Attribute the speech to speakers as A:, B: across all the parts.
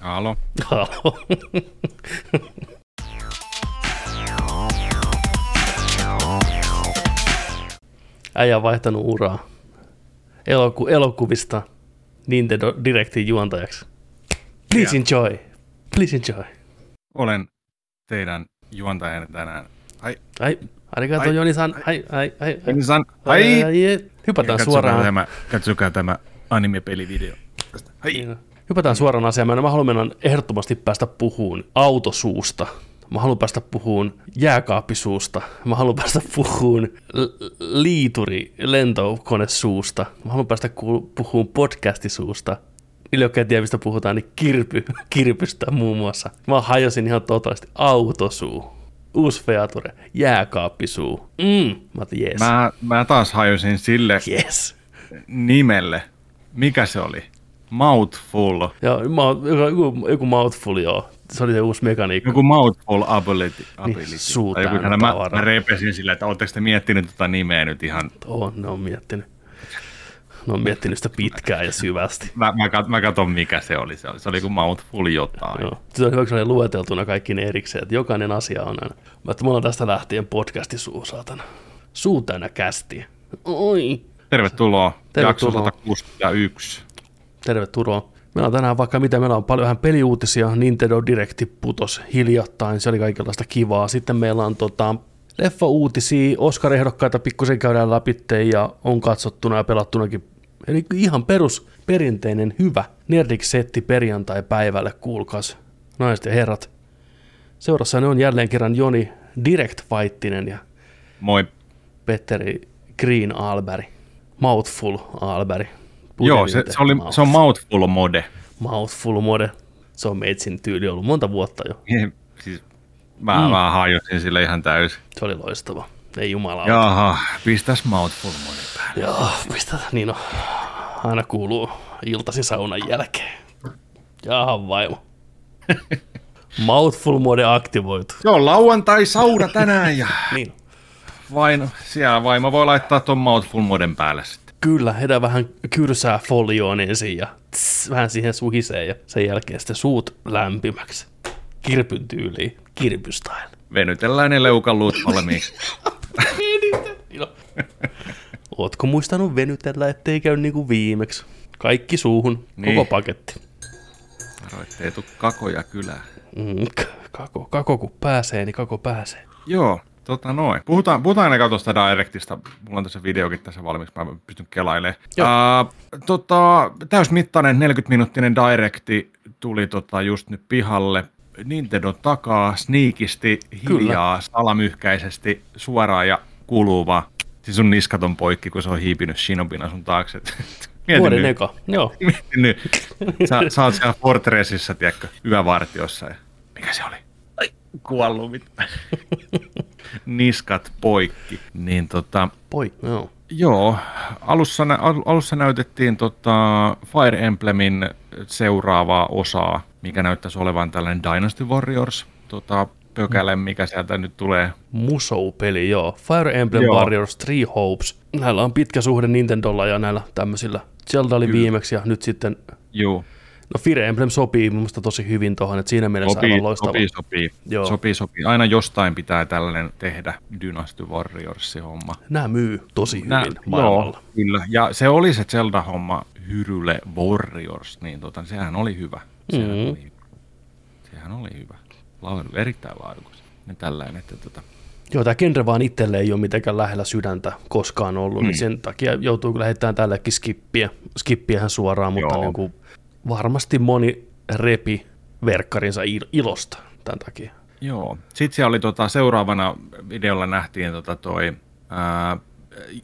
A: Halo.
B: Äijä on vaihtanut uraa Eloku- elokuvista Nintendo Directin juontajaksi. Please enjoy. Please enjoy.
A: Olen teidän juontajana tänään. Ai,
B: Ai, arigato
A: Ai,
B: Joni-san. Ai, ai, ai, ai.
A: San.
B: ai,
A: Ai.
B: ai. Hypätään suoraan.
A: Tämä, katsokaa tämä anime-pelivideo. Ai.
B: Niin. Hypätään suoraan asiaan. Mä haluan mennä ehdottomasti päästä puhuun autosuusta. Mä haluan päästä puhuun jääkaappisuusta. Mä haluan päästä puhuun l- liituri lentokonesuusta. Mä haluan päästä ku- puhuun podcastisuusta. Niille, jotka ei tiedä, mistä puhutaan, niin kirpy, kirpystä muun muassa. Mä hajosin ihan totaalisesti autosuu. Uusi feature, jääkaappisuu. Mm. Mä otin yes.
A: Mä, mä taas hajosin sille
B: Yes.
A: nimelle. Mikä se oli? Mouthful.
B: Joo, mouth, joku, joku mouthful, joo. Se oli se uusi mekaniikka.
A: Joku mouthful ability. ability.
B: Niin, suu
A: Tai joku mä, mä repesin sillä, että ootteko te miettinyt tota nimeä nyt ihan...
B: On, ne on miettinyt. Ne on miettinyt sitä pitkään ja syvästi.
A: Mä, mä, kat, mä katson mikä se oli. Se oli, se oli kuin mouthful jotain.
B: Joo. Se on hyvä, kun se oli lueteltuna kaikki ne erikseen, että jokainen asia on aina. Mä että mulla on tästä lähtien podcasti suu, saatana. Suu täynnä kästiä. Oi.
A: Tervetuloa.
B: Tervetuloa.
A: Jakso 161.
B: Tervetuloa. Meillä on tänään vaikka mitä, meillä on paljon vähän peliuutisia, Nintendo Directi putos hiljattain, se oli kaikenlaista kivaa. Sitten meillä on tota, leffa-uutisia, Oscar-ehdokkaita pikkusen käydään läpi ja on katsottuna ja pelattunakin. Eli ihan perus, perinteinen, hyvä Nerdik-setti perjantai-päivälle, kuulkaas, naiset ja herrat. Seurassa ne on jälleen kerran Joni Direct Fighttinen ja
A: Moi.
B: Petteri Green Alberg, Mouthful Alberg.
A: Joo, se, se, oli, se on mouthful mode.
B: Mouthful mode. Se on meitsin tyyli ollut monta vuotta jo.
A: siis mä, mm. mä hajosin sille ihan täysin.
B: Se oli loistava. Ei jumala.
A: Jaha, pistäs mouthful mode päälle.
B: Joo, mistä niin no, aina kuuluu iltasi saunan jälkeen. Jaha vaimo. Mouthful mode aktivoitu.
A: Joo, lauantai sauna tänään ja
B: Niin.
A: vain, siellä vaimo voi laittaa ton mouthful moden päälle sitten.
B: Kyllä, heidän vähän kyrsää folioon ensin ja tss, vähän siihen suhisee ja sen jälkeen sitten suut lämpimäksi. Kirpyn tyyliin, kirpystyle.
A: Venytellään ne leukaluut valmiiksi.
B: No. Ootko muistanut venytellä, ettei käy niin kuin viimeksi? Kaikki suuhun,
A: Niin.
B: koko paketti.
A: Varo, ettei tuu kakoja kylään.
B: Mm, kako, kako kun pääsee, niin kako pääsee.
A: Joo, tota noin. Puhutaan, puhutaan ennen tuosta Directista. Mulla on tässä videokin tässä valmiiksi, mä pystyn kelailemaan. Uh, tota, täysmittainen 40-minuuttinen Directi tuli tota just nyt pihalle. Nintendo takaa sniikisti, hiljaa, salamyhkäisesti, suoraan ja kuuluu vaan. Siis sun niskat on poikki, kun se on hiipinyt Shinobina sun taakse. Mieti
B: Vuoden
A: nyt.
B: eka, joo.
A: Mieti nyt. Sä, sä oot siellä Fortressissa, tiedätkö, yövartiossa. Ja... Mikä se oli? Ai, kuollut mitään. Niskat poikki. Niin tota,
B: Poi, joo.
A: joo, alussa, nä- al- alussa näytettiin tota Fire Emblemin seuraavaa osaa, mikä näyttäisi olevan tällainen Dynasty Warriors tota, pökäle, mikä sieltä nyt tulee.
B: Musou-peli, joo. Fire Emblem
A: Joo.
B: Warriors Three Hopes. Näillä on pitkä suhde Nintendolla ja näillä tämmöisillä. Zelda oli
A: Kyllä.
B: viimeksi ja nyt sitten,
A: Joo,
B: no Fire Emblem sopii mun mielestä tosi hyvin tuohon, että siinä mielessä
A: sopii,
B: aivan loistava.
A: sopii, sopii,
B: Joo.
A: sopii, sopii. Aina jostain pitää tällainen tehdä Dynasty Warriors-homma.
B: Nämä myy tosi
A: Nää-
B: hyvin maailmalla.
A: Joo, kyllä. Ja se oli se Zelda-homma Hyrule Warriors, niin tota, sehän oli hyvä. Sehän,
B: Mhm.
A: oli, hyvä. sehän oli hyvä. Laulu, erittäin laadukas. Ja tällainen, että tota,
B: Joo, tämä genre vaan itselle ei ole mitenkään lähellä sydäntä koskaan ollut, mm. niin sen takia joutuu kyllä heittämään tällekin skippiä, skippiähän suoraan, mutta
A: Joo.
B: niin kuin varmasti moni repi verkkarinsa il- ilosta tämän takia.
A: Joo. Sitten siellä oli tota, seuraavana videolla nähtiin tota toi, ää,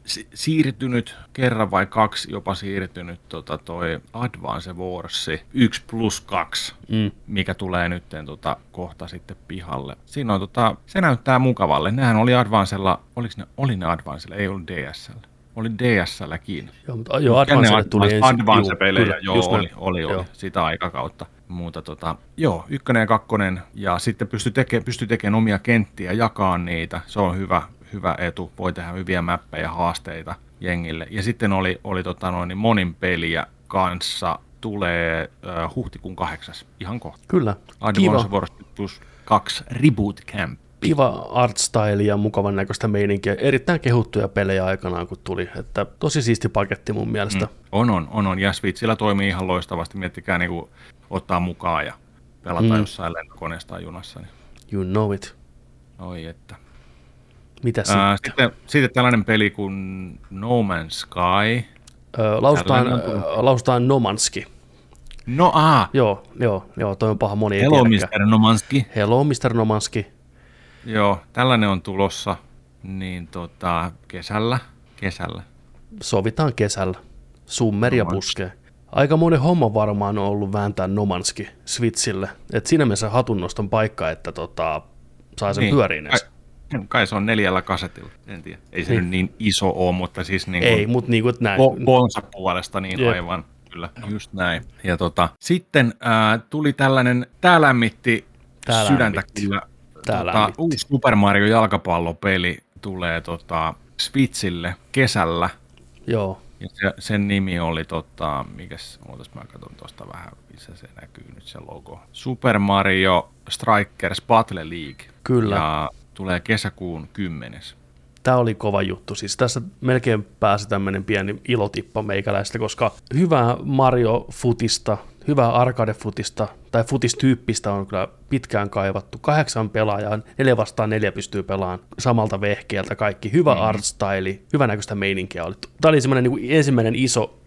A: si- siirtynyt, kerran vai kaksi jopa siirtynyt tota, toi Advance Wars 1 plus 2,
B: Mm.
A: mikä tulee nyt tota, kohta sitten pihalle. Siinä on, tota, se näyttää mukavalle. Nehän oli Advancella, oliko ne, oli ne Advancella, ei ollut DSL. Oli DSLkin.
B: Joo, mutta joo, Advancelle tuli ensin.
A: Advance-pelejä, joo,
B: näin.
A: oli, oli, oli,
B: Joo.
A: sitä aikakautta. Muuta tota, joo, ykkönen ja kakkonen, ja sitten pysty, teke, pysty tekemään omia kenttiä, jakaa niitä, se on hyvä, hyvä etu, voi tehdä hyviä mäppejä, haasteita jengille. Ja sitten oli, oli tota noin, niin monin peliä kanssa tulee uh, huhtikuun kahdeksas, ihan kohta.
B: Kyllä.
A: Advance Wars plus 2 Reboot Camp.
B: Kiva art style ja mukavan näköistä meininkiä. Erittäin kehuttuja pelejä aikanaan, kun tuli. Että tosi siisti paketti mun mielestä. Mm.
A: On, on, on, on. Ja Switchillä toimii ihan loistavasti. Miettikää niin kuin, ottaa mukaan ja pelata mm. jossain lentokoneessa tai junassa. Niin.
B: You know it.
A: Oi että.
B: Mitä sitten? Ää,
A: sitten? Sitten tällainen peli kuin No Man's Sky.
B: Öö, lausutaan, öö, lausutaan Nomanski.
A: No aa.
B: Joo, joo, joo, toi on paha moni
A: Hello Mr. Nomanski.
B: Hello Mr. Nomanski.
A: Joo, tällainen on tulossa niin tota, kesällä. Kesällä.
B: Sovitaan kesällä. Summeria no, puskee. Aika monen homma varmaan on ollut vääntää Nomanski Switchille. Et siinä mielessä hatunnoston paikka, että tota, saa sen niin. pyöriin edes.
A: Kai se on neljällä kasetilla, en tiedä. Ei se niin. nyt niin iso ole, mutta siis niin kuin
B: Ei, mutta niin kuin näin.
A: Konsa puolesta niin Jep. aivan, kyllä, just näin. Ja tota, sitten äh, tuli tällainen, tää lämmitti tää sydäntä lämmitti. kyllä. Tää tota, uusi Super Mario jalkapallopeli tulee tota, Switchille kesällä.
B: Joo.
A: Ja se, sen nimi oli, tota, mikäs, ootas mä katson tuosta vähän, missä se näkyy nyt se logo. Super Mario Strikers Battle League.
B: Kyllä.
A: Ja tulee kesäkuun 10.
B: Tämä oli kova juttu. Siis tässä melkein pääsi tämmöinen pieni ilotippa meikäläistä, koska hyvää Mario-futista, hyvää arcade-futista tai futistyyppistä on kyllä pitkään kaivattu. Kahdeksan pelaajaa, neljä vastaan neljä pystyy pelaamaan samalta vehkeeltä kaikki. Hyvä mm. art style, hyvä näköistä meininkiä oli. Tämä oli semmoinen niin ensimmäinen iso,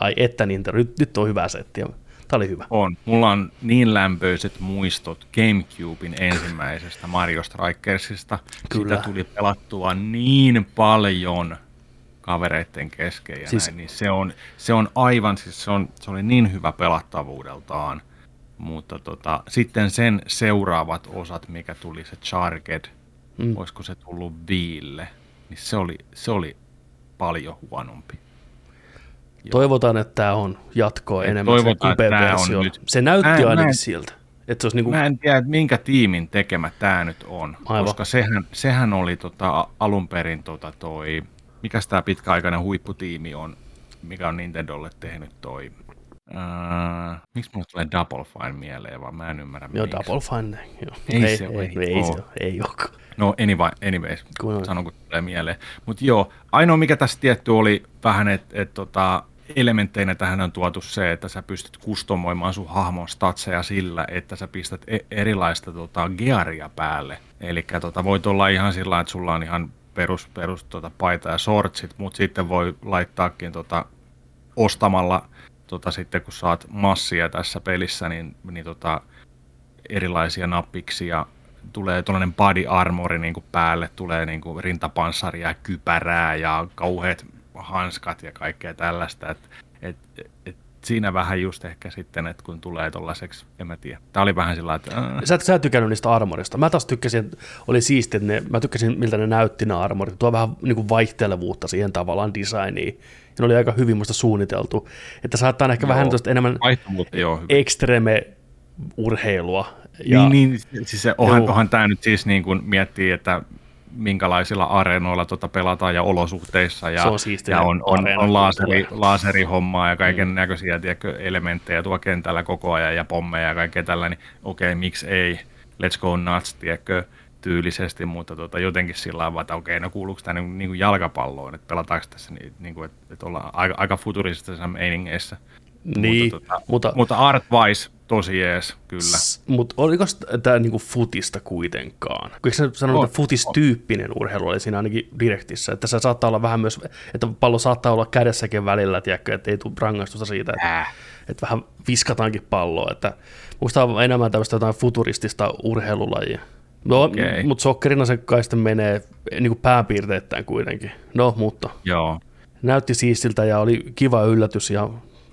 B: ai että niin, nyt, nyt on hyvä setti. Tämä oli hyvä.
A: On. Mulla on niin lämpöiset muistot Gamecubein ensimmäisestä Mario Strikersista. Kyllä. Sitä tuli pelattua niin paljon kavereiden kesken ja siis... näin, niin se on, se on aivan, siis se, on, se oli niin hyvä pelattavuudeltaan, mutta tota, sitten sen seuraavat osat, mikä tuli se Charged, mm. olisiko se tullut Viille, niin se oli, se oli paljon huonompi.
B: Toivotaan, että tämä on jatkoa Et enemmän
A: se versio.
B: Se näytti mä, ainakin mä en, siltä. Että se olisi niinku...
A: Mä en tiedä, minkä tiimin tekemä tämä nyt on, Aivan. koska sehän, sehän oli tota, alun perin tota toi, mikä tämä pitkäaikainen huipputiimi on, mikä on Nintendolle tehnyt toi Uh, miksi mulle tulee Double Fine mieleen, vaan mä en ymmärrä
B: Joo, miksi. Double Fine, joo.
A: Ei, ei se ole. Ei, ei, se ole,
B: ei ole.
A: No anyway, anyways, kun sanon kun tulee mieleen. Mutta joo, ainoa mikä tässä tietty oli vähän, että et, tota, elementteinä tähän on tuotu se, että sä pystyt kustomoimaan sun hahmon statseja sillä, että sä pistät e- erilaista tota, gearia päälle. Eli tota, voit olla ihan sillä että sulla on ihan perus, perus tota, paita ja sortsit, mutta sitten voi laittaakin tota, ostamalla tota, sitten kun saat massia tässä pelissä, niin, niin tota, erilaisia nappiksia tulee tuollainen body armori niin kuin päälle, tulee niin kuin rintapanssaria kypärää ja kauheat hanskat ja kaikkea tällaista. Et, et, et siinä vähän just ehkä sitten, että kun tulee tollaiseksi, en mä tiedä. Tämä oli vähän sillä että... Äh.
B: Sä, et, sä et tykännyt niistä armorista. Mä taas tykkäsin, oli siistiä, että ne, mä tykkäsin, miltä ne näytti ne armorit. Tuo vähän niin kuin vaihtelevuutta siihen tavallaan designiin. Ja ne oli aika hyvin musta suunniteltu. Että saattaa ehkä joo, vähän tuosta enemmän extreme urheilua.
A: Ja, niin, niin, siis se, onhan, onhan tämä nyt siis niin kuin miettii, että minkälaisilla areenoilla tuota pelataan ja olosuhteissa. Ja,
B: on
A: ja on, on, on laaseri, laaserihommaa ja kaiken mm. näköisiä tiedätkö, elementtejä tuo kentällä koko ajan ja pommeja ja kaikkea tällä, niin okei, okay, miksi ei, let's go nuts, tiedätkö, tyylisesti, mutta tota, jotenkin sillä tavalla, että okei, okay, no kuuluuko tämä niin, niin kuin jalkapalloon, että pelataanko tässä, niin, niin kuin, että, että ollaan aika, aika futuristisessa meiningeissä.
B: Niin,
A: mutta, tota, mutta, mutta art-wise tosi jees, kyllä.
B: Mutta oliko tämä niinku futista kuitenkaan? Kun sä sanoit, että futistyyppinen urheilu oli siinä ainakin direktissä, että se saattaa olla vähän myös, että pallo saattaa olla kädessäkin välillä, tiedätkö, että ei tule rangaistusta siitä, että, äh. että vähän viskataankin palloa, että muista on enemmän tämmöistä jotain futuristista urheilulajia. No, okay. mutta sokkerina se kai sitten menee niin kuin pääpiirteittäin kuitenkin. No, mutta
A: Joo.
B: näytti siistiltä ja oli kiva yllätys ja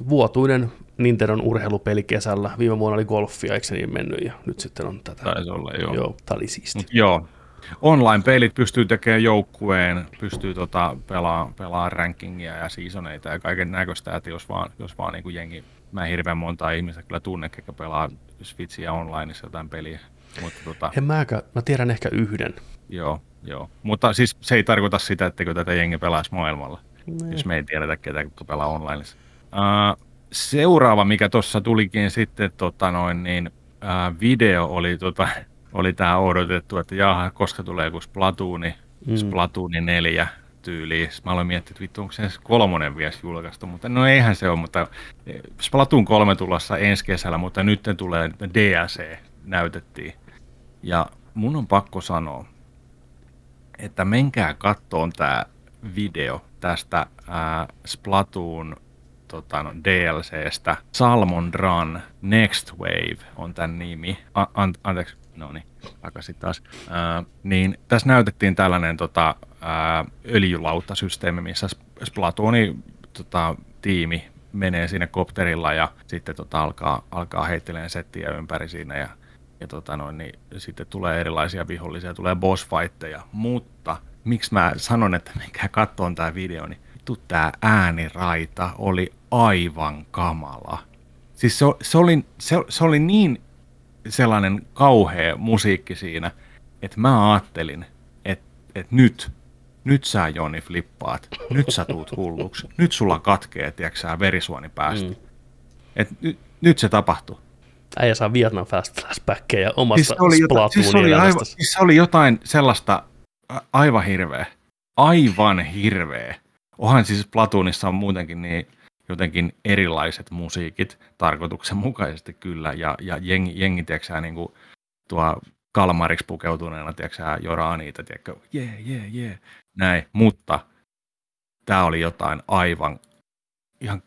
B: vuotuinen Nintendon urheilupeli kesällä. Viime vuonna oli golfia, eikö se niin mennyt, ja nyt sitten on tätä.
A: Taisi olla, joo. joo
B: tämä oli siisti.
A: Mut joo, online-pelit pystyy tekemään joukkueen, pystyy tota, pelaamaan pelaa rankingia ja seasoneita ja kaiken näköistä, että jos vaan, jos vaan niin kuin jengi, mä hirveän monta ihmistä kyllä tunne, ketkä pelaa Switchia onlineissa jotain peliä. Mutta, tota,
B: en mäkä, mä tiedän ehkä yhden.
A: Joo, joo. Mutta siis se ei tarkoita sitä, että tätä jengi pelaisi maailmalla, ne. jos me ei tiedetä ketään, kun pelaa onlineissa. Uh, seuraava, mikä tuossa tulikin sitten, tota noin, niin, ää, video oli, tota, oli tämä odotettu, että jaha, koska tulee joku Splatooni, mm. Splatooni 4 tyyliin. Mä aloin miettiä, että vittu, onko se kolmonen vielä julkaistu, mutta no eihän se ole, mutta e, Splatoon 3 tulossa ensi kesällä, mutta nyt tulee DLC näytettiin. Ja mun on pakko sanoa, että menkää kattoon tämä video tästä ää, Splatoon tota, no, DLCstä. Salmon Run Next Wave on tämän nimi. A- an- anteeksi, no niin, takaisin taas. Ää, niin tässä näytettiin tällainen tota, ää, öljylautasysteemi, missä Splatoonin tota, tiimi menee sinne kopterilla ja sitten tota, alkaa, alkaa heittelemään settiä ympäri siinä ja, ja tota noin, niin sitten tulee erilaisia vihollisia, tulee boss fightteja, mutta miksi mä sanon, että menkää katsomaan tämä video, niin vittu tämä ääniraita oli aivan kamala. Siis se, se, oli, se, se oli niin sellainen kauhea musiikki siinä, että mä ajattelin, että, että nyt, nyt sä Joni flippaat, nyt sä tuut hulluksi, nyt sulla katkee, tiedätkö verisuoni päästä. Mm. Et nyt, nyt se tapahtuu.
B: Äijä saa Vietnam fast flashbackkejä omasta siis oli,
A: jota, siis oli, aivan, siis se oli jotain sellaista aivan hirveä. Aivan hirveä. Onhan siis Platunissa on muutenkin niin jotenkin erilaiset musiikit tarkoituksenmukaisesti kyllä, ja, ja jengi, jengi tiedätkö, niin kuin tuo kalmariksi pukeutuneena, tiedätkö, joraa niitä, tiedätkö, yeah, yeah, yeah, näin, mutta tämä oli jotain aivan, ihan,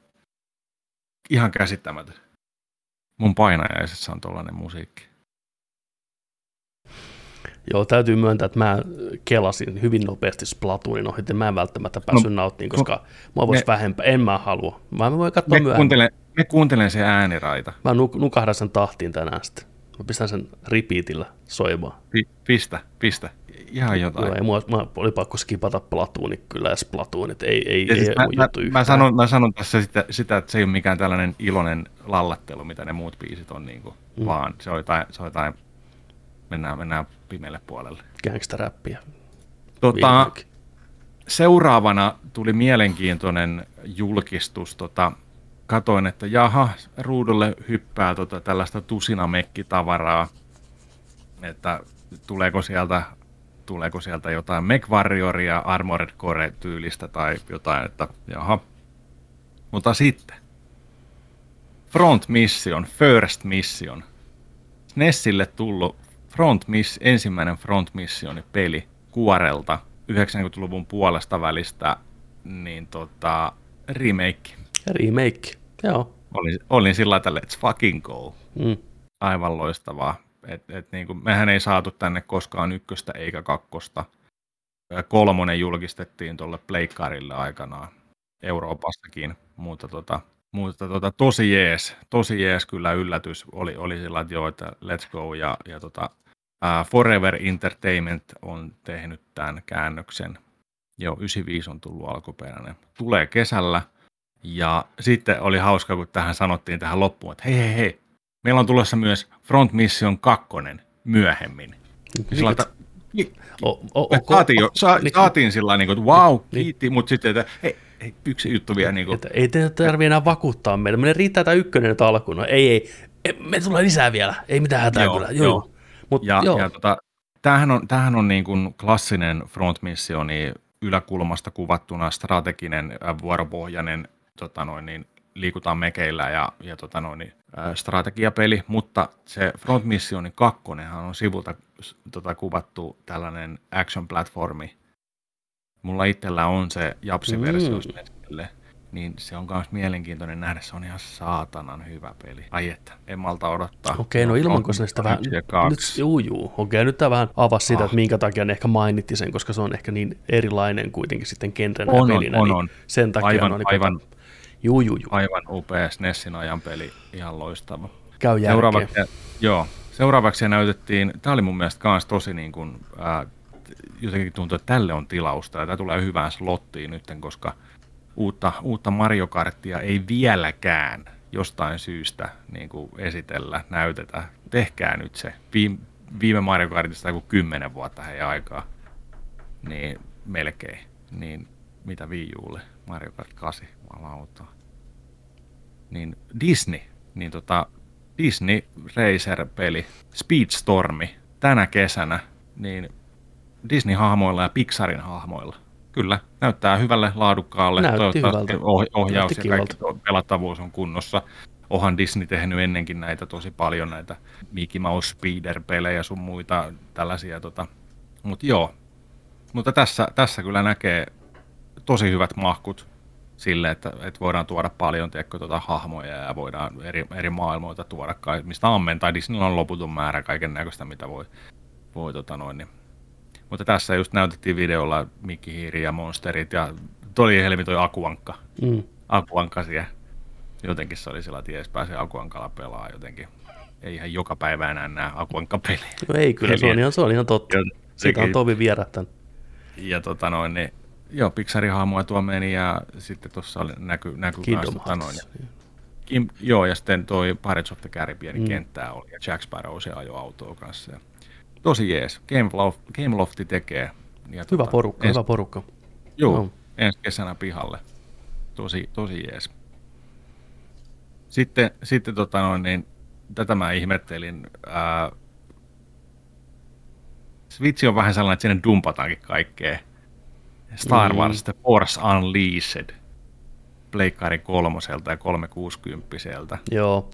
A: ihan käsittämätön. Mun painajaisessa on tollainen musiikki.
B: Joo, täytyy myöntää, että mä kelasin hyvin nopeasti Splatoonin ohi, mä en välttämättä päässyt no, nauttimaan, koska no, mä vois vähempää, en mä halua. Mä voin katsoa
A: me myöhemmin. Kuuntelen, me kuuntelen se ääniraita.
B: Mä nuk- nukahdan sen tahtiin tänään sitten. Mä pistän sen repeatillä soimaan.
A: Pistä, pistä. Ihan jotain.
B: Joo, ei, mua, mä oli pakko skipata Platoonit kyllä ja Splatoonit, ei, ei, ei siis
A: mä, mä, mä, sanon, mä sanon tässä sitä, sitä, että se ei ole mikään tällainen iloinen lallattelu, mitä ne muut biisit on, niin kuin, mm. vaan se on jotain, se on jotain mennään, mennään pimeälle puolelle.
B: Gangsteräppiä.
A: Tota, seuraavana tuli mielenkiintoinen julkistus. Tota, katoin, että jaha, ruudulle hyppää tota, tällaista tusinamekkitavaraa, että tuleeko sieltä, tuleeko sieltä jotain Mech Warrioria, Armored Core-tyylistä tai jotain, että jaha. Mutta sitten, Front Mission, First Mission, Nessille tullut Front Miss, ensimmäinen Front Missioni peli kuorelta 90-luvun puolesta välistä, niin tota, remake.
B: Remake, joo.
A: Olin, olin sillä tavalla, let's fucking go. Mm. Aivan loistavaa. Et, et niin kuin, mehän ei saatu tänne koskaan ykköstä eikä kakkosta. Kolmonen julkistettiin tuolle pleikkarille aikanaan Euroopassakin, mutta tota, mutta tota, tosi jees, tosi jees kyllä yllätys oli, oli sillä, että joo, että let's go ja, ja tota, Uh, Forever Entertainment on tehnyt tämän käännöksen. Jo 95 on tullut alkuperäinen. Tulee kesällä. Ja sitten oli hauska, kun tähän sanottiin tähän loppuun, että hei hei hei, meillä on tulossa myös Front Mission 2 myöhemmin. Sillä saatiin, jo, sa, niin, saatiin sillä niin kuin, että wow, niin. kiitti, mutta sitten, että hei, hei, yksi juttu vielä. Niin kuin,
B: että ei te tarvitse enää vakuuttaa meitä. Meidän riittää tämä ykkönen nyt alkuun. No, ei, ei, me tulee lisää vielä. Ei mitään hätää joo, kyllä. Joo. joo.
A: Mut, ja, joo. ja tota, tämähän on, tämähän on niin kuin klassinen front missioni yläkulmasta kuvattuna strateginen äh, vuoropohjainen tota noin, niin, liikutaan mekeillä ja, ja tota noin, niin, strategiapeli, mutta se Front Missionin kakkonenhan on sivulta tota, kuvattu tällainen action-platformi. Mulla itsellä on se Japsi-versio mm niin se on myös mielenkiintoinen nähdä. Se on ihan saatanan hyvä peli. Ai että, en malta odottaa.
B: Okei, okay, no ilman, kun sitä vähän... Nyt, juu, juu. Okei, nyt tämä vähän avasi sitä, ah. että minkä takia ne ehkä mainitti sen, koska se on ehkä niin erilainen kuitenkin sitten genrenä on, pelinä. On, niin on. Sen takia
A: aivan,
B: on
A: niin aivan, juu, juu, juu. aivan upea SNESin ajan peli, ihan loistava.
B: Käy Seuraavaksi,
A: joo, seuraavaksi näytettiin, tämä oli mun mielestä myös tosi niin kuin, äh, jotenkin tuntuu, että tälle on tilausta ja tämä tulee hyvään slottiin nyt, koska – uutta, uutta Mario Karttia ei vieläkään jostain syystä niin kuin esitellä, näytetä. Tehkää nyt se. Viime, viime Mario Kartista joku kymmenen vuotta heidän aikaa. Niin melkein. Niin mitä Wii Ulle? Mario Kart 8 valauta. niin Disney, niin tota, Disney Racer-peli Speedstormi tänä kesänä, niin Disney-hahmoilla ja Pixarin hahmoilla. Kyllä, näyttää hyvälle, laadukkaalle.
B: Näytti
A: Toivottavasti
B: hyvältä.
A: oh- ohjaus
B: Näytti
A: ja kaikki pelattavuus on kunnossa. Ohan Disney tehnyt ennenkin näitä tosi paljon, näitä Mickey Mouse Speeder-pelejä sun muita tällaisia. Tota. Mutta joo, mutta tässä, tässä kyllä näkee tosi hyvät mahkut sille, että, että voidaan tuoda paljon tiedätkö, tuota, hahmoja ja voidaan eri, eri maailmoita tuoda, kai- mistä ammentaa. Disneyllä on loputon määrä kaiken näköistä, mitä voi, voi tota noin, niin. Mutta tässä just näytettiin videolla Mikki Hiiri ja Monsterit ja toi helmi toi Akuankka.
B: Mm.
A: Akuankka siellä. Jotenkin se oli sillä, että jes pääsee Akuankalla pelaa jotenkin. Ei ihan joka päivä enää näe Akuankka-peliä.
B: No ei kyllä, se on ihan, se on ihan totta.
A: Ja
B: Siitä on Tovi vierähtänyt.
A: Ja tota noin, niin, joo, Pixarin hahmoja tuo meni ja sitten tuossa oli näky,
B: Kingdom
A: tota noin. Kim, joo, ja sitten toi Pirates of the Caribbeanin
B: Mm.
A: kenttää oli, ja Jack Sparrow se ajoi autoa kanssa. Ja tosi jees. Game, Loft, Game Lofti tekee. Ja
B: Hyvä porukka,
A: ens,
B: hyvä porukka.
A: Joo,
B: Joo.
A: ensi kesänä pihalle. Tosi, tosi jees. Sitten, sitten tota noin, niin, tätä mä ihmettelin. Ää, Switch on vähän sellainen, että sinne dumpataankin kaikkea. Star
B: Mm.
A: Wars The Force Unleashed. Pleikkari kolmoselta ja 360
B: Joo,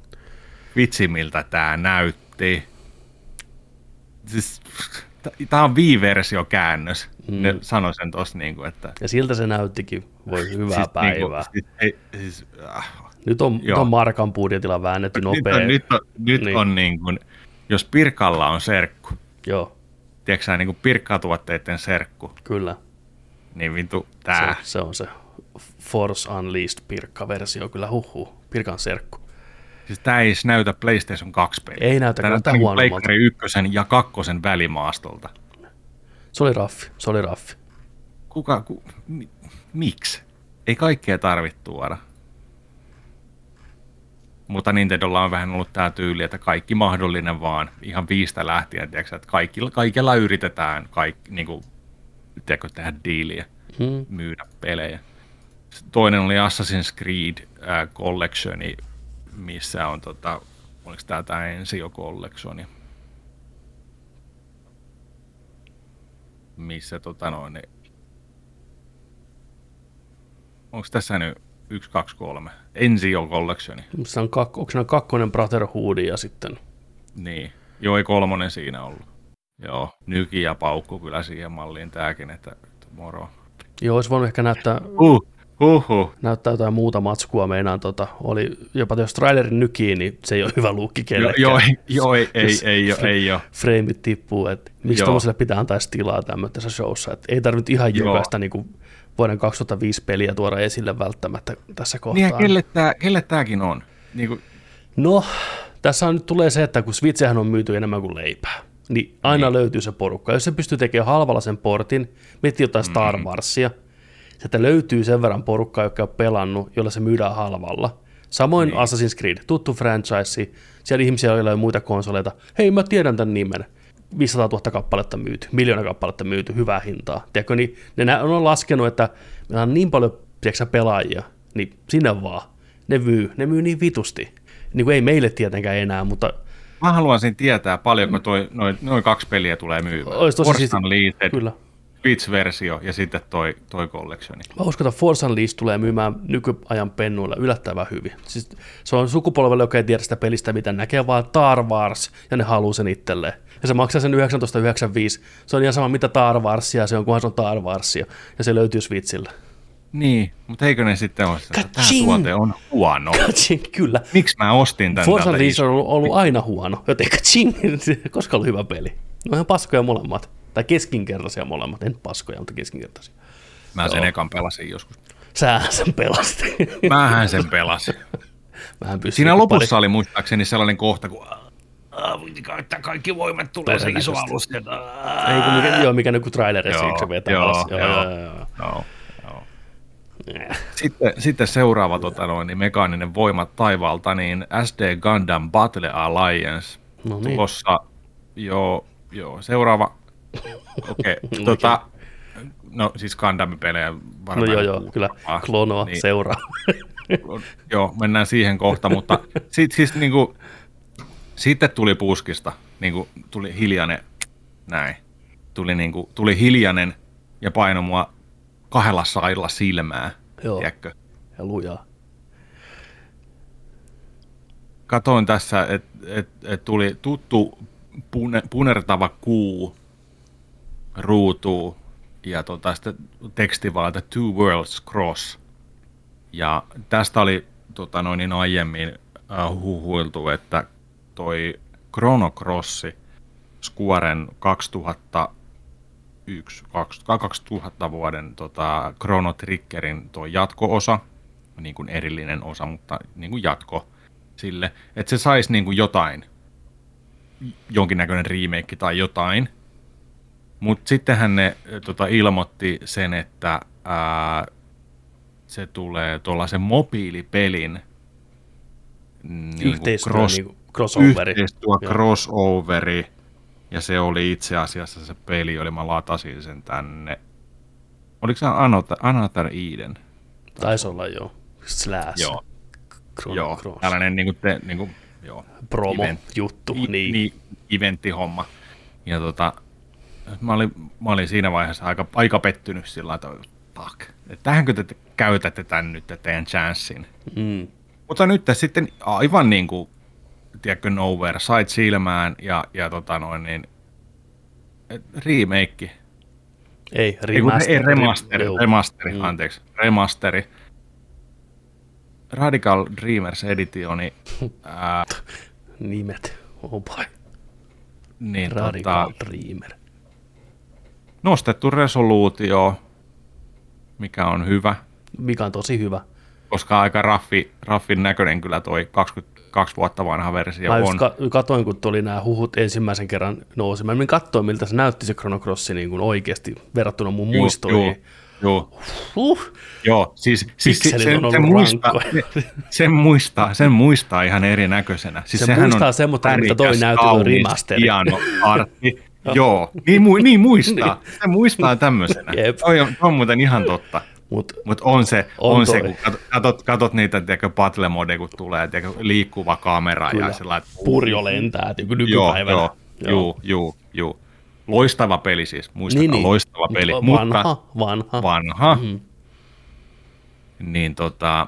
A: Vitsi, miltä tää näytti. Siis, tää on Wii-versio käännös.
B: Mm.
A: Mm. Ne sanoi sen tossa niinku, että...
B: ja siltä se näyttikin. Voi hyvää
A: siis,
B: päivää.
A: Niinku, siis, ei, siis, äh,
B: Nyt on, nyt on Markan budjetilla väännetty
A: nyt
B: nopea.
A: on, nyt on, nyt
B: Niin.
A: niin. on niin kuin, jos Pirkalla on serkku,
B: Joo,
A: tiedätkö niin kuin Pirkka-tuotteiden serkku,
B: kyllä.
A: Niin vittu tää.
B: Se, se on se Force Unleashed Pirkka-versio, kyllä huhuu. Pirkan serkku.
A: Siis tää ei näytä PlayStation 2 peliä.
B: Ei näytä,
A: Tää
B: näyttää
A: niin kuin
B: huonommalta.
A: Pleikkari ykkösen ja kakkosen välimaastolta.
B: Se oli raffi, se oli raffi.
A: Kuka, ku, mi, miksi? Ei kaikkea tarvitse tuoda. Mutta Nintendolla on vähän ollut tämä tyyli, että kaikki mahdollinen vaan, ihan viistä lähtien, tiedätkö, että kaikilla, kaikilla yritetään kaikki, niin kuin, tiedätkö, tehdä diiliä,
B: Hmm.
A: myydä pelejä. Toinen oli Assassin's Creed äh, Collectioni, missä on, tota, oliko tämä tämä Ensio Collectioni, missä tota noin, niin- onko tässä nyt 1, 2, 3, Ensio Collectioni,
B: Se on kak, onko siinä kakkonen Brotherhood ja sitten...
A: niin, joo ei kolmonen siinä ollut. Joo, nyki ja paukku kyllä siihen malliin tääkin, että moro.
B: Joo, olisi voinut ehkä näyttää,
A: huh.
B: näyttää jotain muuta matskua. Meinaan, tota, oli jopa jos trailerin nykii, niin se ei ole hyvä luukki
A: Joo,
B: kellekään.
A: joo, ei, joo, ei, ei, ei, ei, ei ole.
B: Freimit tippuu, että miksi tuollaiselle pitää antaa tilaa tämmöisessä showssa. Että ei tarvitse ihan jokaista niin kuin vuoden 2005 peliä tuoda esille välttämättä tässä kohtaa.
A: Niin kelle, tää, kelle tääkin on? Niin kuin,
B: No, tässä on nyt tulee se, että kun Switchhän on myyty enemmän kuin leipää, niin aina niin. löytyy se porukka. Jos se pystyy tekemään halvalla sen portin, miettii jotain Star Warsia, sieltä löytyy sen verran porukkaa, joka on pelannut, jolla se myydään halvalla. Samoin niin. Assassin's Creed, tuttu franchise, siellä ihmisiä, joilla on muita konsoleita. Hei, mä tiedän tämän nimen. 500 000 kappaletta myyty, miljoona kappaletta myyty, hyvää hintaa. Tiedätkö, niin ne on laskenut, että meillä on niin paljon tiedätkö, pelaajia, niin sinne vaan. Ne myy, ne myy niin vitusti. Niin kuin ei meille tietenkään enää, mutta
A: mä haluaisin tietää, paljonko toi, noin noi kaksi peliä tulee myymään.
B: Ois tosi
A: Force
B: siisti-
A: Unleashed,
B: kyllä.
A: Switch-versio ja sitten toi, toi collectioni.
B: Mä uskon, että Force Unleashed tulee myymään nykyajan pennuilla yllättävän hyvin. Siis se on sukupolvelle, joka ei tiedä sitä pelistä, mitä näkee, vaan Star Wars, ja ne haluaa sen itselleen. Ja se maksaa sen 1995. Se on ihan sama, mitä Star Warsia se on, kunhan se on Star Warsia. Ja se löytyy Switchillä.
A: Niin, mutta eikö ne sitten ole, että tämä
B: Ka-ching!
A: tuote on huono.
B: Kyllä.
A: Miksi mä ostin
B: Force
A: tältä
B: Unleashed on ollut, ollut aina huono, joten ching, koska ollut hyvä peli. Ne on ihan paskoja molemmat. Tai keskinkertaisia molemmat, en paskoja, mutta keskinkertaisia.
A: Mä sen
B: Joo.
A: ekan pelasin joskus.
B: Sähän sen pelasti.
A: Mähän sen pelasin.
B: Mähän
A: Siinä lopussa oli muistaakseni sellainen kohta, kun "Aa, piti käyttää kaikki voimat, tulee se iso alus. sieltä."
B: Pari... Ei kun mikä, joo, mikä joku trailerissa, se vetää
A: joo,
B: alas. Joo,
A: joo.
B: joo, joo, joo.
A: Joo, joo.
B: Eh,
A: Sitten, sitten seuraava tota noin, niin mekaaninen voima taivaalta, niin SD Gundam Battle Alliance.
B: No niin.
A: Tuossa, joo, joo, seuraava. Okei, okay, tota, no siis Gundam-pelejä
B: No
A: varmaan.
B: joo, joo,
A: kuuluu
B: kyllä klonoa
A: Niin,
B: seuraa.
A: joo, mennään siihen kohta, mutta sit, siis niin kuin, sitten tuli puskista, niin kuin, tuli hiljainen, näin, tuli, niin kuin, tuli hiljainen ja paino mua kahdella sailla silmää,
B: Joo.
A: tiedätkö?
B: Ja lujaa.
A: Katoin tässä, että et, et tuli tuttu pune, punertava kuu ruutuun ja tota, sitten teksti vaan, että Two Worlds Cross. Ja tästä oli tota, noin niin aiemmin äh, huhuiltu, että toi Chrono Crossi Squaren 2001, 2000 vuoden tota, Chrono Triggerin toi jatko-osa, niin kuin erillinen osa, mutta niin kuin jatko sille, että se saisi niin kuin jotain, jonkinnäköinen remake tai jotain, mutta sittenhän ne tota, ilmoitti sen, että ää, se tulee tuollaisen mobiilipelin niin
B: Yhteistyö,
A: cross,
B: niin crossoveri.
A: yhteistyö crossoveri, ja se oli itse asiassa se peli, oli mä latasin sen tänne. Oliko se Another, Another Eden?
B: Taisi olla jo. Slash.
A: Joo.
B: Chrono
A: Joo,
B: Cross.
A: tällainen niin kuin te, niin kuin, joo,
B: Promo-juttu,
A: I,
B: niin.
A: niin, eventtihomma. Ja tota, mä olin, mä olin siinä vaiheessa aika, aika pettynyt sillä lailla, että fuck, että tähänkö te käytätte tän nyt teidän chanssin.
B: Mm.
A: Mutta nyt sitten aivan niin kuin, tiedätkö, nowhere, sait silmään ja, ja tota noin niin, remake.
B: Ei,
A: Ei,
B: remaster.
A: ei remasteri,
B: Joo.
A: remasteri,
B: Mm.
A: anteeksi, remasteri. Radical Dreamers editioni, ää,
B: Nimet. Oh boy.
A: niin
B: Radical
A: tota,
B: Dreamer.
A: nostettu resoluutio, mikä on hyvä,
B: Mikä on tosi hyvä.
A: koska aika raffi, raffin näköinen kyllä toi 22 vuotta vanha versio
B: Mä
A: on.
B: ka- katoin, kun tuli nämä huhut ensimmäisen kerran nousi. Mä menin katsoa, miltä se näytti se Chrono Cross niin kuin oikeasti verrattuna mun
A: Juu,
B: muistoihin.
A: Juu, juu,
B: Huh.
A: joo, siis, siis
B: Pikselit
A: sen, sen, muistaa, sen, muistaa, sen muistaa ihan erinäköisenä. Siis
B: Se muistaa
A: on
B: semmoista, mitä toi
A: kaunis,
B: remasteri.
A: Hieno artti. Joo, niin, mu- niin muistaa. Se muistaa tämmöisenä.
B: Jep.
A: Toi on, toi on muuten ihan totta.
B: Mut
A: Mutta on se,
B: On
A: on, se kun katot, katot, niitä tiedätkö, battle mode, kun tulee tiedätkö, liikkuva kamera
B: Kyllä.
A: ja sellainen,
B: purjo lentää
A: Joo,
B: nykypäivänä.
A: joo, joo, joo, joo. Loistava peli siis, muistakaa,
B: Niin, niin.
A: loistava peli.
B: Vanha,
A: mutta
B: vanha.
A: vanha.
B: Mm.
A: Niin tota,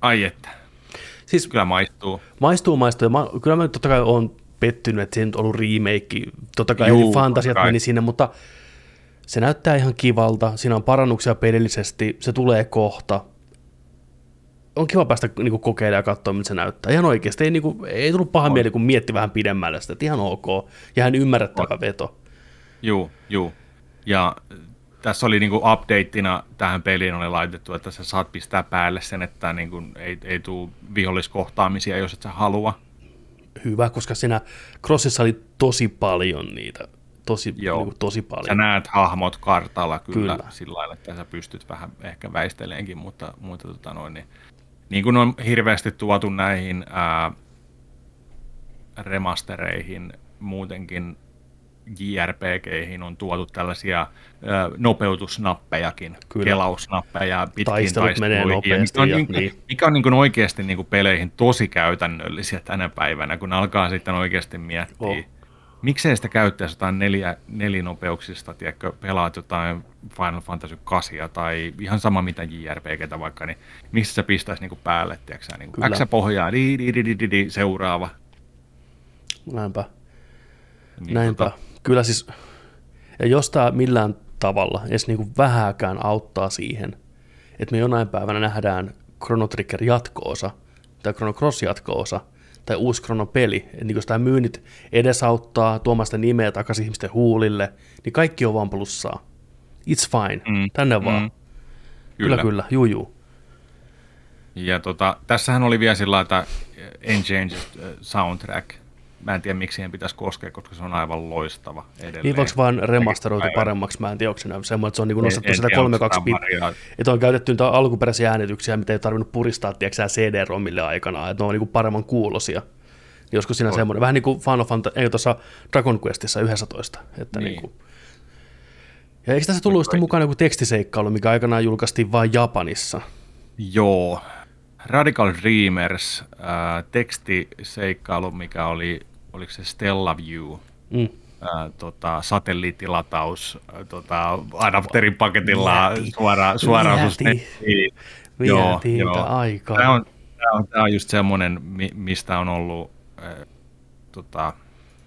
A: ai että,
B: Siis
A: kyllä maistuu.
B: maistuu maistuu. Mä, kyllä mä totta kai on pettynyt, että se nyt on ollut remake. Totta kai
A: Juu,
B: Juu, fantasiat
A: kai.
B: meni sinne, mutta se näyttää ihan kivalta. Siinä on parannuksia pelillisesti. Se tulee kohta. On kiva päästä niinku, kokeilemaan ja katsoa, miltä se näyttää. Ihan oikeasti. Ei, niinku, ei tullut paha mieli, kun mietti vähän pidemmälle sitä. Että ihan ok. Ja hän ymmärrettävä veto.
A: Juu, juu. Ja äh, tässä oli niinku updateina tähän peliin oli laitettu, että sä saat pistää päälle sen, että niinku ei, ei tule viholliskohtaamisia, jos et sä halua.
B: Hyvä, koska siinä Crossissa oli tosi paljon niitä. Tosi,
A: Joo.
B: niinku, tosi paljon.
A: Sä näet hahmot kartalla kyllä,
B: Kyllä.
A: sillä lailla, että sä pystyt vähän ehkä väisteleenkin, mutta, mutta tota noin, niin, niin kuin on hirveästi tuotu näihin ää, remastereihin muutenkin JRPGihin on tuotu tällaisia ää, nopeutusnappejakin,
B: Kyllä.
A: kelausnappeja pitkin
B: menee
A: taisteluihin, ja
B: nopeasti
A: mikä on,
B: ja
A: niin,
B: niin.
A: mikä on niin kuin oikeasti niin kuin peleihin tosi käytännöllisiä tänä päivänä, kun alkaa sitten oikeasti miettiä,
B: Oh.
A: Miksei sitä käyttäisi jotain neljä, nelinopeuksista, tiedätkö, pelaat jotain Final Fantasy 8 tai ihan sama mitä JRPGtä vaikka, niin miksi sä pistäisi niinku päälle, tiedätkö niinku. X pohjaa, di, di, di, di, di, di, seuraava.
B: Näinpä.
A: Niin,
B: Näinpä.
A: tota,
B: Kyllä siis, ja jos tämä millään tavalla edes niinku vähääkään auttaa siihen, että me jonain päivänä nähdään Chrono Trigger jatko-osa, tai Chrono Cross jatko-osa, tai uusi Chrono peli, että niin jos tämä myynnit edesauttaa tuomaan sitä nimeä takaisin ihmisten huulille, niin kaikki on vaan plussaa. It's fine, mm.
A: Mm,
B: tänne vaan.
A: mm,
B: Kyllä, kyllä, juu, juu.
A: Ja tota, tässähän oli vielä sillä että Enchanged äh, soundtrack. Mä en tiedä, miksi siihen pitäisi koskea, koska se on aivan loistava edelleen.
B: Niin voiko vaan remasteroitu paremmaksi, mä en tiedä, onko se semmoinen, että se on niin nostettu
A: en
B: sitä
A: tiedä, onko
B: 32
A: sitä
B: bit, että on käytetty niitä alkuperäisiä äänityksiä, mitä ei tarvinnut puristaa, tiedätkö CD-romille aikana, että ne on niin paremman kuulosia. Niin joskus siinä
A: On.
B: semmoinen, vähän niin kuin Final Fantasy, ei tuossa Dragon Questissa 11, että niin.
A: Niin.
B: Niin kuin, ja eikö tässä tullut sitten mukana joku tekstiseikkailu, mikä aikanaan julkaistiin vain Japanissa?
A: Joo. Radical Dreamers, äh, tekstiseikkailu, mikä oli, oliko se Stella View,
B: Mm.
A: äh, tota, satelliittilataus, äh, tota, adapterin paketilla suoraan, suoraan
B: Vietiin.
A: nettiin. Joo, joo.
B: aikaa.
A: Tämä on, tämä on, tämä on just semmoinen, mi- mistä on ollut, äh, tota,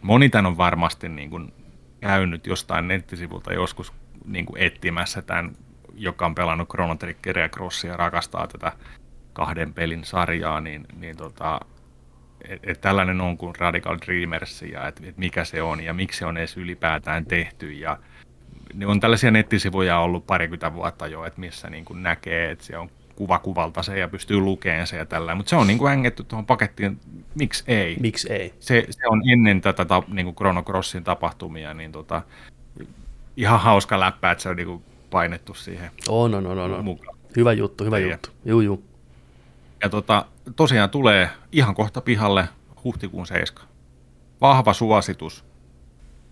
A: moni tämän on varmasti niin kuin käynyt jostain nettisivulta joskus niin kuin etsimässä tämän, joka on pelannut Chrono Triggeria ja Crossia ja rakastaa tätä kahden pelin sarjaa, niin, niin tota, et, et tällainen on kuin Radical Dreamers ja että et mikä se on ja miksi se on edes ylipäätään tehty ja ne on tällaisia nettisivuja ollut parikymmentä vuotta jo, että missä niin kuin näkee, että se on kuva kuvalta se ja pystyy lukemaan se ja tällä, mutta se on niin kuin hängetty tuohon pakettiin, miksi ei?
B: Miksi ei?
A: Se, se on ennen tätä ta, niin kuin Chrono Crossin tapahtumia, niin tota, ihan hauska läppä, että se on niin kuin painettu siihen
B: On, on, on, on.
A: mukaan.
B: Hyvä juttu, hyvä
A: Ei.
B: juttu. Juu, juu.
A: Ja tota, tosiaan tulee ihan kohta pihalle huhtikuun 7. Vahva suositus.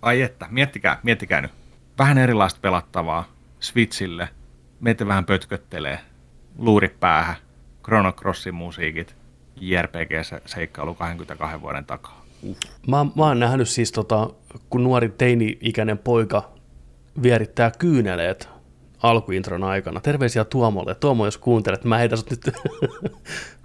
A: Ai että, miettikää, miettikää nyt. Vähän erilaista pelattavaa Switchille. Meitä vähän pötköttelee. Luurit päähän. Chrono Crossin musiikit. JRPG-seikkailu 22 vuoden takaa. Uh.
B: Mä, mä oon nähnyt siis, tota, kun nuori teini-ikäinen poika vierittää kyyneleet alkuintron aikana. Terveisiä Tuomolle. Tuomo, jos kuuntelet, mä heitän sut nyt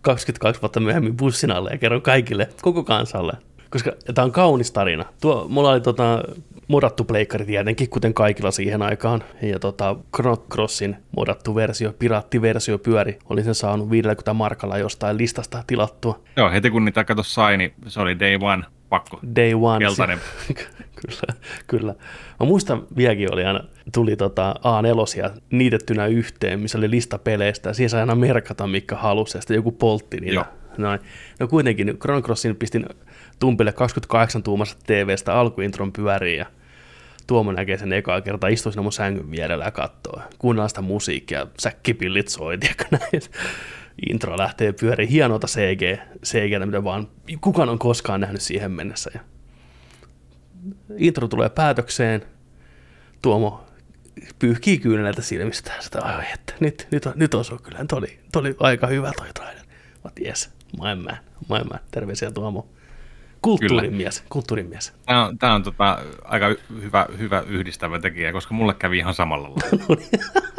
B: 22 vuotta myöhemmin bussin alle ja kerron kaikille, koko kansalle. Koska tämä on kaunis tarina. Tuo, mulla oli tota, modattu pleikkari tietenkin, kuten kaikilla siihen aikaan. Ja tota, Chrono Crossin modattu versio, piraattiversio pyöri. Olin sen saanut 50 markalla jostain listasta tilattua.
A: Joo, heti kun niitä kato sai, niin se oli day one pakko.
B: Day one.
A: Keltainen.
B: kyllä, kyllä. Mä muistan vieläkin oli aina, tuli tota A4 niitettynä yhteen, missä oli lista peleistä, ja siihen sai aina merkata, mikä halusi, ja sitten joku poltti niitä.
A: Joo.
B: Noin. No kuitenkin, nyt Chrono Crossin pistin tumpille 28 tuumasta TVstä alkuintron pyöriin, ja Tuomo näkee sen ekaa kertaa, istuu siinä mun sängyn vierellä ja katsoo. Kuunnellaan sitä musiikkia, säkkipillit soi, tiedätkö näin. Intro lähtee pyöriin, hienota CG, CG, mitä vaan kukaan on koskaan nähnyt siihen mennessä. Ja intro tulee päätökseen, Tuomo pyyhkii kyyneleitä silmistä, sitä ai, että nyt, nyt, on, nyt osuu kyllä, nyt oli, aika hyvä toi trailer. Mä yes, my man, my man, terveisiä Tuomo. Kulttuurimies, kulttuurimies.
A: Tämä on, tämä on tota, aika hyvä, hyvä yhdistävä tekijä, koska mulle kävi ihan samalla lailla.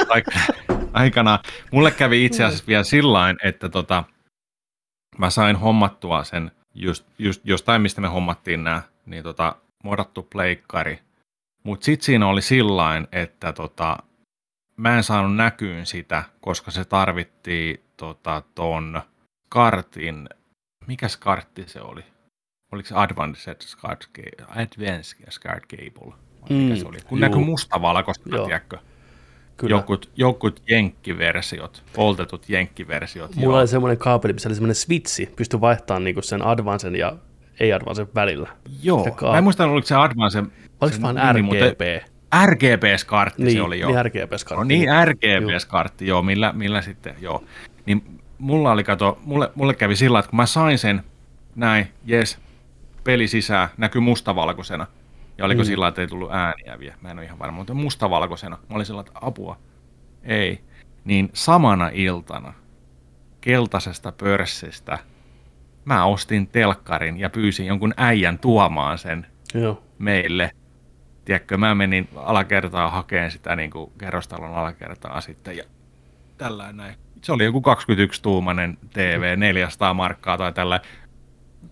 A: Aik- aikana. Mulle kävi itse asiassa vielä sillain, että tota, mä sain hommattua sen just, just jostain, mistä me hommattiin nämä, niin tota, modattu pleikkari. Mutta sitten siinä oli sillain, että tota, mä en saanut näkyyn sitä, koska se tarvittiin tota, ton kartin, mikäs kartti se oli? Oliko se Advanced Scart, Advanced Scart Cable? Vai mikä
B: Mm,
A: se oli? Kun
B: juu.
A: näkyi mustavalkoista, tiedätkö?
B: Kyllä.
A: Jokut, jokut jenkkiversiot, poltetut jenkkiversiot.
B: Mulla
A: joo.
B: oli semmoinen kaapeli, missä oli semmoinen switchi, pystyi vaihtamaan niinku sen advancen ja ei-advancen välillä.
A: Joo,
B: se kaap-
A: mä en muista, oliko se Advanced.
B: Oliko
A: sen
B: vaan RGB?
A: RGB-skartti
B: Niin,
A: se oli, joo.
B: niin RGB-skartti.
A: No niin, RGB-skartti, joo, millä, millä sitten, joo. Niin mulla oli, kato, mulle, mulle kävi sillä, että kun mä sain sen, näin, jes, peli sisään, näkyy mustavalkoisena. Ja oliko
B: Mm.
A: sillä, että ei tullut ääniä vielä, mä en ole ihan varma, mutta mustavalkoisena. Mä olin sillä, että apua, ei. Niin samana iltana keltaisesta pörssistä mä ostin telkkarin ja pyysin jonkun äijän tuomaan sen
B: Joo.
A: meille. Tiedätkö, mä menin alakertaa hakeen sitä niin kuin kerrostalon alakertaa sitten ja tällä näin. Se oli joku 21-tuumainen TV, 400 markkaa tai tällä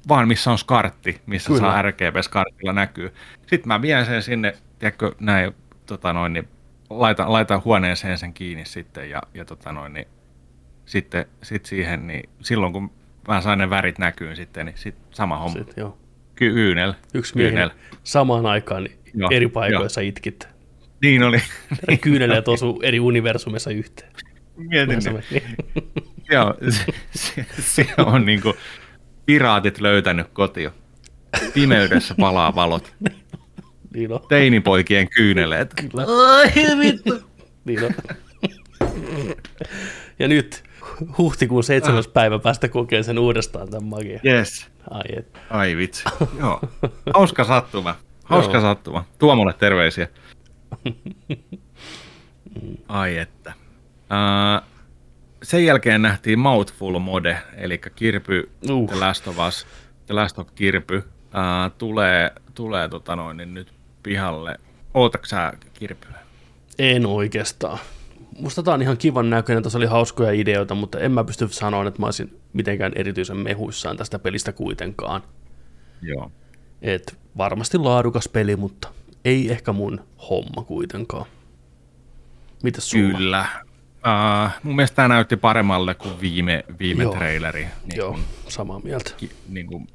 A: vaan missä on skartti, missä
B: Kyllä.
A: Saa RGB-skartilla näkyy. Sitten mä vien sen sinne, tiedätkö, näin, tota noin, niin laitan, laitan huoneeseen sen kiinni sitten ja, ja tota noin, niin sitten sit siihen, niin silloin kun mä sain ne värit näkyyn sitten, niin sit sama homma.
B: Sit, joo.
A: Kyynel.
B: Yksi miehen
A: Kyynel.
B: samaan aikaan niin
A: Joo,
B: eri paikoissa itkit.
A: Niin oli.
B: Kyyneleet osu eri universumissa yhteen.
A: Mietin, niin. on, se, se, se on niin kuin piraatit löytänyt kotio. Pimeydessä palaa valot.
B: niin on.
A: Teinipoikien kyyneleet.
B: Kyllä.
A: Ai vittu.
B: Niin on. ja nyt huhtikuun seitsemäs päivä päästä kokeen sen uudestaan tämän magia.
A: Yes.
B: Ai et.
A: Ai vitsi. Joo. Hauska sattuma. Hauska
B: Joo.
A: sattuma. Tuomolle terveisiä. Ai että. Uh, sen jälkeen nähtiin Mouthful Mode, eli Kirpy
B: Uh.
A: The Last of Us, The Last of Kirpy, ää, tulee, tulee tota noin, niin nyt pihalle. Ootatko sä Kirpyä?
B: En oikeastaan. Musta tää on ihan kivan näköinen, tässä oli hauskoja ideoita, mutta en mä pysty sanoa, että mä olisin mitenkään erityisen mehuissaan tästä pelistä kuitenkaan.
A: Joo.
B: Et varmasti laadukas peli, mutta ei ehkä mun homma kuitenkaan. Mitäs sulla?
A: Kyllä. Uh, mun mielestä tämä näytti paremmalle kuin viime, viime
B: Joo.
A: traileri. Niin
B: Joo,
A: kuin,
B: samaa mieltä.
A: ki, niin kuin,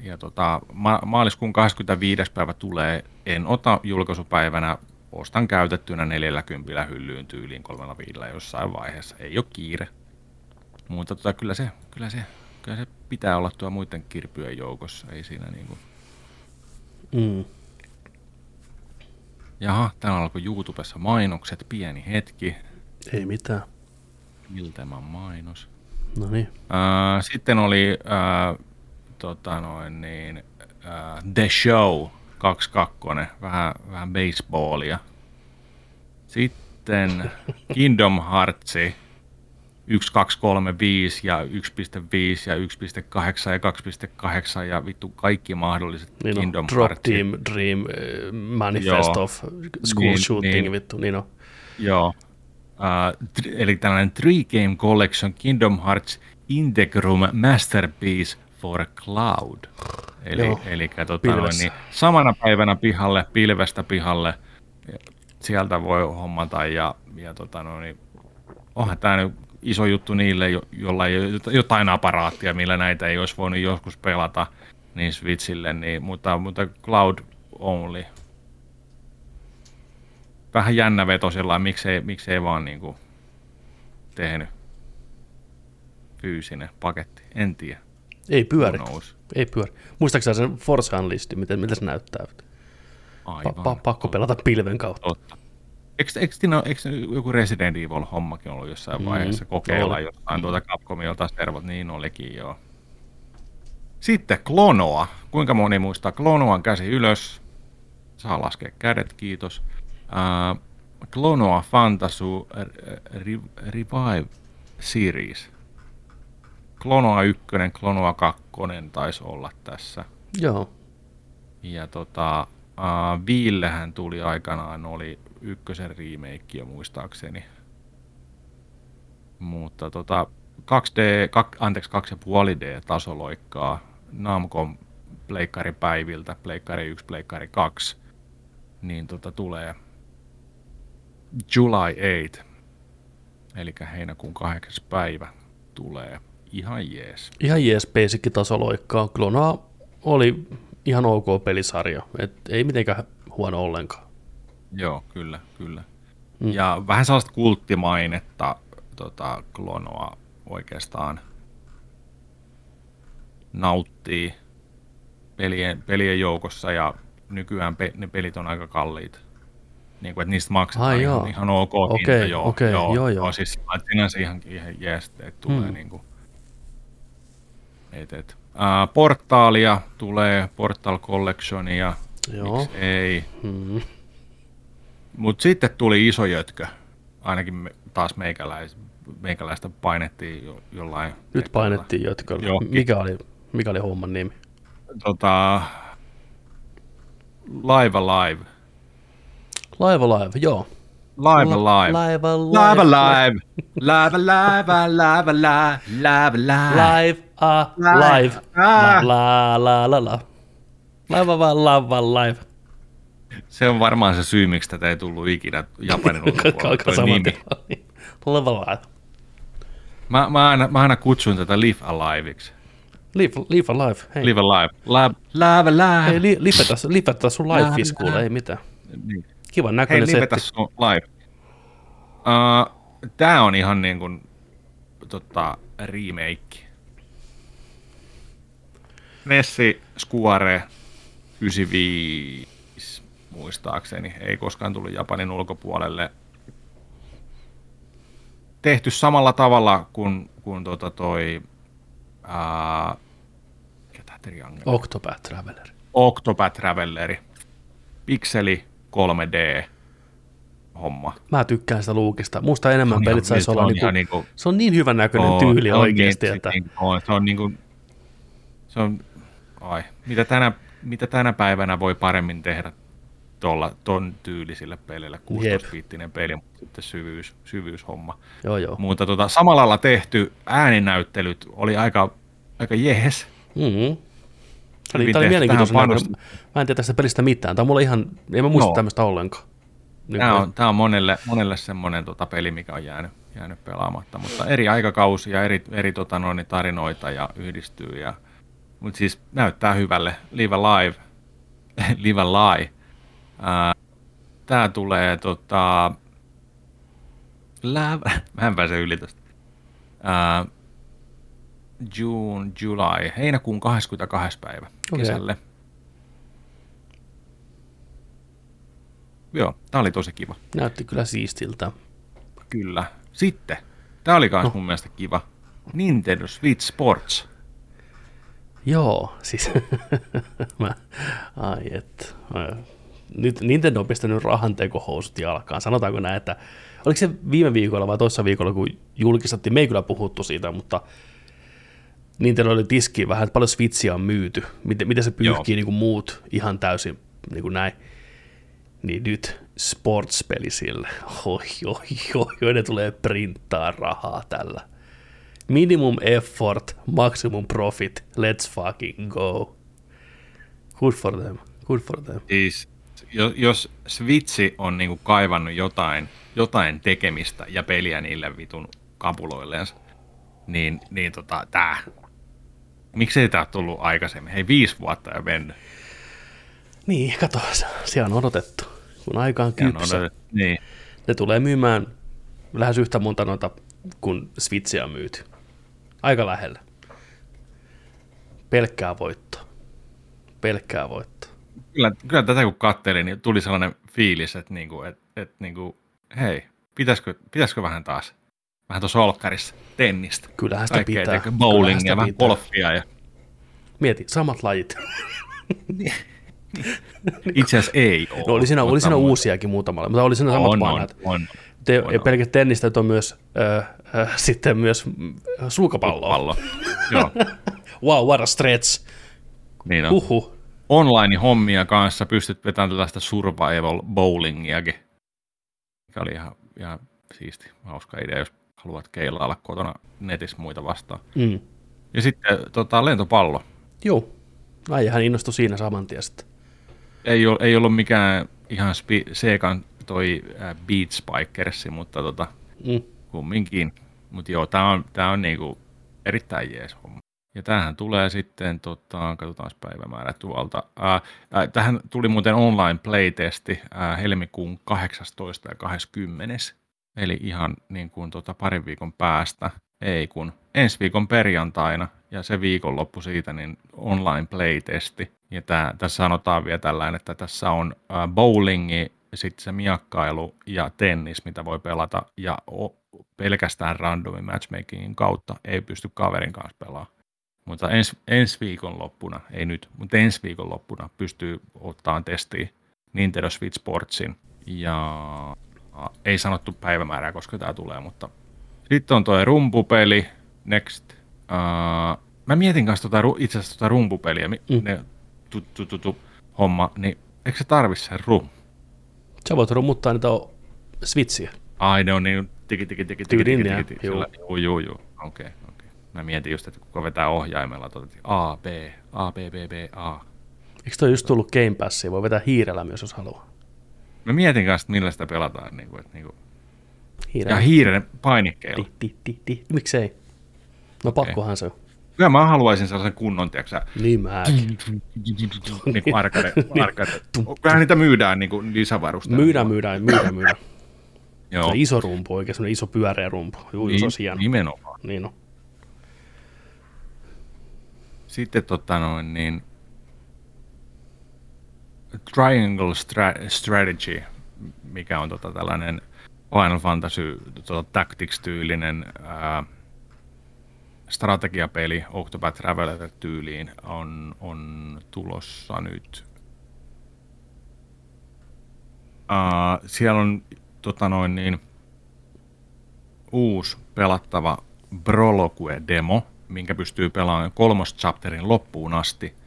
A: ja tota, ma- maaliskuun 25. päivä tulee. En ota julkaisupäivänä. Ostan käytettynä 40 hyllyyn tyyliin kolmella viidellä jossain vaiheessa. Ei ole kiire. Mutta tota, kyllä, se, kyllä, se, kyllä se pitää olla tuo muiden kirpyjen joukossa. Ei siinä niinku.
B: Mm.
A: Jaha, täällä alkoi YouTubessa mainokset. Pieni hetki.
B: Ei mitään.
A: Ilteman mainos.
B: No niin.
A: Äh, sitten oli äh, tota noin niin, äh, The Show 22, vähän, vähän baseballia. Sitten Kingdom Hearts 1, 2, 3, 5 ja 1.5 ja 1.8 ja 2.8 ja vittu kaikki mahdolliset
B: Niin on,
A: Kingdom
B: Drop
A: Heartsit.
B: Team, Dream, eh, Manifest
A: Joo.
B: of School
A: Niin,
B: Shooting,
A: niin.
B: vittu, niin on.
A: Joo. Uh, eli tällainen Three Game Collection Kingdom Hearts Integrum Masterpiece for Cloud. Eli,
B: Joo,
A: eli tota
B: pilvessä.
A: niin, samana päivänä pihalle, pilvestä pihalle, sieltä voi hommata ja, ja tota noin, niin, onhan tämä nyt iso juttu niille, jo- jolla ei ole jot- jotain aparaattia, millä näitä ei olisi voinut joskus pelata niin Switchille, niin, mutta, mutta Cloud only vähän jännä veto sillä miksei, miksei vaan niinku tehnyt fyysinen paketti. En tiedä.
B: Ei pyöri, ei pyöri. Muistaakseni sen Force Unleashed, miten, miltä se näyttää?
A: Aivan.
B: Pa- pa- pakko pelata pilven kautta.
A: Totta. Eikö, eikö, siinä, eikö joku Resident Evil-hommakin ollut jossain
B: Mm,
A: vaiheessa kokeilla
B: oli.
A: jotain tuota Capcomilta servot? Niin olikin, joo. Sitten Klonoa. Kuinka moni muistaa Klonoan käsi ylös? Saa laskea kädet, kiitos. Uh, Klonoa Fantasy Re- Revive Series. Klonoa 1, Klonoa 2 taisi olla tässä.
B: Joo.
A: Ja tota, uh, Viillehän tuli aikanaan, oli ykkösen remake jo muistaakseni. Mutta tota, 2D, kak, anteeksi 2,5D tasoloikkaa Namcon pleikkaripäiviltä, pleikkari 1, pleikkari 2, niin tota tulee July 8, eli heinäkuun 8. päivä tulee ihan jees.
B: Ihan jees basic tasoloikkaa. Klonoa oli ihan ok pelisarja. Et ei mitenkään huono ollenkaan.
A: Joo, kyllä, kyllä.
B: Mm.
A: Mm. Ja vähän sellaista kulttimainetta tota, klonoa oikeastaan nauttii pelien, pelien joukossa ja nykyään pe, ne pelit on aika kalliit. Niin kuin, että niistä maksetaan
B: Ai
A: ihan, ihan ok
B: Okei,
A: hinta, joo,
B: okei,
A: joo,
B: joo, joo.
A: joo. Siis että sinänsä ihan, ihan jees, että tulee
B: Hmm.
A: hmm. niin kuin, et, et. Uh, portaalia tulee, Portal Collectionia,
B: Joo.
A: miksi ei.
B: Mm.
A: Mutta sitten tuli iso jötkö. Ainakin me, taas meikäläis, meikäläistä painettiin jo, jollain.
B: Nyt painettiin jotkolla.
A: Joo.
B: Mikä oli, mikä oli homman nimi?
A: Tota, live Alive.
B: Live, joo.
A: Live Alive. Live Alive. Live Alive. Live Alive. Live Alive.
B: Live, a,
A: Live.
B: live. La, la, la, la. Laiva vaan lava live.
A: Se on varmaan se syy, miksi tätä ei tullut ikinä Japanin.
B: Lava live.
A: Mä, mä, aina, mä aina kutsun tätä Live Aliveiksi.
B: Live, live alive. Hei,
A: Live Alive. Live, live Alive.
B: hei li, lipetä, lipetä sun live
A: Live alive.
B: ei mitään.
A: Niin.
B: Kivan
A: Hei,
B: näköinen
A: livetä
B: setti.
A: sun live. Uh, tää on ihan niin kuin, tota, remake. Nessi Square 95 muistaakseni. Ei koskaan tullut Japanin ulkopuolelle. Tehty samalla tavalla kuin, kuin tota toi... Ketä Triangle?
B: Octopath Traveler.
A: Octopath Traveleri. Pikseli 3D homma.
B: Mä tykkään sitä luukista. Musta enemmän
A: On
B: pelit saisi
A: se
B: olla,
A: on
B: niinku,
A: niinku-
B: se on niin hyvän näköinen
A: Oo,
B: tyyli
A: on
B: oikeasti,
A: niin,
B: että
A: Se, niin, on, se on niin kuin, se on, ai, mitä tänä, mitä tänä päivänä voi paremmin tehdä tuolla ton tyylisillä peleillä, 16-biittinen peli, mutta sitten syvyys, syvyyshomma.
B: joo joo.
A: Mutta tota, samalla lailla tehty ääninäyttelyt oli aika, aika jees.
B: Mm-hmm. Tämä oli, tämä oli näköinen. Mä en tiedä tästä pelistä mitään. Tämä on mulle ihan, en mä muista
A: No.
B: tämmöistä ollenkaan. Niin
A: Tämä on, tämä on monelle, monelle semmoinen tota, peli, mikä on jäänyt, jäänyt pelaamatta, mutta eri aikakausia, eri, eri tota, noin, tarinoita ja yhdistyy. Ja, mutta siis näyttää hyvälle. Live Alive, Live Alive. Tämä tulee tota, lä- mä en pääse yli tästä. Ää, June, July, heinäkuun 22. päivä
B: Okei.
A: kesälle. Joo, tämä oli tosi kiva.
B: Näytti kyllä siistiltä.
A: Kyllä. Sitten, tämä oli myös
B: No.
A: mun mielestä kiva. Nintendo Switch Sports.
B: Joo, siis mä, ai et. Nyt Nintendo on pistänyt rahantekohousut jalkaan. Sanotaanko näin, että oliko se viime viikolla vai toissa viikolla, kun julkistettiin, me ei kyllä puhuttu siitä, mutta Nintendo oli tiski vähän, että paljon Switchia on myyty, miten, miten se pyyhkii niin kuin muut ihan täysin niin kuin näin. Niin nyt sports-peli sille. Oi, oi, oi, oi, ne tulee printtaa rahaa tällä. Minimum effort, maximum profit, let's fucking go. Good for them, good for them.
A: Siis, jos, jos Switchi on niinku kaivannut jotain, jotain tekemistä ja peliä niille vitun kapuloilleensa, niin, niin tota, tää. Miksei ole tullut aikaisemmin? Hei, viisi vuotta jo mennyt.
B: Niin, kato, siellä on odotettu. Kun aika on kypsä,
A: ne- niin.
B: ne tulee myymään lähes yhtä monta noita kuin Switchia on myyty. Aika lähellä. Pelkkää voittoa. Pelkkää voittoa.
A: Kyllä, kyllä tätä kun kattelin, niin tuli sellainen fiilis, että, niinku, että, että niinku, hei, pitäisikö, pitäisikö vähän taas, vähän tuossa olkkarissa, tennistä,
B: Kyllähän sitä
A: kaikkea,
B: pitää. Kyllähän
A: bowlingia, vähän golfia ja
B: Mieti, samat lajit.
A: itse asiassa ei ole.
B: No oli siinä, oli siinä
A: mu-
B: uusiakin muutamalla, mutta oli siinä samat
A: on,
B: vanhat.
A: on,
B: Te,
A: on,
B: ja
A: on.
B: pelkät tennistä on myös, äh, äh, sitten myös sulkapalloa.
A: pallo. Joo,
B: Wow, what a stretch.
A: niin on.
B: Huhhuh.
A: Online-hommia kanssa pystyt vetämään tällaista survival bowlingiakin, mikä oli ihan, ihan siisti, hauska idea, jos haluat keilailla kotona netissä muita vastaan.
B: Mm.
A: Ja sitten tota, lentopallo.
B: Joo. Äijähän innostui siinä saman tien sitten.
A: Ei, ole, ei ollut mikään ihan spi, Segan toi äh, Beat Spikersi, mutta tota,
B: Mm.
A: kumminkin. Mutta joo, tää on, tää on niinku erittäin jees homma. Ja tämähän tulee sitten, tota, katsotaan päivämäärä tuolta. Ää, ää, tähän tuli muuten online playtesti ää, helmikuun 18 ja 20. Eli ihan niin kuin tota parin viikon päästä, ei kun ensi viikon perjantaina ja se viikonloppu siitä, niin online playtesti. Ja tää, tässä sanotaan vielä tällainen, että tässä on bowlingi, sitten se miakkailu ja tennis, mitä voi pelata, ja o, pelkästään randomin matchmakingin kautta ei pysty kaverin kanssa pelaamaan. Mutta ens, ensi viikon loppuna, ei nyt, mutta ensi viikon loppuna pystyy ottaa testiin Nintendo Switch Sportsin. Ja ei sanottu päivämäärää, koska tämä tulee, mutta sitten on tuo rumpupeli, Next. Uh, mä mietin kanssa tota, itse asiassa tota rumpupeliä,
B: Mm.
A: ne tu, tu, tu, tu, homma, niin eikö se tarvi sen rum?
B: Sä voit rummuttaa niitä switchiä.
A: Ai ne on niin tiki tiki tiki tiki
B: Tyydin,
A: tiki
B: ja,
A: tiki
B: juu.
A: Juu, juu, juu. Okei, okei. Mä mietin just, että kuka vetää ohjaimella tuota, A, B, A, B, B, B, A.
B: Eikö toi just tullut Game Passia? Voi vetää hiirellä myös, jos haluaa.
A: Mä mietin kanssa, että millä sitä pelataan. Niin kuin, että, niin kuin,
B: Hiirellä.
A: ja hiiren painikkeilla.
B: Ti, ti, ti, ti. Miksei? No pakkohan se on.
A: Kyllä mä haluaisin sellaisen kunnon, tiedätkö
B: Niin mäkin.
A: niin kuin arcade, arcade. Kyllähän niitä myydään niin kuin lisävarusteena.
B: Myydään, myydään, myydään, myydään.
A: Joo.
B: Iso rumpu oikein, semmoinen iso pyöreä rumpu. Juu,
A: Niin,
B: se on hieno.
A: nimenomaan.
B: Niin on.
A: Sitten tota noin, niin Triangle Stra- Strategy, mikä on tota tällainen Final Fantasy tota Tactics-tyylinen ää, strategiapeli Octopath Traveler-tyyliin, on, on tulossa nyt. Ää, siellä on tota noin niin, uusi pelattava Brologue-demo, minkä pystyy pelaamaan kolmos chapterin loppuun asti.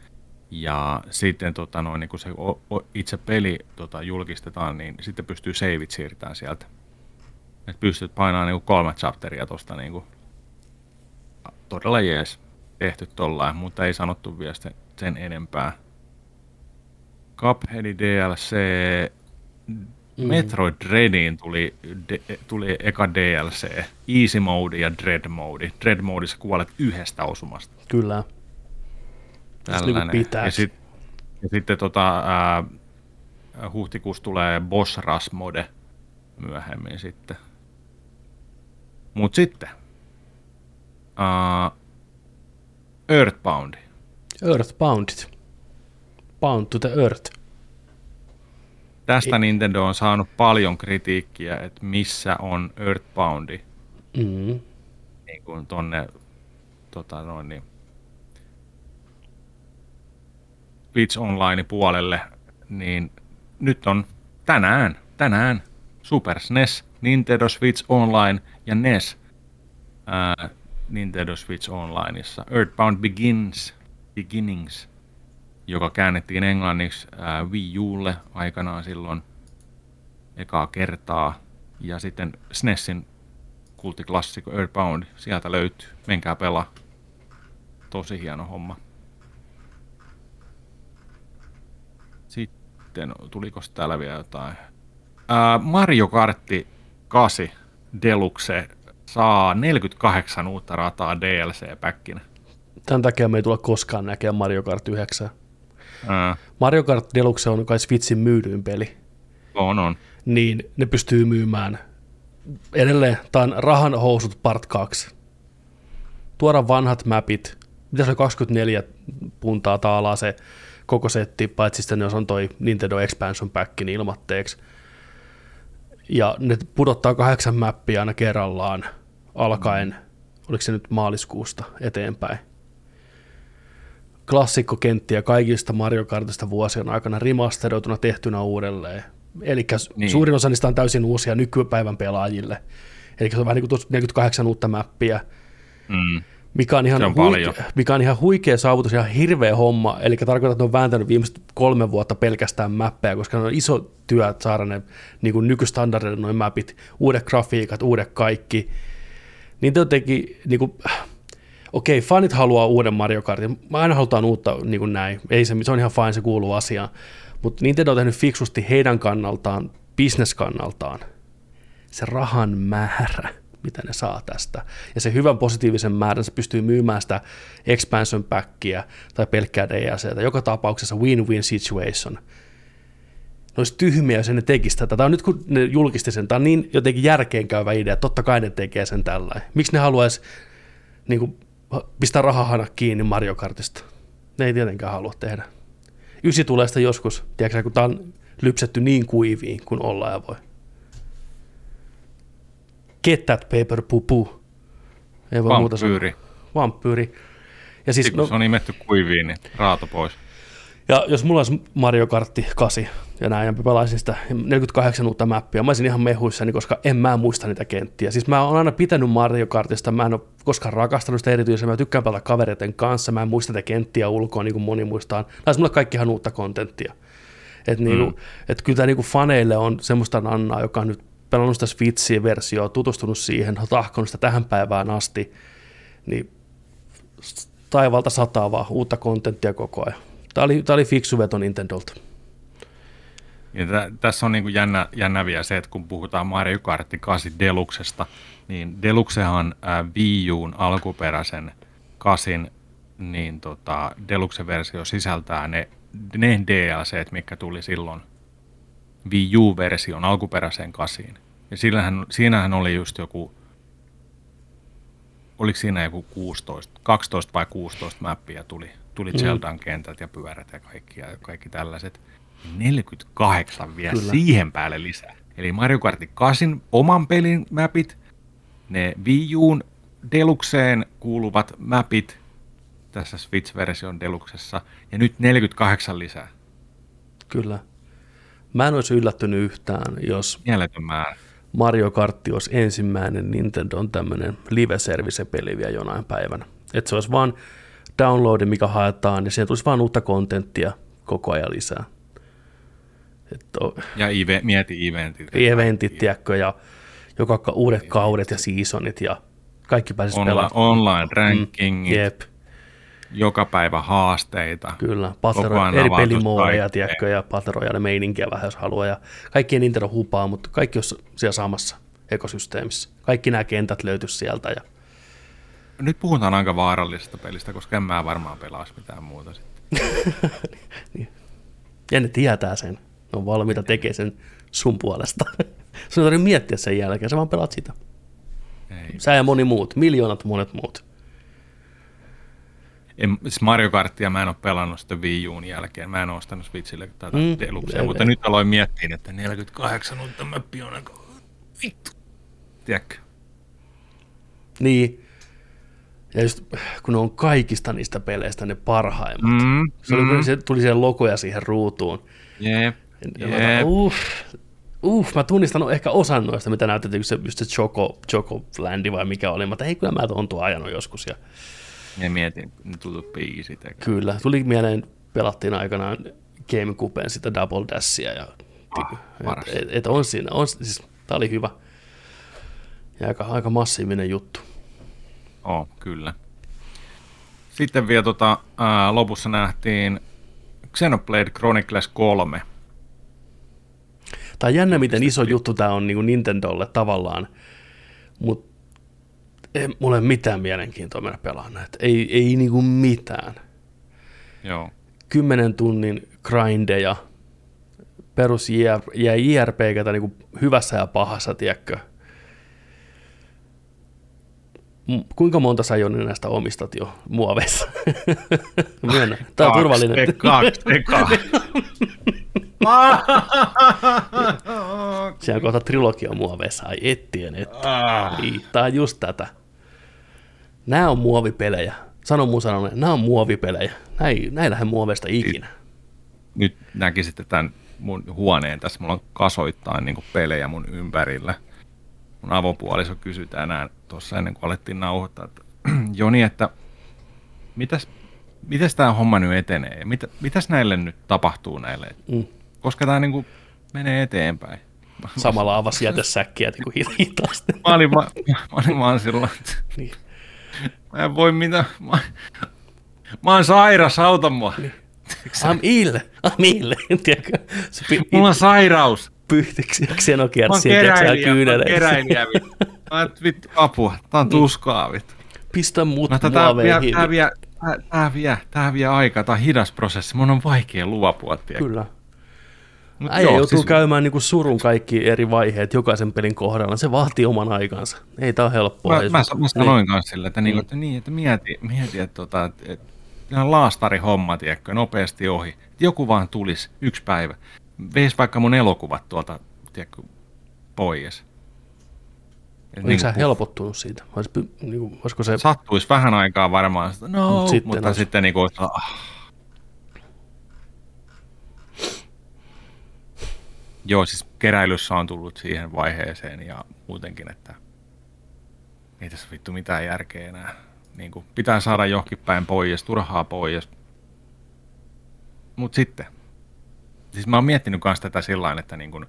A: Ja sitten tota noin, niin kun se o, o, itse peli tota, julkistetaan, niin sitten pystyy saveit siirtämään sieltä. Et pystyt painamaan niin kolme chapteria tuosta niin todella jees tehty tollain, mutta ei sanottu vielä sen, enempää. Cupheadin DLC, mm. Metroid Dreadiin tuli, de, tuli eka DLC, Easy Mode ja Dread Mode. Dread Modeissa kuolet yhdestä osumasta.
B: Kyllä.
A: Tällainen. Niin ja, sit, ja sitten tota, ää, huhtikuussa tulee Boss Rush Mode myöhemmin sitten. Mut sitten uh, Earthbound.
B: Earthbound. Bound to the Earth.
A: Tästä Ei. Nintendo on saanut paljon kritiikkiä, että missä on Earthboundi. Mm. Niin kuin tonne tota noin, niin, Switch Online puolelle, niin nyt on tänään, tänään Super SNES, Nintendo Switch Online ja NES ää, Nintendo Switch Onlineissa. Earthbound Begins, Beginnings, joka käännettiin englanniksi ää, Wii Ulle aikanaan silloin ekaa kertaa. Ja sitten SNESin kultiklassikko Earthbound, sieltä löytyy. Menkää pelaa. Tosi hieno homma. Sitten, tuliko täällä vielä jotain? Ää, Mario Kartti 8 Deluxe saa 48 uutta rataa DLC-päkkinä.
B: Tämän takia me ei tule koskaan näkemään Mario Kart 9. Ää. Mario Kart Deluxe on kai Switchin myydyin peli.
A: On, on.
B: Niin ne pystyy myymään edelleen, tämä on rahan housut part 2. Tuoda vanhat mapit, mitä se on 24 puntaa taalaa se koko setti, paitsi sitten jos on toi Nintendo Expansion Pack niin ilmatteeksi. Ja ne pudottaa kahdeksan mappia aina kerrallaan alkaen, oliko se nyt maaliskuusta eteenpäin. Klassikkokenttiä kaikista Mario Kartista vuosien aikana rimasteroituna tehtynä uudelleen. Eli niin. suurin osa niistä on täysin uusia nykypäivän pelaajille. Eli se on vähän niin kuin 48 uutta mappia. Mm mikä on, ihan on huikea, mikä on ihan huikea saavutus ja hirveä homma. Eli tarkoittaa, että ne on vääntänyt viimeiset kolme vuotta pelkästään mappeja, koska ne on iso työ saada ne niin kuin noin mapit, uudet grafiikat, uudet kaikki. Niin teki, niin kuin, okei, okay, fanit haluaa uuden Mario Kartin, mä aina halutaan uutta niin kuin näin, ei se, se on ihan fine, se kuuluu asiaan, mutta Nintendo on tehnyt fiksusti heidän kannaltaan, bisneskannaltaan, se rahan määrä mitä ne saa tästä. Ja se hyvän positiivisen määrän se pystyy myymään sitä expansion packia tai pelkkää DLCtä. Joka tapauksessa win-win situation. Ne olisi tyhmiä, jos ne tekisi tätä. Tämä on nyt kun ne julkisti sen, tämä on niin jotenkin järkeenkäyvä idea, totta kai ne tekee sen tällä. Miksi ne haluaisi niin kuin, pistää rahahana kiinni Mario Kartista? Ne ei tietenkään halua tehdä. Ysi tulee sitä joskus, tiedätkö, kun tämä on lypsetty niin kuiviin kuin ollaan ja voi. Get that paper pupu.
A: Ei voi muuta sanoa.
B: Vampyyri.
A: Ja siis, no, se on nimetty kuiviin, niin raato pois.
B: Ja jos mulla olisi Mario Kartti 8 ja näin, ja pelaisin sitä 48 uutta mappia, mä olisin ihan mehuissani, koska en mä muista niitä kenttiä. Siis mä oon aina pitänyt Mario Kartista, mä en ole koskaan rakastanut sitä erityisesti, mä tykkään pelata kavereiden kanssa, mä en muista niitä kenttiä ulkoa niin kuin moni muistaa. Nämä mulle kaikki ihan uutta kontenttia. Että niinku, mm. et kyllä tämä niinku faneille on semmoista nannaa, joka nyt pelannut sitä Switchiin versioa, tutustunut siihen, tahkonut sitä tähän päivään asti, niin taivalta sataa vaan uutta kontenttia koko ajan. Tämä oli, tämä oli fiksu veto Nintendolta.
A: Ja t- tässä on niin kuin jännä, jännä vielä se, että kun puhutaan Mario Kart 8 Deluxesta, niin Deluxehan äh, Wii Uun alkuperäisen kasin niin tota, Deluxe-versio sisältää ne, ne DLC, mitkä tuli silloin Wii U-version alkuperäiseen kasiin. Ja sillähän, siinähän oli just joku, oliko siinä joku 16, 12 vai 16 mappia tuli, tuli mm. Zeldan kentät ja pyörät ja kaikki, ja kaikki tällaiset. 48 vielä Kyllä. siihen päälle lisää. Eli Mario Kart 8 oman pelin mapit, ne Wii Uun Deluxeen kuuluvat mapit tässä Switch-version Deluxessa, ja nyt 48 lisää.
B: Kyllä. Mä en olisi yllättynyt yhtään, jos
A: Mieletön määrä.
B: Mario Kart olisi ensimmäinen Nintendon tämmöinen live-service-peli vielä jonain päivänä. Että se olisi vaan downloadi, mikä haetaan, ja siihen tulisi vaan uutta kontenttia koko ajan lisää. Et o-
A: Ja ive, mieti eventit.
B: eventit, tiedätkö, ja joka ka- uudet kaudet ja seasonit, ja kaikki pääsisi
A: Online,
B: pelaamaan.
A: online rankingit,
B: Jep,
A: joka päivä haasteita.
B: kyllä.
A: Koko
B: Patero,
A: ajan
B: eri pelimoodeja,
A: kaikkea.
B: tiedätkö, ja pateroja ja meininkiä vähän, jos haluaa. Ja kaikki ei Nintendo hupaa, mutta kaikki olisi siellä samassa ekosysteemissä. Kaikki nämä kentät löytyisi sieltä. Ja
A: Nyt puhutaan aika vaarallisesta pelistä, koska en mä varmaan pelaisi mitään muuta sitten.
B: Ja ne tietää sen. Ne on valmiita tekemään sen sun puolesta. Sun ei tarvitse miettiä sen jälkeen, sä vaan pelaat sitä.
A: Ei.
B: Sä ja moni muut, miljoonat monet muut.
A: En, siis Mario Kartia mä en ole pelannut sitten Wii Uun jälkeen. Mä en ole ostanut Switchille tätä
B: Mm,
A: Deluxea, mutta nyt aloin miettiä, että 48 uutta mäppiä on aika vittu. Tiedätkö?
B: Niin. Ja just kun ne on kaikista niistä peleistä ne parhaimmat.
A: Mm,
B: Se, oli,
A: mm.
B: se tuli siellä logoja siihen ruutuun.
A: Jep, jep.
B: uff, uff, mä tunnistan ehkä osan noista, mitä näytettiin, se, just se Choco, Choco Landi vai mikä oli. Mä että ei kyllä mä tuon tuon ajanut joskus. Ja
A: Ja mietin, ne tullut biisit.
B: kyllä, tuli mieleen, pelattiin aikanaan GameCubeen sitä Double Dashia. Ja,
A: Ah,
B: et, et, et, on siinä, on, siis, tää oli hyvä. Ja aika, aika massiivinen juttu.
A: Oh, kyllä. Sitten vielä tota, ää, lopussa nähtiin Xenoblade Chronicles 3.
B: Tämä on jännä, miten iso juttu tämä on niin Nintendolle tavallaan, mutta ei mulla ole mitään mielenkiintoa mennä pelaamaan näitä. Ei, ei niinku mitään.
A: Joo.
B: 10 tunnin grindeja, perus JRPGtä niinku hyvässä ja pahassa, tiedätkö? Kuinka monta sä Joni näistä omistat jo muoveissa? Myönnä. Tämä on
A: Kaksi,
B: turvallinen.
A: Kaksi, eka.
B: Siellä on kohta trilogia muoveissa. Ai ettien, et.
A: Ah.
B: Niin, tää on just tätä. Nämä on muovipelejä. Sano mun sanonen, nämä on muovipelejä. Näin, näin lähde muoveista ikinä.
A: Nyt näkisitte tämän mun huoneen tässä. Mulla on kasoittain niin pelejä mun ympärillä. Mun avopuoliso kysyi tänään tuossa ennen kuin alettiin nauhoittaa, että Joni, että mitäs, mitäs tämä homma nyt etenee? Ja Mitä, mitäs näille nyt tapahtuu näille?
B: Mm.
A: Koska tämä niin menee eteenpäin.
B: Samalla avasi jätesäkkiä niin hitaasti.
A: Mä olin, va- mä olin vaan silloin, että
B: Niin.
A: Mä en voi mitään. Mä, mä oon sairas, auta mua.
B: I'm ill, I'm ill. Tiedätkö, pi-
A: Mulla on sairaus.
B: pyyhtiksi ja
A: Mä oon keräilijä, mä oon keräilijä. Mä oon, vittu apua, tää on tuskaa vittu.
B: Pistä mut
A: No, tää, tää, vie, tää, vie, tää, tää, vie, tää vie aikaa, tää on hidas prosessi. Mun on vaikea luopua, tiedätkö?
B: Kyllä.
A: Mut
B: Äijä
A: joo,
B: joutuu
A: siis-
B: käymään niin kuin surun kaikki eri vaiheet jokaisen pelin kohdalla. Se vaatii oman aikansa. Ei tää ole helppoa.
A: Mä,
B: Ei
A: mä, mä sanoin kanssa sille, että, niinku, että, niin, että mieti, mieti että, tota, että, että ihan laastari homma, tiedätkö, nopeasti ohi. Joku vaan tulisi yksi päivä. Veis vaikka mun elokuvat tuolta, tiedätkö, pois.
B: Oliko sä
A: niinku,
B: helpottunut siitä? Olis, niin kuin, olisiko se...
A: Sattuisi vähän aikaa varmaan, no,
B: Mut sitten
A: sitten mutta
B: olisi-
A: sitten niinku, että, ah. Joo, siis keräilyssä on tullut siihen vaiheeseen ja muutenkin, että ei tässä vittu mitään järkeä enää. Niin kuin, pitää saada johonkin päin pois, turhaa pois. Mutta sitten, siis mä oon miettinyt myös tätä sillä että niin kuin,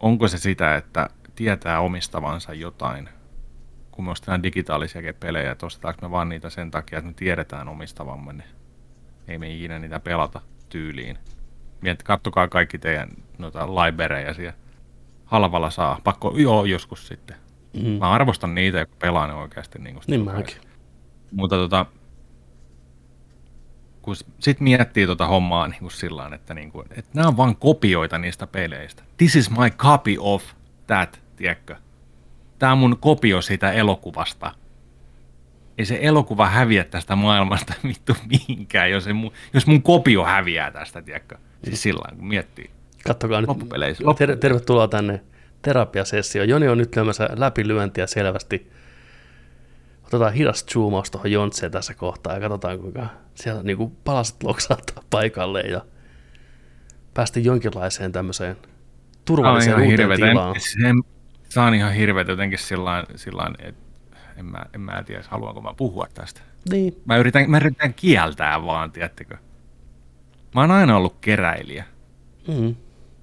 A: onko se sitä, että tietää omistavansa jotain, kun me ostetaan digitaalisia pelejä, että ostetaanko me vaan niitä sen takia, että me tiedetään omistavamme ne. Ei me ikinä niitä pelata tyyliin. Miet, kattokaa kaikki teidän noita libraryja siellä. Halvalla saa. Pakko, joo, joskus sitten.
B: Mm.
A: Mä arvostan niitä, jotka pelaa ne oikeasti. Niin,
B: Niin mäkin.
A: mutta tota, kun sit miettii tota hommaa niin kuin sillä että, niin kuin, että nämä on vain kopioita niistä peleistä. This is my copy of that, tiedätkö? Tämä on mun kopio siitä elokuvasta. Ei se elokuva häviä tästä maailmasta vittu mihinkään, jos, ei mun, jos mun kopio häviää tästä, tiedätkö? Siis sillä kun miettii.
B: Kattokaa nyt.
A: Loppupeleissä.
B: Ter- tervetuloa tänne terapiasessioon. Joni on nyt lyömässä läpilyöntiä selvästi. Otetaan hidas zoomaus tuohon Jontseen tässä kohtaa ja katsotaan kuinka siellä niinku palaset loksahtaa paikalle ja päästä jonkinlaiseen tämmöiseen turvalliseen uuteen tilaan.
A: En- Se on ihan hirveetä jotenkin sillä että en mä, en mä tiedä, haluanko mä puhua tästä.
B: Niin,
A: Mä yritän, mä yritän kieltää vaan, tiedättekö. Mä oon aina ollut keräilijä,
B: mm.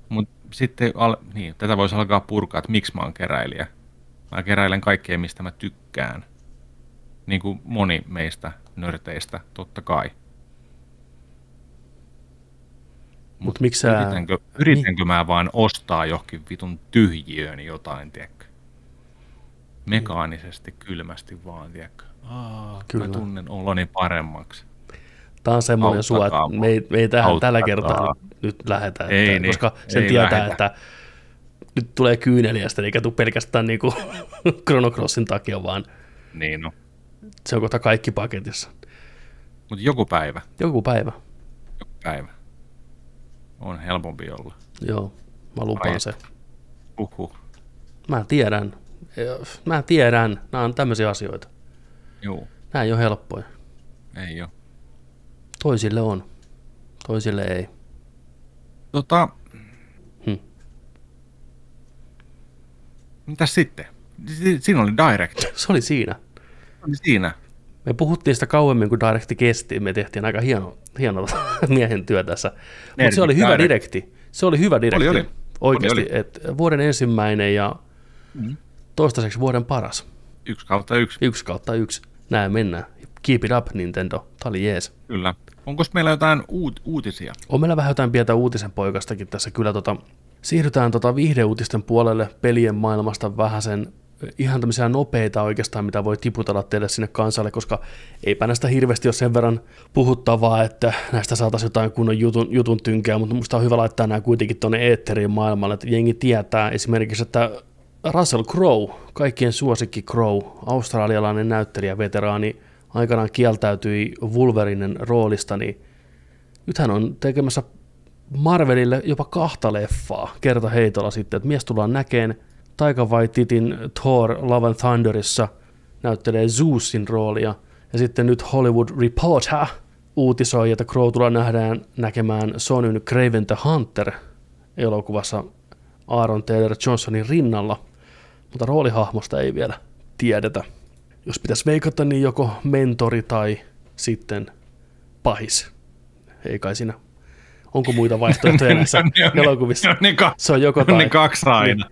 A: Mutta sitten al, niin, tätä voisi alkaa purkaa, että miksi mä oon keräilijä. Mä keräilen kaikkea, mistä mä tykkään. Niin kuin moni meistä nörteistä, totta kai.
B: mutta sä...
A: Yritänkö, yritänkö mä vaan ostaa johonkin vitun tyhjiöön jotain, tiedätkö? Mekaanisesti, kylmästi vaan, tiedätkö? Aa,
B: Kyllä.
A: Mä tunnen oloni paremmaksi.
B: Tämä on semmoinen sua, että
A: Auttakaa
B: me ei, me ei tähän
A: Auttakaa.
B: tällä kertaa nyt, että,
A: Ei niin,
B: koska sen
A: ei
B: tietää,
A: lähetä.
B: että nyt tulee kyyneliästä, eikä tule pelkästään niin Chrono Crossin takia, vaan
A: Niin no.
B: se on kohta kaikki paketissa.
A: Mutta joku päivä,
B: Joku päivä,
A: joku päivä on helpompi olla.
B: joo, mä lupaan
A: Ai.
B: se.
A: Uhu.
B: Mä tiedän, mä tiedän, nämä on tämmöisiä asioita.
A: Juu,
B: Nämä ei ole helppoja.
A: ei ole.
B: Toisille on, toisille ei.
A: Tota,
B: Hmm.
A: mitäs sitten? Si- Siinä oli Direct.
B: Se oli siinä.
A: Oli siinä.
B: Me puhuttiin sitä kauemmin, kun Directi kesti. Me tehtiin aika hieno, hieno miehen työ tässä. Mutta se oli hyvä
A: Direct.
B: direkti. Se oli hyvä direkti.
A: Oli, oli.
B: Oikeasti,
A: Oli, oli.
B: että vuoden ensimmäinen ja
A: Mm.
B: toistaiseksi vuoden paras.
A: Yksi kautta yksi,
B: Yksi kautta yksi. Näin mennään. Keep it up, Nintendo. Tämä oli jees.
A: kyllä. Onko meillä jotain uut- uutisia?
B: On meillä vähän jotain pientä uutisen poikastakin tässä. Kyllä tota, siirrytään tota viihdeuutisten puolelle pelien maailmasta vähän sen ihan tämmöisiä nopeita oikeastaan, mitä voi tiputella teille sinne kansalle, koska eipä näistä hirveästi ole sen verran puhuttavaa, että näistä saataisiin jotain kunnon jutun, jutun tynkeä, mutta musta on hyvä laittaa nämä kuitenkin tuonne eetteriin maailmalle, että jengi tietää esimerkiksi, että Russell Crowe, kaikkien suosikki Crowe, australialainen näyttelijä, veteraani, aikanaan kieltäytyi Wolverinen roolista, niin nyt hän on tekemässä Marvelille jopa kahta leffaa kerta heitolla sitten, että mies tullaan näkeen Taika Waititin Thor Love and Thunderissa näyttelee Zeusin roolia, ja sitten nyt Hollywood Reporter uutisoi, että Crow tullaan nähdään näkemään Sonyn Craven the Hunter elokuvassa Aaron Taylor Johnsonin rinnalla, mutta roolihahmosta ei vielä tiedetä. Jos pitäisi veikata, niin joko mentori tai sitten pahis. Ei kai siinä. Onko muita vaihtoehtoja näissä
A: Ne on
B: elokuvissa?
A: ne on ne ka-
B: Se on joko
A: ne on
B: tai.
A: ne kaksi aina.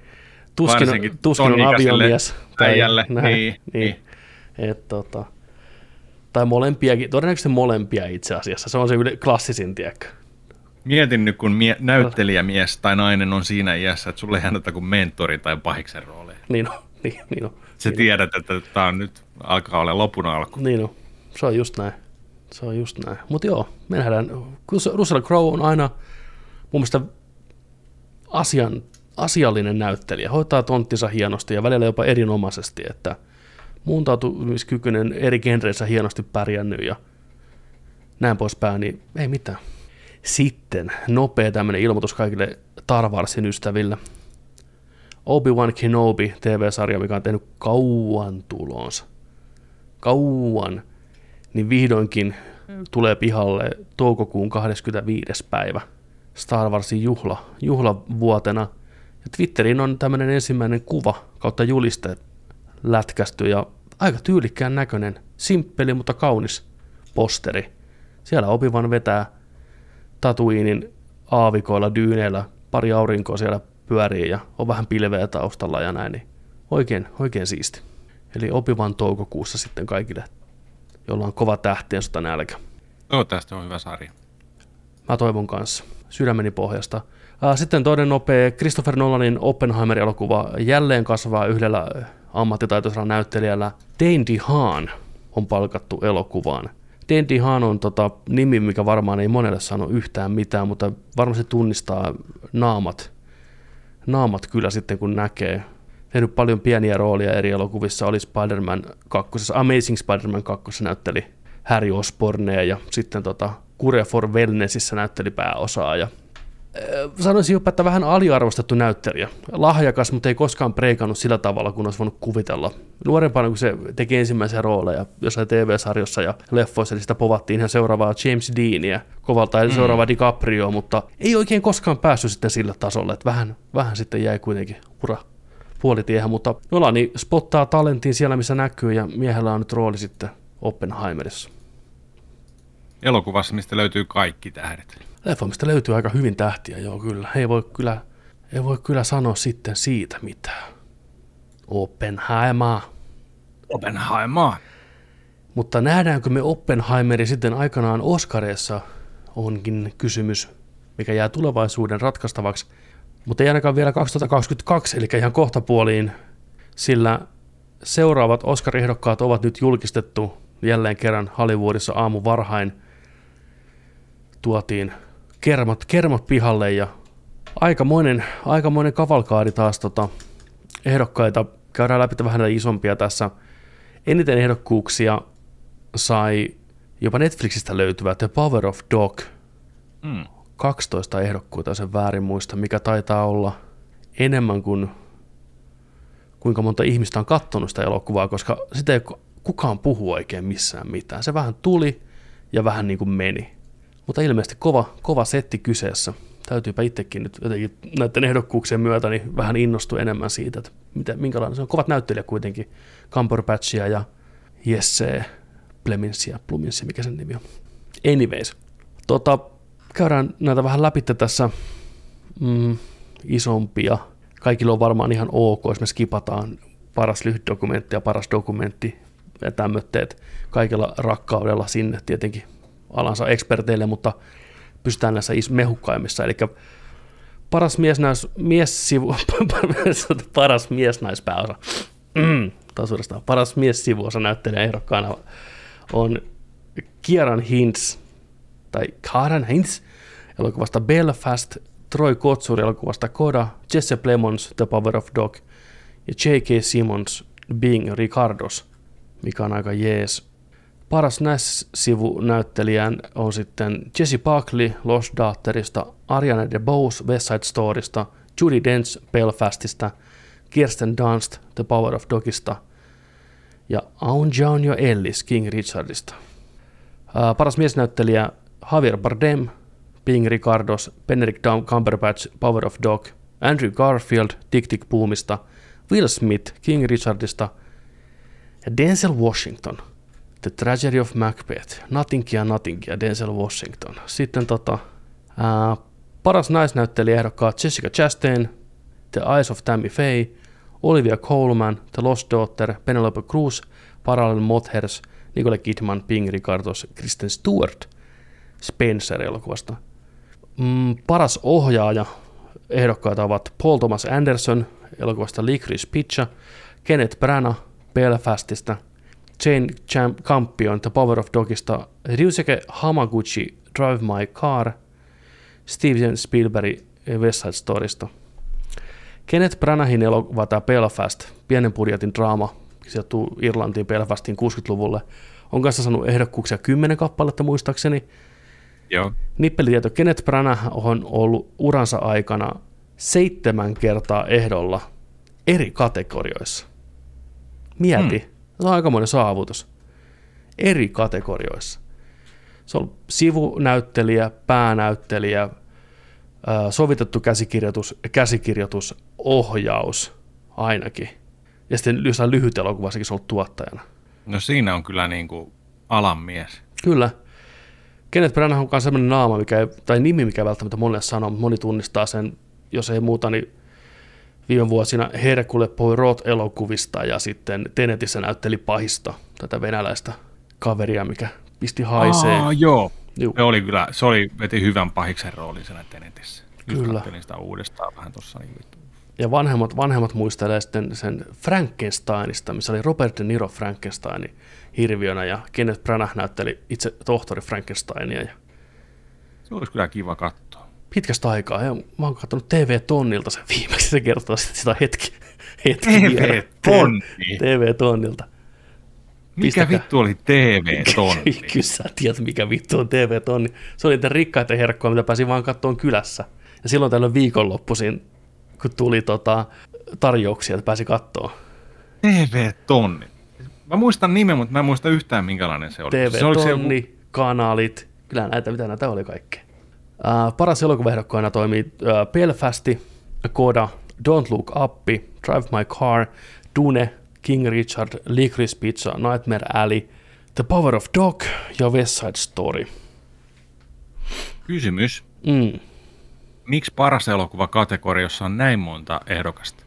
B: Tuskin,
A: Varsinkin
B: tuskin on aviomies.
A: äijälle.
B: näin,
A: Niin,
B: niin. Et, tota, tai molempiakin, todennäköisesti molempia itse asiassa. Se on se yle- klassisin, tiedäkö?
A: Mietin nyt, kun mie- näyttelijämies tai nainen on siinä iässä, että sulle ei anneta kuin mentori tai pahiksen rooleja.
B: Niin on, niin, niin on.
A: Sä tiedät, että tämä on nyt alkaa olla lopun alku.
B: Niin on. Se on just näin. Se on just näin. Mutta joo, me nähdään. Russell Crowe on aina mun mielestä asian, asiallinen näyttelijä. Hoitaa tonttinsa hienosti ja välillä jopa erinomaisesti, että muuntautumiskykyinen eri genreissä hienosti pärjännyt ja näin poispäin, niin ei mitään. Sitten nopea tämmöinen ilmoitus kaikille Star Warsin ystäville. Obi-Wan Kenobi TV-sarja, mikä on tehnyt kauan tulonsa. Kauan. Niin vihdoinkin tulee pihalle toukokuun 25. päivä Star Warsin juhla, juhlavuotena. Ja Twitteriin on tämmöinen ensimmäinen kuva kautta juliste lätkästy ja aika tyylikkään näköinen, simppeli, mutta kaunis posteri. Siellä Obi-Wan vetää Tatuinin aavikoilla, dyyneillä, pari aurinkoa siellä pyörii ja on vähän pilveä taustalla ja näin, niin oikein, oikein siisti. Eli Obi-Wan toukokuussa sitten kaikille, jolla on kova tähtien sota nälkä.
A: Toivottavasti on hyvä sarja.
B: Mä toivon kanssa sydämeni pohjasta. Sitten toinen nopea, Christopher Nolanin Oppenheimer-elokuva jälleen kasvaa yhdellä ammattitaitoisella näyttelijällä. Dane DeHaan on palkattu elokuvaan. Dane DeHaan on tota, nimi, mikä varmaan ei monelle sano yhtään mitään, mutta varmasti tunnistaa naamat, naamat kyllä sitten kun näkee. Tehnyt paljon pieniä roolia eri elokuvissa, oli Spider-Man 2, Amazing Spider-Man 2 näytteli Harry Osbornea ja sitten tota, Cure for Wellnessissä näytteli pääosaa ja sanoisin jopa, että vähän aliarvostettu näyttelijä. Lahjakas, mutta ei koskaan preikannut sillä tavalla, kun olisi voinut kuvitella. Nuorempana, kun se teki ensimmäisiä rooleja jossain TV-sarjossa ja leffoissa, niin sitä povattiin ihan seuraavaa James Deania kovalta ja mm. seuraavaa DiCaprio, mutta ei oikein koskaan päässyt sitten sillä tasolle, että vähän, vähän sitten jäi kuitenkin ura puolitiehen, mutta Nolani spottaa talentin siellä, missä näkyy, ja miehellä on nyt rooli sitten Oppenheimerissa.
A: Elokuvassa, mistä löytyy kaikki tähdet.
B: Leffa, mistä löytyy aika hyvin tähtiä, joo kyllä. Ei voi kyllä, ei voi kyllä sanoa sitten siitä mitään. Oppenheimer.
A: Oppenheimer.
B: Mutta nähdäänkö me Oppenheimeri sitten aikanaan Oscareissa, onkin kysymys, mikä jää tulevaisuuden ratkaistavaksi. Mutta ei ainakaan vielä 2022, eli ihan kohtapuoliin, sillä seuraavat Oscar-ehdokkaat ovat nyt julkistettu jälleen kerran Hollywoodissa aamu varhain. Tuotiin kermat, kermat pihalle ja aikamoinen, aikamoinen kavalkaadi taas tota, ehdokkaita. Käydään läpi vähän näitä isompia tässä. Eniten ehdokkuuksia sai jopa Netflixistä löytyvä The Power of Dog. Mm. 12 ehdokkuutta, sen väärin muista, mikä taitaa olla enemmän kuin kuinka monta ihmistä on katsonut sitä elokuvaa, koska sitä ei kukaan puhu oikein missään mitään. Se vähän tuli ja vähän niin kuin meni. Mutta ilmeisesti kova, kova setti kyseessä. Täytyypä itsekin nyt jotenkin näiden ehdokkuuksien myötä niin vähän innostua enemmän siitä, että mitä, minkälainen se on. Kovat näyttelijät kuitenkin. Cumberbatchia ja Jesse Pleminsia, Pluminsia, mikä sen nimi on. Anyways, tota, käydään näitä vähän läpi tässä mm, isompia. Kaikilla on varmaan ihan ok, jos me skipataan paras lyhyt dokumentti ja paras dokumentti ja tämmöitteet kaikella rakkaudella sinne tietenkin alansa eksperteille, mutta pystytään näissä mehukkaimmissa. Eli paras mies, nais, mies sivu, paras mies naispääosa. Mm, paras mies sivuosa näyttelijä ehdokkaana on Kieran Hintz, tai Kieran Hintz, elokuvasta Belfast, Troy Kotsur elokuvasta Koda, Jesse Plemons The Power of Dog ja J.K. Simmons Being Ricardos, mikä on aika jees Paras Nash-sivunäyttelijän on sitten Jesse Buckley Lost Daughterista, Ariana DeBose West Side Storysta, Judy Dench Belfastista, Kirsten Dunst The Power of Dogista ja Aun Jaunio Ellis King Richardista. paras miesnäyttelijä Javier Bardem, Ping Ricardos, Benedict Cumberbatch Power of Dog, Andrew Garfield Tick Tick Boomista, Will Smith King Richardista ja Denzel Washington – The Tragedy of Macbeth, Nothing ja Denzel Washington. Sitten tota, ää, paras naisnäyttelijä ehdokkaat Jessica Chastain, The Eyes of Tammy Faye, Olivia Colman, The Lost Daughter, Penelope Cruz, Parallel Mothers, Nicole Kidman, Ping Ricardos, Kristen Stewart, Spencer-elokuvasta. Mm, paras ohjaaja ehdokkaita ovat Paul Thomas Anderson elokuvasta Licorice Pizza, Kenneth Branagh Belfastista – Jane Champ Campion The Power of Dogista, Ryusuke Hamaguchi Drive My Car, Steven Spielberg West Side Storysta. Kenneth Branahin elokuva tämä Belfast, pienen budjetin draama, sijoittuu Irlantiin Belfastiin 60-luvulle, on kanssa saanut ehdokkuuksia kymmenen kappaletta muistaakseni.
A: Joo.
B: Nippelitieto, Kenneth Branagh on ollut uransa aikana seitsemän kertaa ehdolla eri kategorioissa. Mieti, hmm. Se on aikamoinen saavutus. Eri kategorioissa. Se on sivunäyttelijä, päänäyttelijä, sovitettu käsikirjoitus, käsikirjoitus, ohjaus ainakin. Ja sitten jossain lyhyt elokuvassakin se on tuottajana.
A: No siinä on kyllä niin kuin alan mies.
B: Kyllä. Kenneth Branagh on sellainen naama, mikä ei, tai nimi, mikä välttämättä monelle sanoo, mutta moni tunnistaa sen, jos ei muuta, niin viime vuosina Herkule Poirot-elokuvista ja sitten Tenetissä näytteli pahista tätä venäläistä kaveria, mikä pisti haisee.
A: Aa, joo. Juu. Se oli kyllä, se oli, veti hyvän pahiksen roolin siinä Tenetissä.
B: Kyllä.
A: Sitä uudestaan vähän tuossa. Niin
B: ja vanhemmat, vanhemmat muistelee sitten sen Frankensteinista, missä oli Robert De Niro Frankenstein hirviönä ja Kenneth Branagh näytteli itse tohtori Frankensteinia. Ja...
A: Se olisi kyllä kiva katsoa
B: pitkästä aikaa. Ja mä oon katsonut TV-tonnilta sen viimeksi, se kertoo sitä hetki. hetki
A: TV-tonni?
B: TV-tonnilta.
A: Mikä vittu oli TV-tonni?
B: Kyllä sä tiedät, mikä vittu on TV-tonni. Se oli niitä rikkaita herkkoja, mitä pääsi vaan kattoon kylässä. Ja silloin tällöin viikonloppuisin, kun tuli tota, tarjouksia, että pääsi kattoon.
A: TV-tonni. Mä muistan nimen, mutta mä en muista yhtään minkälainen se oli. Se oli se joku-
B: TV-tonni, kanalit, kyllä näitä, mitä näitä oli kaikkea. Uh, paras elokuvaehdokkaana toimii uh, Belfasti, Koda, Don't Look Up, Drive My Car, Dune, King Richard, Licorice Pizza, Nightmare Alley, The Power of Dog ja West Side Story.
A: Kysymys.
B: Mm.
A: Miksi paras elokuva kategoriassa on näin monta ehdokasta?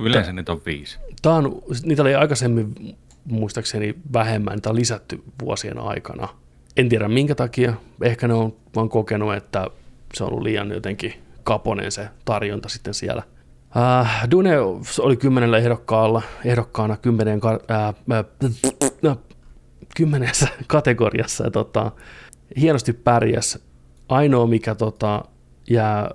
A: Yleensä niitä on viisi.
B: Tää on, niitä oli aikaisemmin muistaakseni vähemmän, on lisätty vuosien aikana. En tiedä minkä takia, ehkä ne on vaan kokenut, että se on ollut liian jotenkin kaponen se tarjonta sitten siellä. Äh, Dune oli kymmenellä ehdokkaalla, ehdokkaana kymmeneen, ka- äh, äh, kymmenessä kategoriassa ja tota, hienosti pärjäs. Ainoa, mikä tota, jää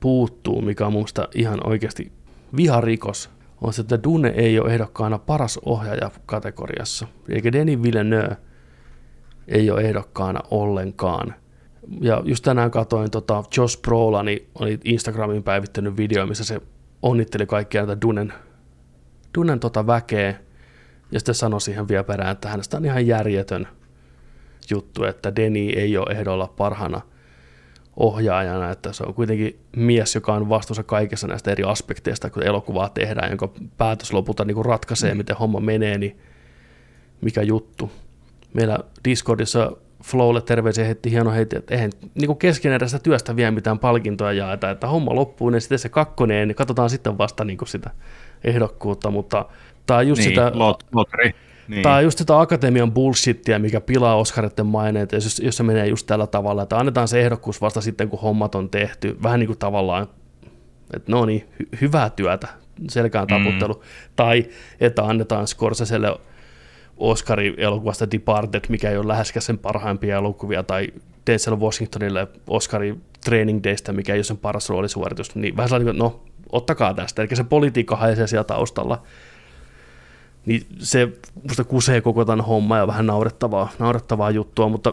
B: puuttuu, mikä on mun ihan oikeasti viharikos, on se, että Dune ei ole ehdokkaana paras ohjaaja kategoriassa. Eikä Denis Villeneuve ei ole ehdokkaana ollenkaan. Ja just tänään katsoin, tota, Josh Brolani oli Instagramin päivittänyt video, missä se onnitteli kaikkia näitä Dunen, Dunen tota väkeä. Ja sitten sanoi siihen vielä perään, että hänestä on ihan järjetön juttu, että Deni ei ole ehdolla parhana ohjaajana, että se on kuitenkin mies, joka on vastuussa kaikessa näistä eri aspekteista, kun elokuvaa tehdään, jonka päätös lopulta niin ratkaisee, miten homma menee, niin mikä juttu. Meillä Discordissa Flowlle terveisiä heitti hieno heitti, että eihän niin keskeneräistä työstä vielä mitään palkintoja jaeta, että homma loppuu, niin sitten se kakkonen, niin katsotaan sitten vasta niin sitä ehdokkuutta, mutta tämä on just
A: niin,
B: sitä...
A: lot, lotri. Niin.
B: Tämä on just sitä akatemian bullshittia, mikä pilaa Oscaritten maineet, jos, jos se menee just tällä tavalla, että annetaan se ehdokkuus vasta sitten, kun hommat on tehty. Vähän niin kuin tavallaan, että no niin, hy- hyvää työtä, selkään taputtelu. Mm. Tai että annetaan Scorseselle Oscari-elokuvasta Departed, mikä ei ole läheskään sen parhaimpia elokuvia, tai Denzel Washingtonille Oscari Training Daystä, mikä ei ole sen paras roolisuoritus. Niin vähän sellainen, että no, ottakaa tästä. Eli se politiikka haisee siellä taustalla niin se musta kusee koko tämän homma ja vähän naurettavaa, naurettavaa juttua, mutta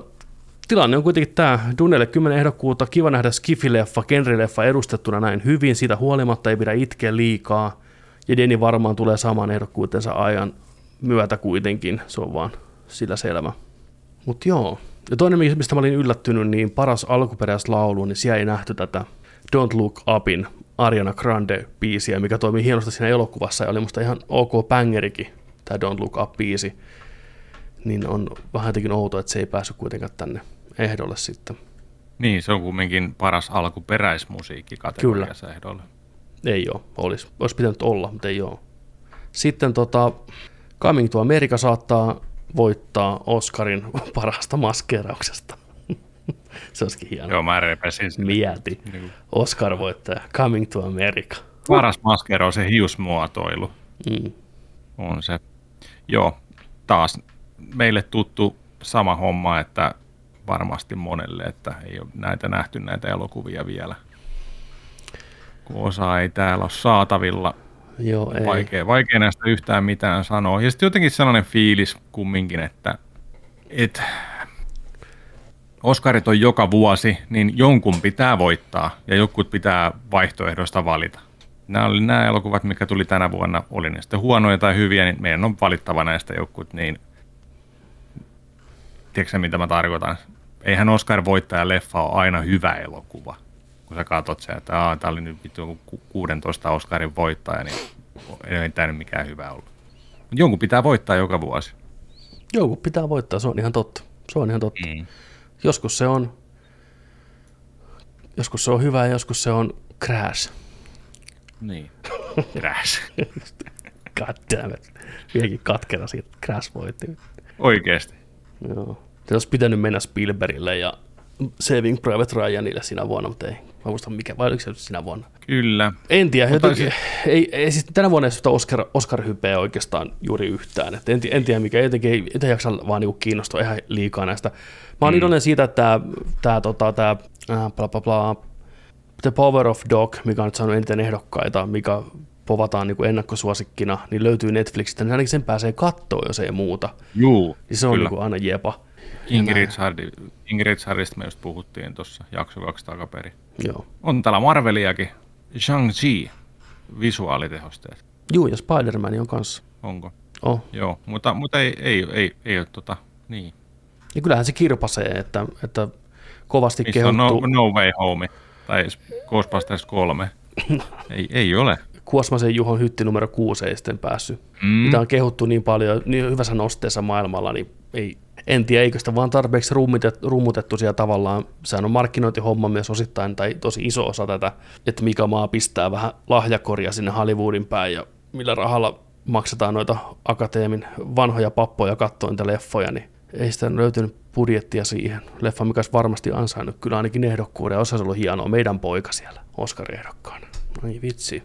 B: tilanne on kuitenkin tämä. Dunelle 10 ehdokkuutta, kiva nähdä Skifi-leffa, genrileffa edustettuna näin hyvin, siitä huolimatta ei pidä itkeä liikaa, ja Deni varmaan tulee saamaan ehdokkuutensa ajan myötä kuitenkin, se on vaan sillä selvä. Mutta joo, ja toinen, mistä mä olin yllättynyt, niin paras alkuperäislaulu, niin siellä ei nähty tätä Don't Look Upin Ariana Grande-biisiä, mikä toimii hienosti siinä elokuvassa ja oli musta ihan ok bangerikin, tämä Don't Look Up-biisi. Niin on vähän jotenkin outoa, että se ei päässyt kuitenkaan tänne ehdolle sitten.
A: Niin, se on kumminkin paras alkuperäismusiikki kategoriassa ehdolle.
B: Ei ole, olisi. Olisi pitänyt olla, mutta ei ole. Sitten tota, Coming to America saattaa voittaa Oscarin parasta maskeerauksesta. Se olisikin hienoa.
A: Joo, mä repesin sen.
B: Mieti.
A: Niin.
B: Oscar voittaja, Coming to America.
A: Paras maskero on se hiusmuotoilu.
B: Mm.
A: On se. Joo, taas meille tuttu sama homma, että varmasti monelle, että ei ole näitä nähty näitä elokuvia vielä. Kun osa ei täällä ole saatavilla.
B: Joo, ei.
A: Vaikea, vaikea näistä yhtään mitään sanoa. Ja sitten jotenkin sellainen fiilis kumminkin, että et, Oskarit on joka vuosi, niin jonkun pitää voittaa ja jotkut pitää vaihtoehdoista valita. Nämä oli nämä elokuvat, mikä tuli tänä vuonna, oli ne sitten huonoja tai hyviä, niin meidän on valittava näistä jotkut, niin tiedätkö mitä mä tarkoitan? Eihän Oscar-voittaja leffa ole aina hyvä elokuva. Kun sä katsot sen, että tämä oli nyt vittu 16 Oscarin voittaja, niin ei tämä nyt mikään hyvä ollut. Jonkun pitää voittaa joka vuosi.
B: Joku pitää voittaa, se on ihan totta. Se on ihan totta.
A: Mm.
B: Joskus se on, joskus se on hyvä ja joskus se on crash.
A: Niin. Crash.
B: God damn it. Vieläkin katkera siitä, crash voitti.
A: Oikeesti.
B: Joo. Se olisi pitänyt mennä Spielbergille ja Saving Private Ryanille sinä vuonna, mutta ei. Mä muistan mikä, vai oliko se sinä vuonna?
A: Kyllä.
B: En tiedä,
A: Mutta
B: jotenkin, ei, ei, siis tänä vuonna ei sitä Oscar, Oscar-hypeä oikeastaan juuri yhtään. Et en, en tiedä mikä, jotenkin ei, ei jaksa vaan niinku kiinnostua ihan liikaa näistä. Mä oon mm. iloinen siitä, että tämä tää, tota, tää, äh, bla, bla, bla, The Power of Dog, mikä on nyt saanut eniten ehdokkaita, mikä povataan niin ennakkosuosikkina, niin löytyy Netflixistä, niin ainakin sen pääsee kattoon, jos ei muuta.
A: Juu,
B: Niin se on
A: kyllä.
B: niin aina jepa.
A: King Richardista me just puhuttiin tuossa jakso kaksi takaperin.
B: Joo.
A: On täällä Marveliakin. Shang-Chi visuaalitehosteet.
B: Juu, ja Spider-Man on kanssa.
A: Onko?
B: Oh.
A: Joo, mutta, mutta ei, ei, ei, ei ole tota, niin.
B: Ja kyllähän se kirpasee, että, että kovasti
A: Missä on
B: kehuttu.
A: no, no Way Home tai Ghostbusters 3? ei, ei ole.
B: Kuosmasen Juhon hytti numero kuusi ei sitten päässyt.
A: Mm.
B: Mitä on kehuttu niin paljon, niin hyvässä nosteessa maailmalla, niin ei, en tiedä, eikö sitä vaan tarpeeksi rummutettu, siellä tavallaan. Sehän on markkinointihomma myös osittain, tai tosi iso osa tätä, että mikä maa pistää vähän lahjakoria sinne Hollywoodin päin, ja millä rahalla maksetaan noita akateemin vanhoja pappoja katsoa niitä leffoja, niin ei sitä löytynyt budjettia siihen. Leffa, mikä olisi varmasti ansainnut kyllä ainakin ehdokkuuden, osa ollut hienoa, meidän poika siellä Oscar-ehdokkaana. Ai vitsi.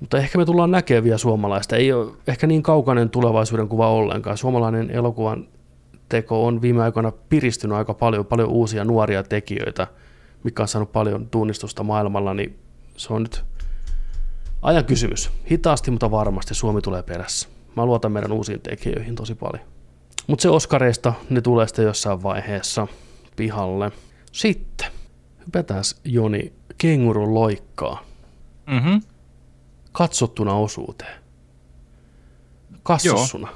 B: Mutta ehkä me tullaan näkemään vielä suomalaista. Ei ole ehkä niin kaukainen tulevaisuuden kuva ollenkaan. Suomalainen elokuvan teko on viime aikoina piristynyt aika paljon, paljon uusia nuoria tekijöitä, mikä on saanut paljon tunnistusta maailmalla, niin se on nyt ajan kysymys. Hitaasti, mutta varmasti Suomi tulee perässä. Mä luotan meidän uusiin tekijöihin tosi paljon. Mutta se Oskareista, ne tulee sitten jossain vaiheessa pihalle. Sitten hypätään Joni kengurun loikkaa
A: Mm-hmm.
B: katsottuna osuuteen. Kassassuna.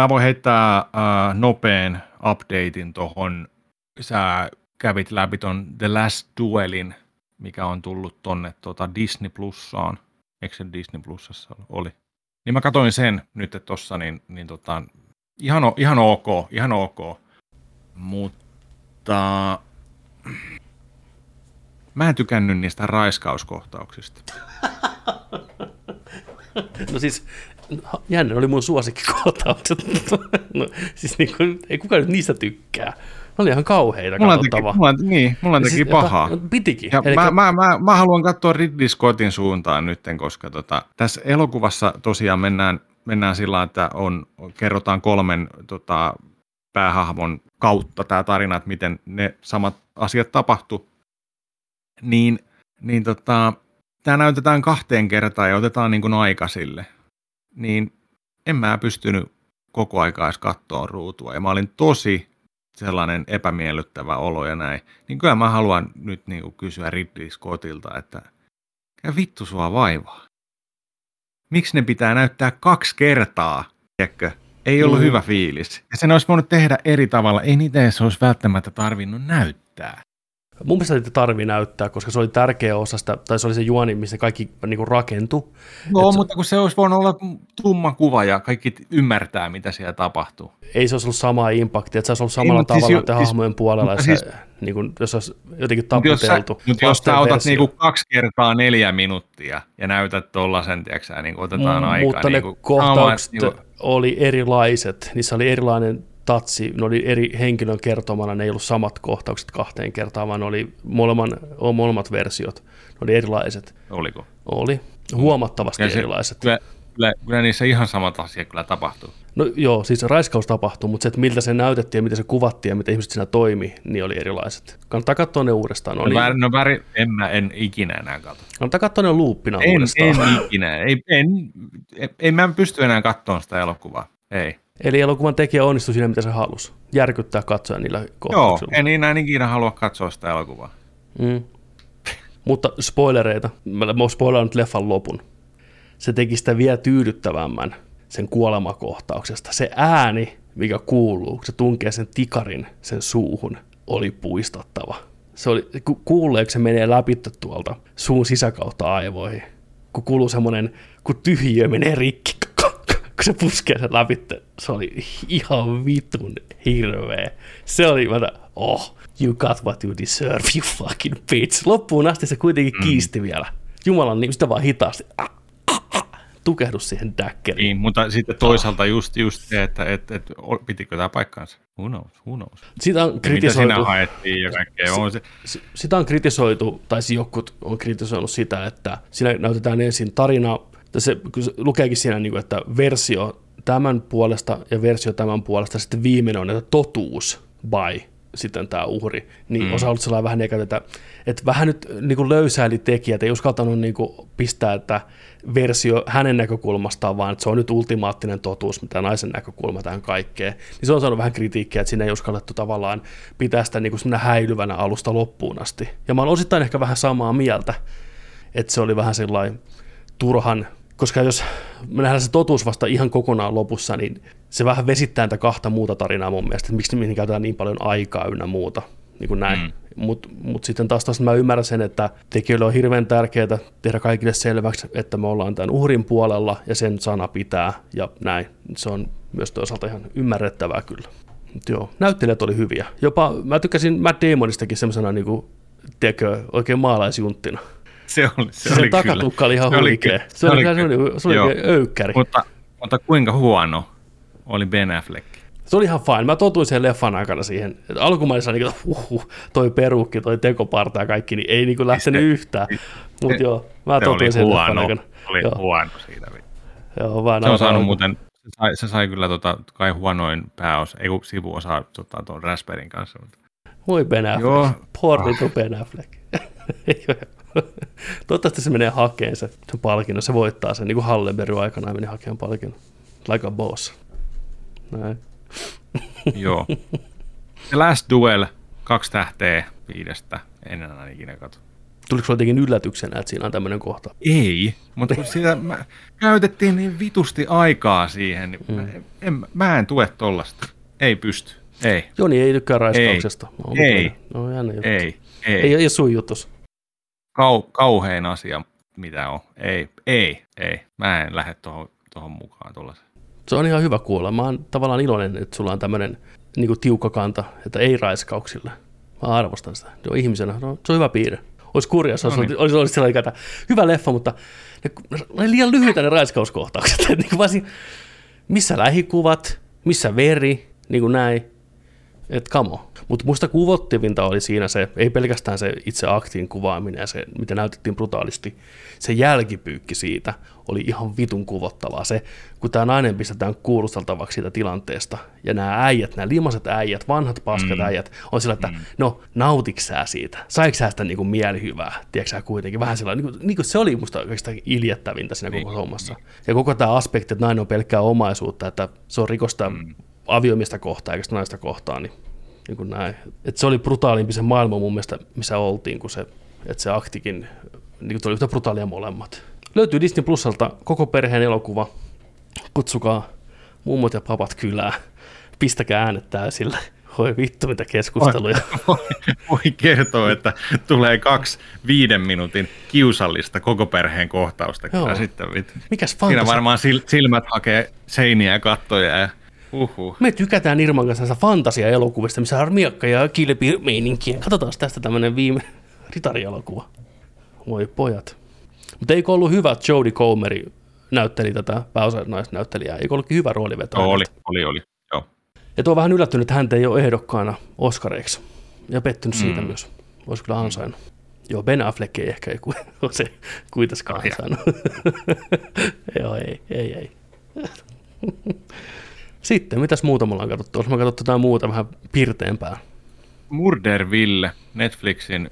A: Mä voin heittää äh, nopean updatein tuohon. Sä kävit läpi ton The Last Duelin, mikä on tullut tonne tota Disney Plussaan. Eikö se Disney Plussassa oli? Niin mä katsoin sen nyt tossa, niin, niin tota, ihan, ihan ok, ihan ok. Mutta mä en tykännyt niistä raiskauskohtauksista.
B: No siis, jännä oli mun suosikkikohtaukset. no, siis niin kuin, ei kukaan nyt niistä tykkää. Ne oli ihan kauheita
A: Mulla teki,
B: katsottavaa.
A: mulla, niin, mulla teki
B: Siis,
A: pahaa.
B: jota- Pitikin.
A: Ja
B: Elikkä-
A: mä, mä, mä, mä, haluan katsoa Ridley Scottin suuntaan nyt, koska tota, tässä elokuvassa tosiaan mennään, mennään sillä, että on, kerrotaan kolmen tota, päähahmon kautta tämä tarina, että miten ne samat asiat tapahtuu. Niin, niin tota, tämä näytetään kahteen kertaan ja otetaan niin kuin aika sille. Niin en mä pystynyt koko aikaa edes katsoa ruutua. Ja mä olin tosi sellainen epämiellyttävä olo ja näin, niin kyllä mä haluan nyt niin kuin kysyä Ridley Scottilta, että ja vittu sua vaivaa. Miksi ne pitää näyttää kaksi kertaa, tiedätkö? Ei ollut
B: Mm.
A: mm. hyvä fiilis. Ja sen olisi voinut tehdä eri tavalla. Ei niitä edes olisi välttämättä tarvinnut näyttää.
B: Mun mielestä niitä tarvii näyttää, koska se oli tärkeä osa sitä, tai se oli se juoni, missä kaikki niin rakentui.
A: Joo,
B: Et se-
A: mutta kun se olisi voinut olla tumma kuva ja kaikki ymmärtää, mitä siellä tapahtuu.
B: Ei se olisi ollut samaa impaktia, että se olisi ollut samalla
A: mutta siis
B: tavalla siis,
A: siis-
B: hahmojen puolella,
A: mutta
B: se,
A: siis-
B: niin kuin, jos olisi jotenkin
A: Mutta jos, sä,
B: taputeltu.
A: mut jos sä otat
B: versio.
A: niinku kaksi kertaa neljä minuuttia ja näytät tiedätkö niin otetaan
B: Mm,
A: aika.
B: Mutta ne
A: niinku,
B: kohtaukset
A: sama- niinku-
B: oli erilaiset, niissä oli erilainen tatsi, ne oli eri henkilön kertomana, ne ei ollut samat kohtaukset kahteen kertaan, vaan ne oli molemmat, molemmat versiot, ne oli erilaiset.
A: Oliko?
B: Oli huomattavasti
A: Ja se-
B: erilaiset.
A: Kyllä, kyllä, kyllä niissä ihan samat asiat kyllä tapahtuu.
B: No joo, siis raiskaus tapahtuu, mutta se, että miltä se näytettiin ja miten se kuvattiin ja miten ihmiset siinä toimi, niin oli erilaiset. Kannattaa katsoa ne uudestaan. No,
A: No,
B: niin,
A: väri, no väri, en mä en ikinä enää katso.
B: kannattaa katsoa ne luuppina
A: En,
B: uudestaan.
A: en ikinä. Ei, en, en, en, mä pysty enää katsomaan sitä elokuvaa. Ei.
B: Eli elokuvan tekijä onnistui siinä, mitä se halusi. Järkyttää katsoja niillä
A: Joo,
B: kohtauksilla.
A: en enää ikinä halua katsoa sitä elokuvaa.
B: Mm. Mutta spoilereita. Mä mä spoilaan nyt leffan lopun. Se teki sitä vielä tyydyttävämmän sen kuolemakohtauksesta. Se ääni, mikä kuuluu, kun se tunkee sen tikarin sen suuhun, oli puistattava. Se oli, ku- kuulee, kun se menee läpi tuolta suun sisäkautta aivoihin. Kun kuuluu semmoinen, kun tyhjiö menee rikki, kun se puskee sen läpi. Se oli ihan vitun hirveä. Se oli, mä oh, you got what you deserve, you fucking bitch. Loppuun asti se kuitenkin
A: Mm.
B: kiisti vielä. Jumalan niin sitä vaan hitaasti. Ah, ah, ah. Tukehdus siihen däkkeriin.
A: Niin, mutta sitten toisaalta just, just se, että et, et, pitikö tämä paikkaansa? Who knows, who knows.
B: Sitä on
A: Ja mitä
B: kritisoitu.
A: siinä haettiin ja kaikkea. On se,
B: sitä on kritisoitu, tai siis jotkut on kritisoinut sitä, että siinä näytetään ensin tarina, tai se, lukeekin siinä, niin kuin, että versio tämän puolesta ja versio tämän puolesta, sitten viimeinen on, että totuus by sitten tämä uhri, niin mm. osa ollut sellainen vähän negativinen, että, että vähän nyt niin kuin löysäili tekijät, ei uskaltanut niin kuin pistää, että versio hänen näkökulmastaan, vaan että se on nyt ultimaattinen totuus, mitä naisen näkökulma tähän kaikkeen. Niin se on saanut vähän kritiikkiä, että siinä ei uskallettu tavallaan pitää sitä niin kuin häilyvänä alusta loppuun asti. Ja mä olen osittain ehkä vähän samaa mieltä, että se oli vähän sellainen turhan koska jos me nähdään se totuus vasta ihan kokonaan lopussa, niin se vähän vesittää tätä kahta muuta tarinaa mun mielestä, että miksi niihin käytetään niin paljon aikaa ynnä muuta, niin kuin näin. Mm. Mutta mut sitten taas, taas mä ymmärrän sen, että tekijöille on hirveän tärkeää tehdä kaikille selväksi, että me ollaan tämän uhrin puolella ja sen sana pitää ja näin. Se on myös toisaalta ihan ymmärrettävää kyllä. Mut joo, näyttelijät oli hyviä. Jopa mä tykkäsin Matt Damonistakin semmoisena niin tekö oikein maalaisjunttina
A: se oli, se,
B: se
A: oli
B: takatukka
A: kyllä.
B: oli ihan huikea. Se, se oli, se oli, se oli öykkäri.
A: Mutta, mutta kuinka huono oli Ben Affleck?
B: Se oli ihan fine. Mä totuin sen leffan aikana siihen. Alkumaissa niin, uhuh, toi perukki, toi tekoparta ja kaikki, niin ei niin lähtenyt se, yhtään. Mutta joo, mä totuin sen huono, leffan aikana.
A: Oli joo. huono siitä.
B: Joo, vaan
A: se on saanut muuten, se sai, se sai kyllä tota, kai huonoin pääos, ei kun sivuosa tota, tuon Rasperin kanssa. Mutta...
B: Voi Ben Affleck. Joo. Ah. Ben Affleck. Toivottavasti se menee hakeen se, se palkinnon. Se voittaa sen, niin kuin Hallenberg aikanaan meni hakemaan palkinnon. Like a boss. Näin.
A: Joo. The Last Duel, kaksi tähteä viidestä. En enää ikinä katso.
B: Tuliko sulla jotenkin yllätyksenä, että siinä on tämmöinen kohta?
A: Ei, mutta kun sitä mä, käytettiin niin vitusti aikaa siihen, niin mm. mä, en, mä en tue tollasta. Ei pysty. Ei.
B: Joni ei tykkää raiskauksesta.
A: Ei. Ei.
B: No.
A: Ei.
B: Ei. Ei, ei sun jutus
A: kau, kauhein asia, mitä on. Ei, ei, ei. Mä en lähde tuohon mukaan tuollaisen.
B: Se on ihan hyvä kuulla. Mä oon tavallaan iloinen, että sulla on tämmöinen niin tiukka kanta, että ei raiskauksille. Mä arvostan sitä. Se on ihmisenä. No, se on hyvä piirre. Olisi kurja, olisi, no niin. olisi, olisi sellainen että hyvä leffa, mutta ne, ne liian lyhyitä ne raiskauskohtaukset. niin kuin missä lähikuvat, missä veri, niin kuin näin. Että kamo. Mutta musta kuvottivinta oli siinä se, ei pelkästään se itse aktin kuvaaminen ja se, mitä näytettiin brutaalisti, se jälkipyykki siitä oli ihan vitun kuvottavaa. Se, kun tämä nainen pistetään kuulusteltavaksi siitä tilanteesta, ja nämä äijät, nämä limaset äijät, vanhat paskat mm. äijät, on sillä, että mm. no, nautiks sä siitä? Saiko sä sitä niin mielihyvää? Tiedätkö kuitenkin? Vähän sillä niin kuin, niin kuin se oli musta oikeastaan iljettävintä siinä niin, koko hommassa. Niin. Ja koko tämä aspekti, että nainen on pelkkää omaisuutta, että se on rikosta mm. Aviomista kohtaan eikä naista kohtaan, niin niin kuin näin. Et se oli brutaalimpi se maailma mun mielestä, missä oltiin, kun se, että se aktikin, niin kuin oli yhtä brutaalia molemmat. Löytyy Disney Plusalta koko perheen elokuva. Kutsukaa mummot ja papat kylää. Pistäkää äänet täysillä. Voi vittu, mitä keskusteluja.
A: Voi, voi kertoa, että tulee kaksi viiden minuutin kiusallista koko perheen kohtausta. Joo. Sitten,
B: Mikäs fantasia?
A: Siinä varmaan silmät hakee seiniä ja kattoja ja Uhuh.
B: Me tykätään Irman kanssa fantasia-elokuvista, missä on miakka ja kilpi-meininkiä. Katsotaan tästä tämmöinen viime ritari-elokuva. Voi pojat. Mutta eikö ollut hyvä, että Jodie Comeri näytteli tätä pääosanaisnäyttelijää? Eikö ollutkin hyvä rooliveto?
A: No, oli, oli, oli, joo.
B: Ja tuo vähän yllättynyt, että häntä ei ole ehdokkaana Oscareiksi. Ja pettynyt mm. siitä myös. Olisi kyllä ansainnut. Joo, Ben Affleck ei ehkä ole se kuitenkaan ansainnut. joo, ei, ei, ei. Sitten, mitäs muuta mulla on katsottu? Olisi katsottu jotain muuta vähän pirteempää.
A: Murderville, Netflixin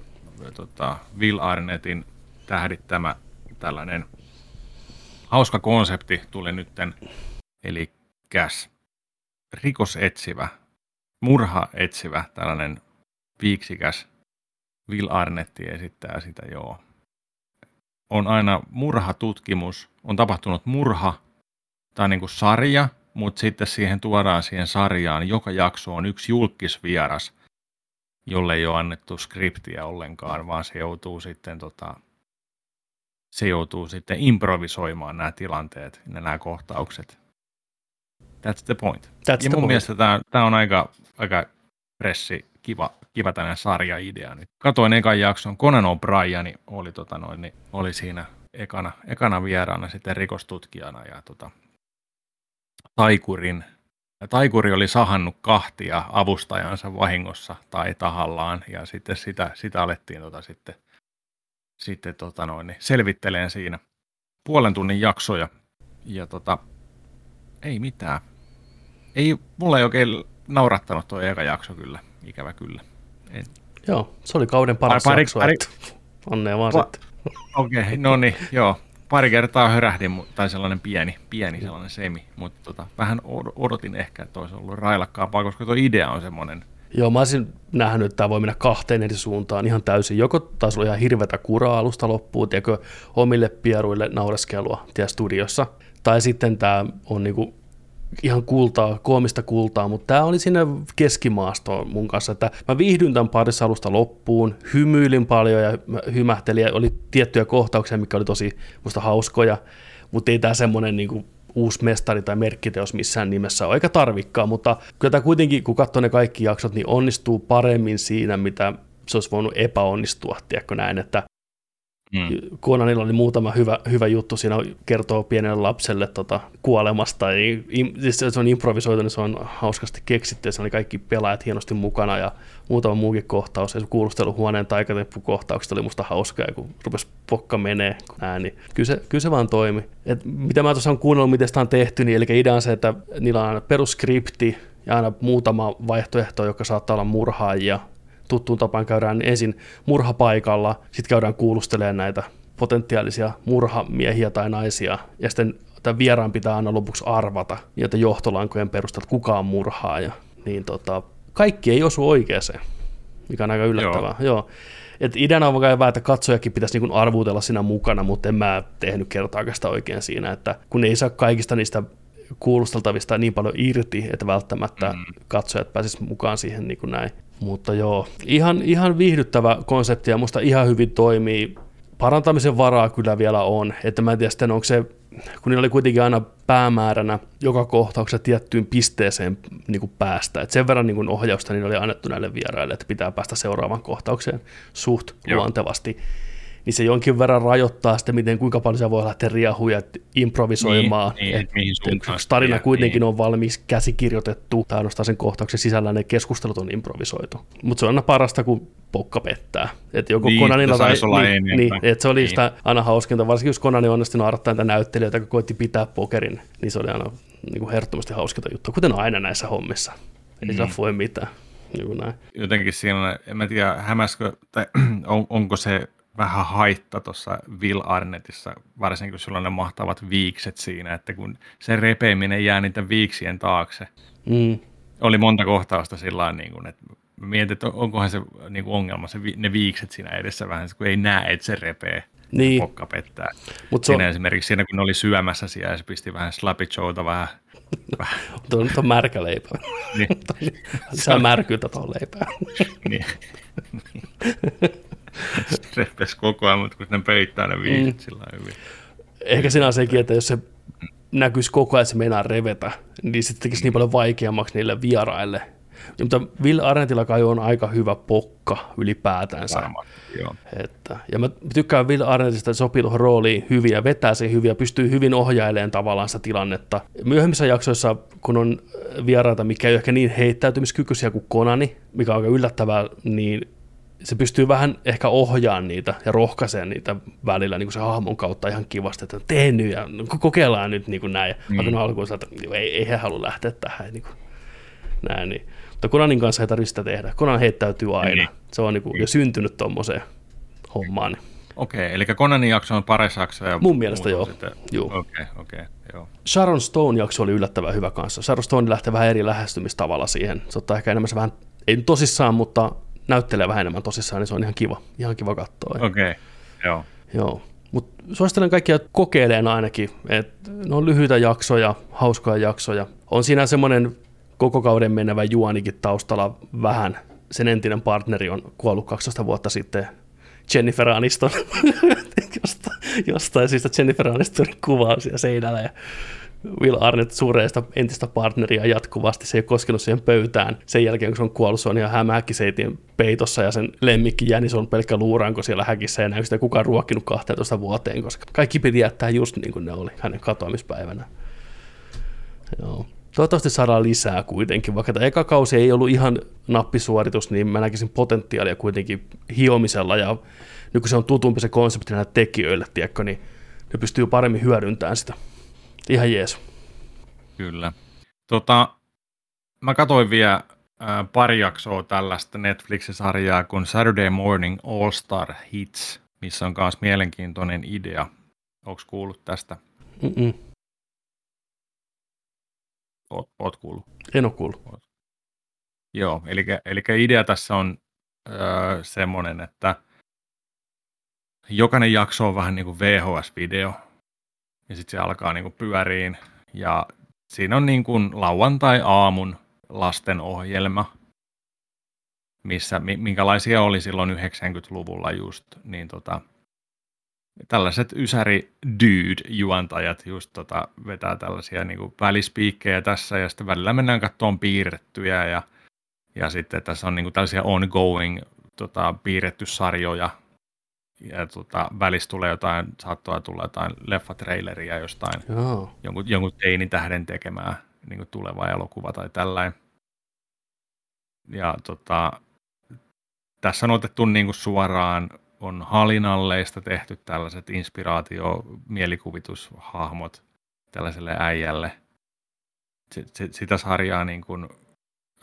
A: tota, Will Arnettin tähdittämä tällainen hauska konsepti tuli nytten, eli käs rikosetsivä, murha etsivä, tällainen viiksikäs Will Arnetti esittää sitä, joo. On aina murhatutkimus, on tapahtunut murha, tai niin kuin sarja, mutta sitten siihen tuodaan siihen sarjaan, joka jakso on yksi julkisvieras, jolle ei ole annettu skriptiä ollenkaan, vaan se joutuu sitten, tota, se joutuu sitten improvisoimaan nämä tilanteet ja nämä kohtaukset. That's the point. That's ja the mun point. mielestä tämä, tämä on aika, aika pressi, kiva, kiva tämmöinen sarja-idea. Nyt. Katoin ekan jakson, Conan O'Brien oli, tota noin, niin oli siinä ekana, ekana vieraana sitten rikostutkijana ja tota, taikurin. Ja taikuri oli sahannut kahtia avustajansa vahingossa tai tahallaan, ja sitten sitä, sitä alettiin tota sitten, sitten tota noin, niin selvitteleen siinä puolen tunnin jaksoja. Ja tota, ei mitään. Ei, mulla ei oikein naurattanut tuo eka jakso kyllä. ikävä kyllä. En.
B: Joo, se oli kauden paras pari, jakso, pari, onnea vaan pa- sitten.
A: Okei, okay, no niin, joo. Pari kertaa hörähdin, tai sellainen pieni, pieni sellainen semi, mutta tota, vähän odotin ehkä, että olisi ollut railakkaampaa, koska tuo idea on semmoinen
B: Joo, mä olisin nähnyt, että tämä voi mennä kahteen eri suuntaan ihan täysin. Joko taas oli ihan hirveätä kuraa alusta loppuun, tiedätkö, omille pieruille naureskelua tiedä, studiossa. Tai sitten tämä on niinku ihan kultaa, koomista kultaa, mutta tämä oli sinne keskimaastoon mun kanssa, että mä viihdyin tämän parissa alusta loppuun, hymyilin paljon ja hymähtelin ja oli tiettyjä kohtauksia, mikä oli tosi musta hauskoja, mutta ei tämä semmoinen niinku uusi mestari tai merkkiteos missään nimessä ole, eikä tarvikkaan, mutta kyllä tämä kuitenkin, kun katsoo ne kaikki jaksot, niin onnistuu paremmin siinä, mitä se olisi voinut epäonnistua, tiedätkö näin, että Mm. Oli muutama hyvä, hyvä juttu, siinä kertoo pienelle lapselle tota, kuolemasta, siis se on improvisoitu, niin se on hauskasti keksitty, se oli kaikki pelaajat hienosti mukana ja muutama muukin kohtaus, ja kuulusteluhuoneen taikatemppukohtaukset oli musta hauskaa, kun rupesi pokka menee, niin kyllä se, kyllä se vaan toimi. Et mitä mä tuossa on kuunnellut, miten sitä on tehty, niin eli idea on se, että niillä on perusskripti, ja aina muutama vaihtoehto, joka saattaa olla murhaajia, tuttuun tapaan käydään ensin murhapaikalla, sitten käydään kuulustelemaan näitä potentiaalisia murhamiehiä tai naisia, ja sitten tämän vieraan pitää aina lopuksi arvata niitä johtolankojen perusteella, että kuka on murhaaja. Niin tota, kaikki ei osu oikeeseen, mikä on aika yllättävää. Joo. Joo. Et ideana on hyvä, että katsojakin pitäisi niin arvuutella siinä mukana, mutta en mä tehnyt kertaakaan sitä oikein siinä, että kun ei saa kaikista niistä kuulusteltavista niin paljon irti, että välttämättä mm. katsojat pääsisivät mukaan siihen niin kuin näin. Mutta joo, ihan, ihan viihdyttävä konsepti ja musta ihan hyvin toimii. Parantamisen varaa kyllä vielä on, että mä en tiedä sitten onko se, kun niillä oli kuitenkin aina päämääränä joka kohtauksessa tiettyyn pisteeseen niin kuin päästä. Et sen verran niin kuin ohjausta niin oli annettu näille vieraille, että pitää päästä seuraavaan kohtaukseen suht Joo. luontevasti niin se jonkin verran rajoittaa sitten, miten kuinka paljon se voi lähteä riahuja improvisoimaan. Niin, niin, mihin tarina ja, kuitenkin niin. on valmis käsikirjoitettu, tai ainoastaan sen kohtauksen sisällä ne keskustelut on improvisoitu. Mutta se on aina parasta, kun pokka pettää. Että joko niin, Konanilla tai... Niin, niin, että se oli niin. sitä aina hauskinta, varsinkin jos Konani onnistui naurattaa niitä näyttelijöitä, jotka koitti pitää pokerin, niin se oli aina niin kuin herttomasti hauskinta juttu, kuten aina näissä hommissa. Ei mm. sillä voi mitään. Niin näin.
A: Jotenkin siinä, en mä tiedä, hämäskö, tai on, onko se vähän haitta tuossa Will Arnettissa, varsinkin kun sulla on ne mahtavat viikset siinä, että kun se repeiminen jää niiden viiksien taakse. Mm. Oli monta kohtausta sillä niin kuin, että mietin, että onkohan se niin kuin ongelma, se, ne viikset siinä edessä vähän, kun ei näe, että se repee. Niin. Pokka pettää. Mut siinä on... esimerkiksi siinä, kun ne oli syömässä siellä, se pisti vähän slappy showta vähän
B: Tuo nyt on märkä leipä. Niin. Sä märkyyttä tuohon leipään. niin.
A: repes koko ajan, mutta kun ne peittää ne viisit mm. sillä hyvin.
B: Ehkä siinä on sekin, että jos se näkyisi koko ajan, että se meinaa revetä, niin se tekisi niin paljon vaikeammaksi niille vieraille. Ja, mutta Will Arnettilla kai on aika hyvä pokka ylipäätänsä. Joo. Että, ja mä tykkään Will Arnettista, että sopii tuohon rooliin hyvin ja vetää sen hyvin ja pystyy hyvin ohjailemaan tavallaan sitä tilannetta. Myöhemmissä jaksoissa, kun on vieraita, mikä ei ole ehkä niin heittäytymiskykyisiä kuin Konani, mikä on aika yllättävää, niin se pystyy vähän ehkä ohjaamaan niitä ja rohkaisemaan niitä välillä niin kuin se hahmon kautta ihan kivasti, että tee nyt ja kokeillaan nyt niin kuin näin. Mm. Vaikka alkuun että ei, ei he halua lähteä tähän. Niin kuin, näin, niin. Mutta Konanin kanssa ei tarvitse sitä tehdä. Konan heittäytyy aina. Niin. Se on niin kuin jo syntynyt tuommoiseen hommaan.
A: Okei, okay, eli Konanin jakso on paras jakso. Ja
B: Mun mielestä joo.
A: Okei, okei, okay, okay, joo.
B: Sharon Stone jakso oli yllättävän hyvä kanssa. Sharon Stone lähtee vähän eri lähestymistavalla siihen. Se ottaa ehkä enemmän se vähän, ei tosissaan, mutta näyttelee vähän enemmän tosissaan, niin se on ihan kiva, ihan kiva katsoa.
A: Okei, okay. joo.
B: Joo, mutta suosittelen kaikkia kokeileen ainakin, että ne on lyhyitä jaksoja, hauskoja jaksoja. On siinä semmoinen koko kauden menevä juonikin taustalla vähän. Sen entinen partneri on kuollut 12 vuotta sitten, Jennifer Aniston, jostain, jostain syystä Jennifer Anistonin kuvaus siellä seinällä ja Will Arnett sureista entistä partneria jatkuvasti. Se ei ole koskenut siihen pöytään. Sen jälkeen, kun se on kuollut, se on ihan hämähäkkiseitin peitossa ja sen lemmikki Jänis on pelkkä luuranko siellä häkissä ja näy sitä kukaan ruokkinut 12 vuoteen, koska kaikki piti jättää just niin kuin ne oli hänen katoamispäivänä. Joo. Toivottavasti saadaan lisää kuitenkin, vaikka tämä eka kausi ei ollut ihan nappisuoritus, niin mä näkisin potentiaalia kuitenkin hiomisella ja nyt kun se on tutumpi se konsepti näille tekijöille, tiedätkö, niin ne pystyy paremmin hyödyntämään sitä. Ihan jees.
A: Kyllä. Tota, mä katsoin vielä ää, pari jaksoa tällaista Netflix-sarjaa kuin Saturday Morning All Star Hits, missä on myös mielenkiintoinen idea. Onko kuullut tästä?
B: Mm-mm.
A: Oot, oot kuullut?
B: En ole kuullut.
A: Joo, eli, eli idea tässä on öö, semmoinen, että jokainen jakso on vähän niin kuin VHS-video, ja sitten se alkaa niin kuin pyöriin, ja siinä on niin kuin lauantai-aamun lastenohjelma, missä, minkälaisia oli silloin 90-luvulla just, niin tota, tällaiset ysäri dude juontajat just tota, vetää tällaisia niin kuin välispiikkejä tässä ja sitten välillä mennään katsomaan piirrettyjä ja, ja sitten tässä on niin kuin tällaisia ongoing tota, piirretty sarjoja ja tota, välissä tulee jotain, saattaa tulla jotain leffatraileria jostain
B: Joo.
A: jonkun, jonkun teinitähden tekemää niin kuin tuleva elokuva tai tällainen. Ja tota, tässä on otettu niin kuin suoraan, on halinalleista tehty tällaiset inspiraatio, mielikuvitushahmot tällaiselle äijälle. Sitä sarjaa niin kuin,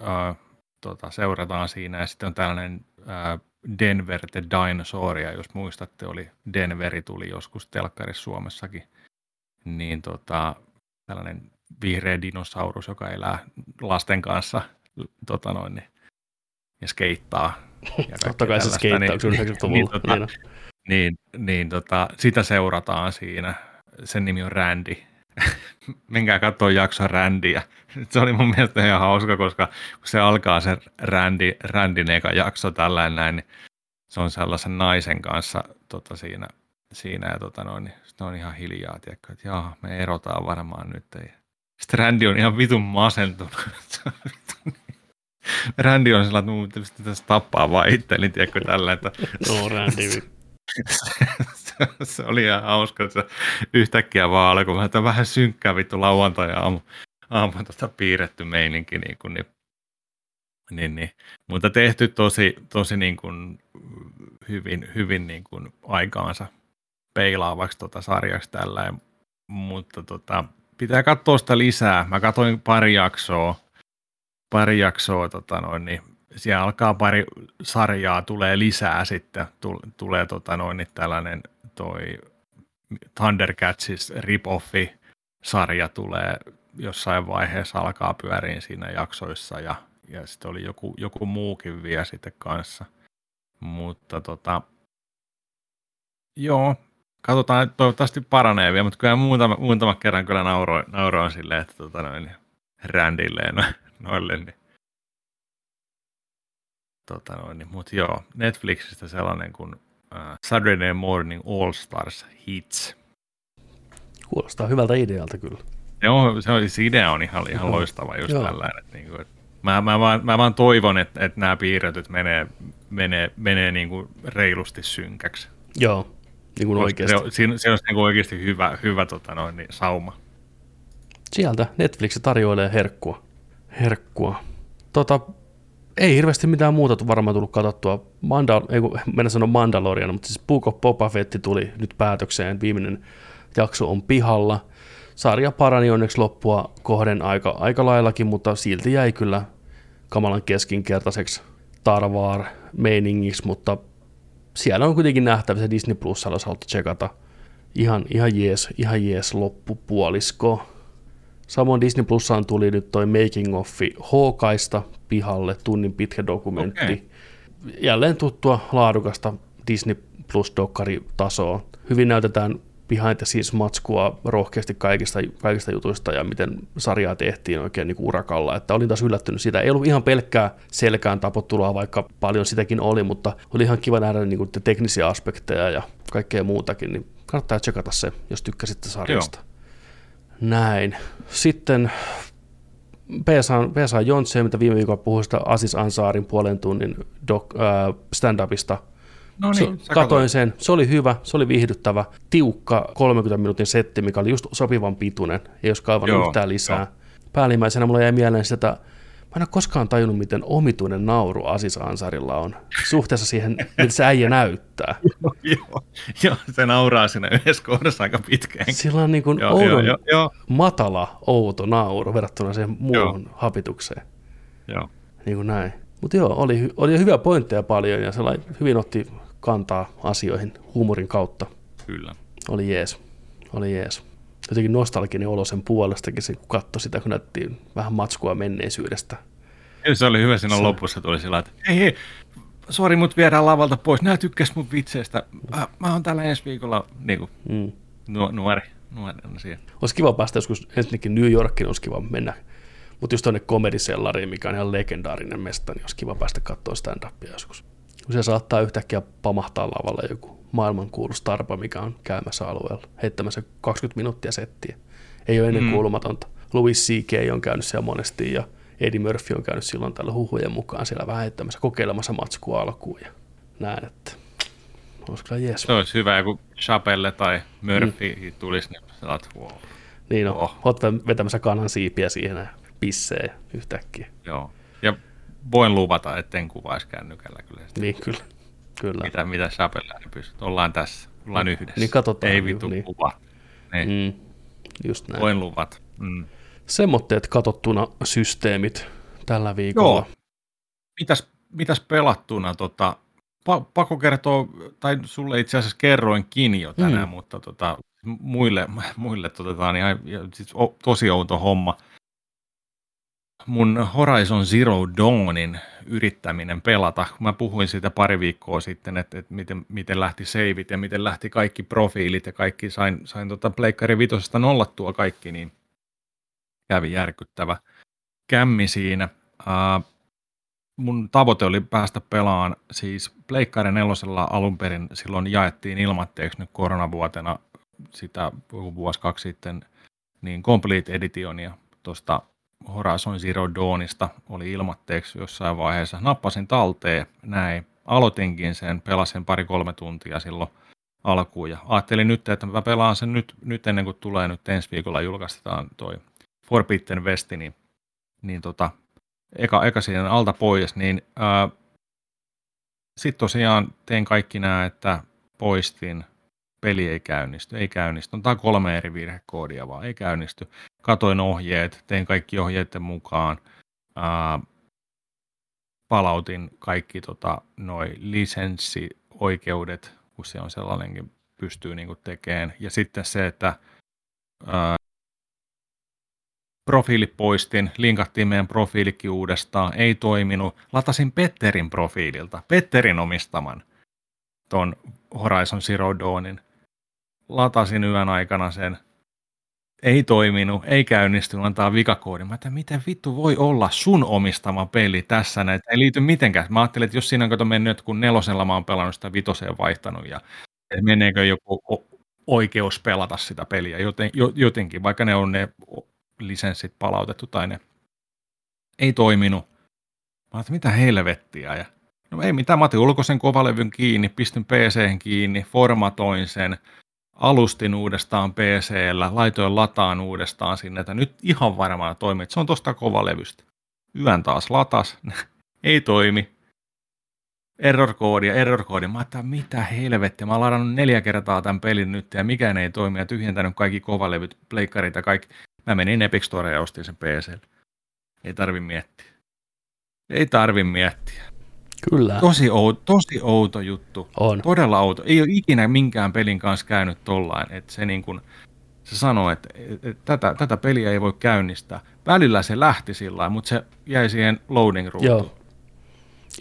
A: äh, tota, seurataan siinä ja sitten on tällainen äh, Denver the Dinosaur, ja jos muistatte, oli Denveri tuli joskus telkkarissa Suomessakin, niin tota, tällainen vihreä dinosaurus, joka elää lasten kanssa tota noin, niin, ja skeittaa.
B: Ja Totta kai se skeittaa, niin, niin, niin, tota,
A: niin, niin, niin tota, sitä seurataan siinä. Sen nimi on Randy. Menkää katsoa jakson Randyä. Se oli mun mielestä ihan hauska, koska kun se alkaa se Randy, Randin eka jakso tällainen näin, niin se on sellaisen naisen kanssa tota, siinä, siinä ja tota noin, niin on ihan hiljaa, tiedätkö, että jaa, me erotaan varmaan nyt. Ei. Sitten Randy on ihan vitun masentunut. Randy on sellainen, että mun pitäisi tappaa vaan itseäni, tiedätkö, tällä, että...
B: No, Randy.
A: se, oli ihan hauska, että se yhtäkkiä vaan alkoi vähän, vähän synkkää vittu lauantai aamu, aamu tota piirretty meininki, niin, kuin, niin, niin, niin, mutta tehty tosi, tosi niin kuin hyvin, hyvin niin kuin aikaansa peilaavaksi tota sarjaksi tällä, mutta tota, pitää katsoa sitä lisää. Mä katsoin pari jaksoa, pari jaksoa, tota noin, niin siellä alkaa pari sarjaa, tulee lisää sitten, tulee tota noin, niin tällainen toi Thundercatsis rip-offi sarja tulee jossain vaiheessa alkaa pyöriin siinä jaksoissa ja, ja sitten oli joku, joku muukin vielä sitten kanssa. Mutta tota, joo, katsotaan, toivottavasti paranee vielä, mutta kyllä muutama, muutama kerran kyllä nauroin, nauroin silleen, että tota noin, rändilleen noille, niin tota noin, niin, mutta joo, Netflixistä sellainen kuin Saturday Morning All Stars Hits.
B: Kuulostaa hyvältä idealta kyllä.
A: Joo, se, on, se idea on ihan, ihan loistava just joo. tällainen. Että, niin kuin, että mä, mä, vaan, mä vaan toivon, että, että nämä piirretyt menee, menee, menee niin kuin reilusti synkäksi.
B: Joo, niin kuin oikeasti.
A: Se, siinä, se on niin kuin oikeasti hyvä, hyvä tota noin, niin, sauma.
B: Sieltä Netflix tarjoilee herkkua. Herkkua. Tota, ei hirveästi mitään muuta varmaan tullut katsottua. Mandal- ei kun mennä sanoa Mandalorian, mutta siis Book of Boba Fett tuli nyt päätökseen. Viimeinen jakso on pihalla. Sarja parani onneksi loppua kohden aika, aika laillakin, mutta silti jäi kyllä kamalan keskinkertaiseksi tarvaar meiningiksi, mutta siellä on kuitenkin nähtävissä Disney Plusalla, haluatte tsekata. Ihan, ihan jees, ihan jees loppupuolisko. Samoin Disney Plusaan tuli nyt toi Making Offi Hawkaista pihalle, tunnin pitkä dokumentti. Okay. Jälleen tuttua laadukasta Disney Plus-dokkaritasoa. Hyvin näytetään behind the scenes matskua rohkeasti kaikista, kaikista jutuista ja miten sarjaa tehtiin oikein niin urakalla. Että olin taas yllättynyt siitä. Ei ollut ihan pelkkää selkään tapottelua, vaikka paljon sitäkin oli, mutta oli ihan kiva nähdä niin kuin teknisiä aspekteja ja kaikkea muutakin. Niin kannattaa tsekata se, jos tykkäsitte sarjasta. Joo. Näin. Sitten PSA, PSA Jontse, mitä viime viikolla puhui sitä Asis Ansaarin puolen tunnin doc, äh, stand-upista.
A: No niin,
B: so, katoin sen, se oli hyvä, se oli viihdyttävä, tiukka 30 minuutin setti, mikä oli just sopivan pituinen, ei olisi kaivannut yhtään lisää. Jo. Päällimmäisenä mulla jäi mieleen sitä Mä en ole koskaan tajunnut, miten omituinen nauru Asis Ansarilla on suhteessa siihen, miltä se äijä näyttää.
A: joo, joo, se nauraa siinä yhdessä kohdassa aika pitkään.
B: Sillä on niin kuin joo, oudon, joo, joo. matala, outo nauru verrattuna siihen muuhun joo. hapitukseen.
A: Joo.
B: Niin kuin näin. Mutta joo, oli, oli hyviä pointteja paljon ja sellainen hyvin otti kantaa asioihin huumorin kautta.
A: Kyllä.
B: Oli jees. Oli jees. Jotenkin nostalginen olo sen puolestakin, se, kun katsoi sitä, kun näytti vähän matskua menneisyydestä.
A: Ja se oli hyvä siinä
B: Se-
A: lopussa, tuli sillä että hei hei, sori mut viedään lavalta pois, nää tykkäs mun vitseistä, mä, mä oon täällä ensi viikolla niin kuin,
B: Mm.
A: nu, nuori, nuori on siellä.
B: Olisi kiva päästä joskus, ensinnäkin New Yorkiin olisi kiva mennä, mutta just tuonne komedisellariin, mikä on ihan legendaarinen mesta, niin olisi kiva päästä katsoa stand-upia joskus. Se saattaa yhtäkkiä pamahtaa lavalle joku maailmankuulu starpa, mikä on käymässä alueella, heittämässä 20 minuuttia settiä. Ei ole ennen
A: Mm.
B: kuulumatonta. Louis C.K. on käynyt siellä monesti ja Eddie Murphy on käynyt silloin tällä huhujen mukaan siellä vähän heittämässä, kokeilemassa matskua alkuun ja näin, että olisi kyllä jees.
A: Se olisi hyvä, kun Chapelle tai Murphy mm. tulisi, niin oot, wow.
B: Niin on,
A: Oh.
B: oot vetämässä kanan siipiä siihen ja pissee yhtäkkiä.
A: Joo. Ja voin luvata, etten kuvaisi kännykällä kyllä sitä.
B: Niin kyllä, kyllä.
A: Mitä, mitä Chapelle ei pysty. Ollaan tässä, ollaan yhdessä.
B: Niin katsotaan,
A: Ei
B: juu,
A: vittu
B: niin.
A: kuva. Niin.
B: Mm, just näin.
A: Voin luvata. Mm.
B: Semmoitteet katsottuna systeemit tällä viikolla.
A: Joo. Mitäs, mitäs pelattuna? Tota, pa- pakko kertoa, tai sulle itse asiassa kerroinkin jo tänään,
B: Mm.
A: mutta tota, muille, muille tota, niin, ai- ja siis, o, tosi outo homma. Mun Horizon Zero Dawnin yrittäminen pelata, mä puhuin siitä pari viikkoa sitten, että, että miten, miten lähti seivit ja miten lähti kaikki profiilit ja kaikki, sain, sain tota Pleikkari vitosesta nollattua kaikki, niin kävi järkyttävä kämmi siinä. Uh, mun tavoite oli päästä pelaan, siis Pleikkari nelosella alun perin silloin jaettiin ilmatteeksi nyt koronavuotena sitä vuosi kaksi sitten, niin Complete Editionia tuosta Horizon Zero Dawnista oli ilmatteeksi jossain vaiheessa. Nappasin talteen näin, aloitinkin sen, pelasin pari-kolme tuntia silloin alkuun ja ajattelin nyt, että mä pelaan sen nyt, nyt ennen kuin tulee nyt ensi viikolla julkaistetaan toi Forbidden West, niin, niin tota, eka, eka siinä alta pois, niin sitten tosiaan tein kaikki nämä, että poistin, peli ei käynnisty, ei käynnisty, on kolme eri virhekoodia vaan, ei käynnisty. Katoin ohjeet, tein kaikki ohjeiden mukaan, ää, palautin kaikki tota, noi lisenssioikeudet, kun se on sellainenkin pystyy niinku tekemään. Ja sitten se, että ää, profiili poistin, linkattiin meidän profiilikin uudestaan, ei toiminut. Latasin Petterin profiililta, Petterin omistaman ton Horizon Zero Dawnin. Latasin yön aikana sen, ei toiminut, ei käynnistynyt, antaa vikakoodi. Mä että miten vittu voi olla sun omistama peli tässä näin, ei liity mitenkään. Mä ajattelin, että jos siinä on kato mennyt, kun nelosella mä oon pelannut sitä vitoseen vaihtanut ja meneekö joku oikeus pelata sitä peliä joten, jo, jotenkin, vaikka ne on ne lisenssit palautettu tai ne ei toiminut. Mä että mitä helvettiä. Ja, no ei mitään, mä otin ulkoisen kovalevyn kiinni, pistin PC kiinni, formatoin sen, alustin uudestaan PCllä, laitoin lataan uudestaan sinne, että nyt ihan varmaan toimii, että se on tosta kovalevystä. Yön taas latas, ei toimi. Error-koodi ja error-koodi. Mä ajattelin, mitä helvettiä. Mä oon ladannut neljä kertaa tämän pelin nyt ja mikään ei toimi ja tyhjentänyt kaikki kovalevyt, pleikkarit ja kaikki. Mä menin Epic Storeen ja ostin sen PClle. Ei tarvi miettiä. Ei tarvi miettiä.
B: Kyllä,
A: Tosi outo, tosi outo juttu.
B: on.
A: Todella outo. Ei ole ikinä minkään pelin kanssa käynyt tollain, että se niin kuin, se sanoo, että, tätä, tätä peliä ei voi käynnistää. Välillä se lähti sillä lailla, mutta se jäi siihen loading ruutuun.
B: Joo.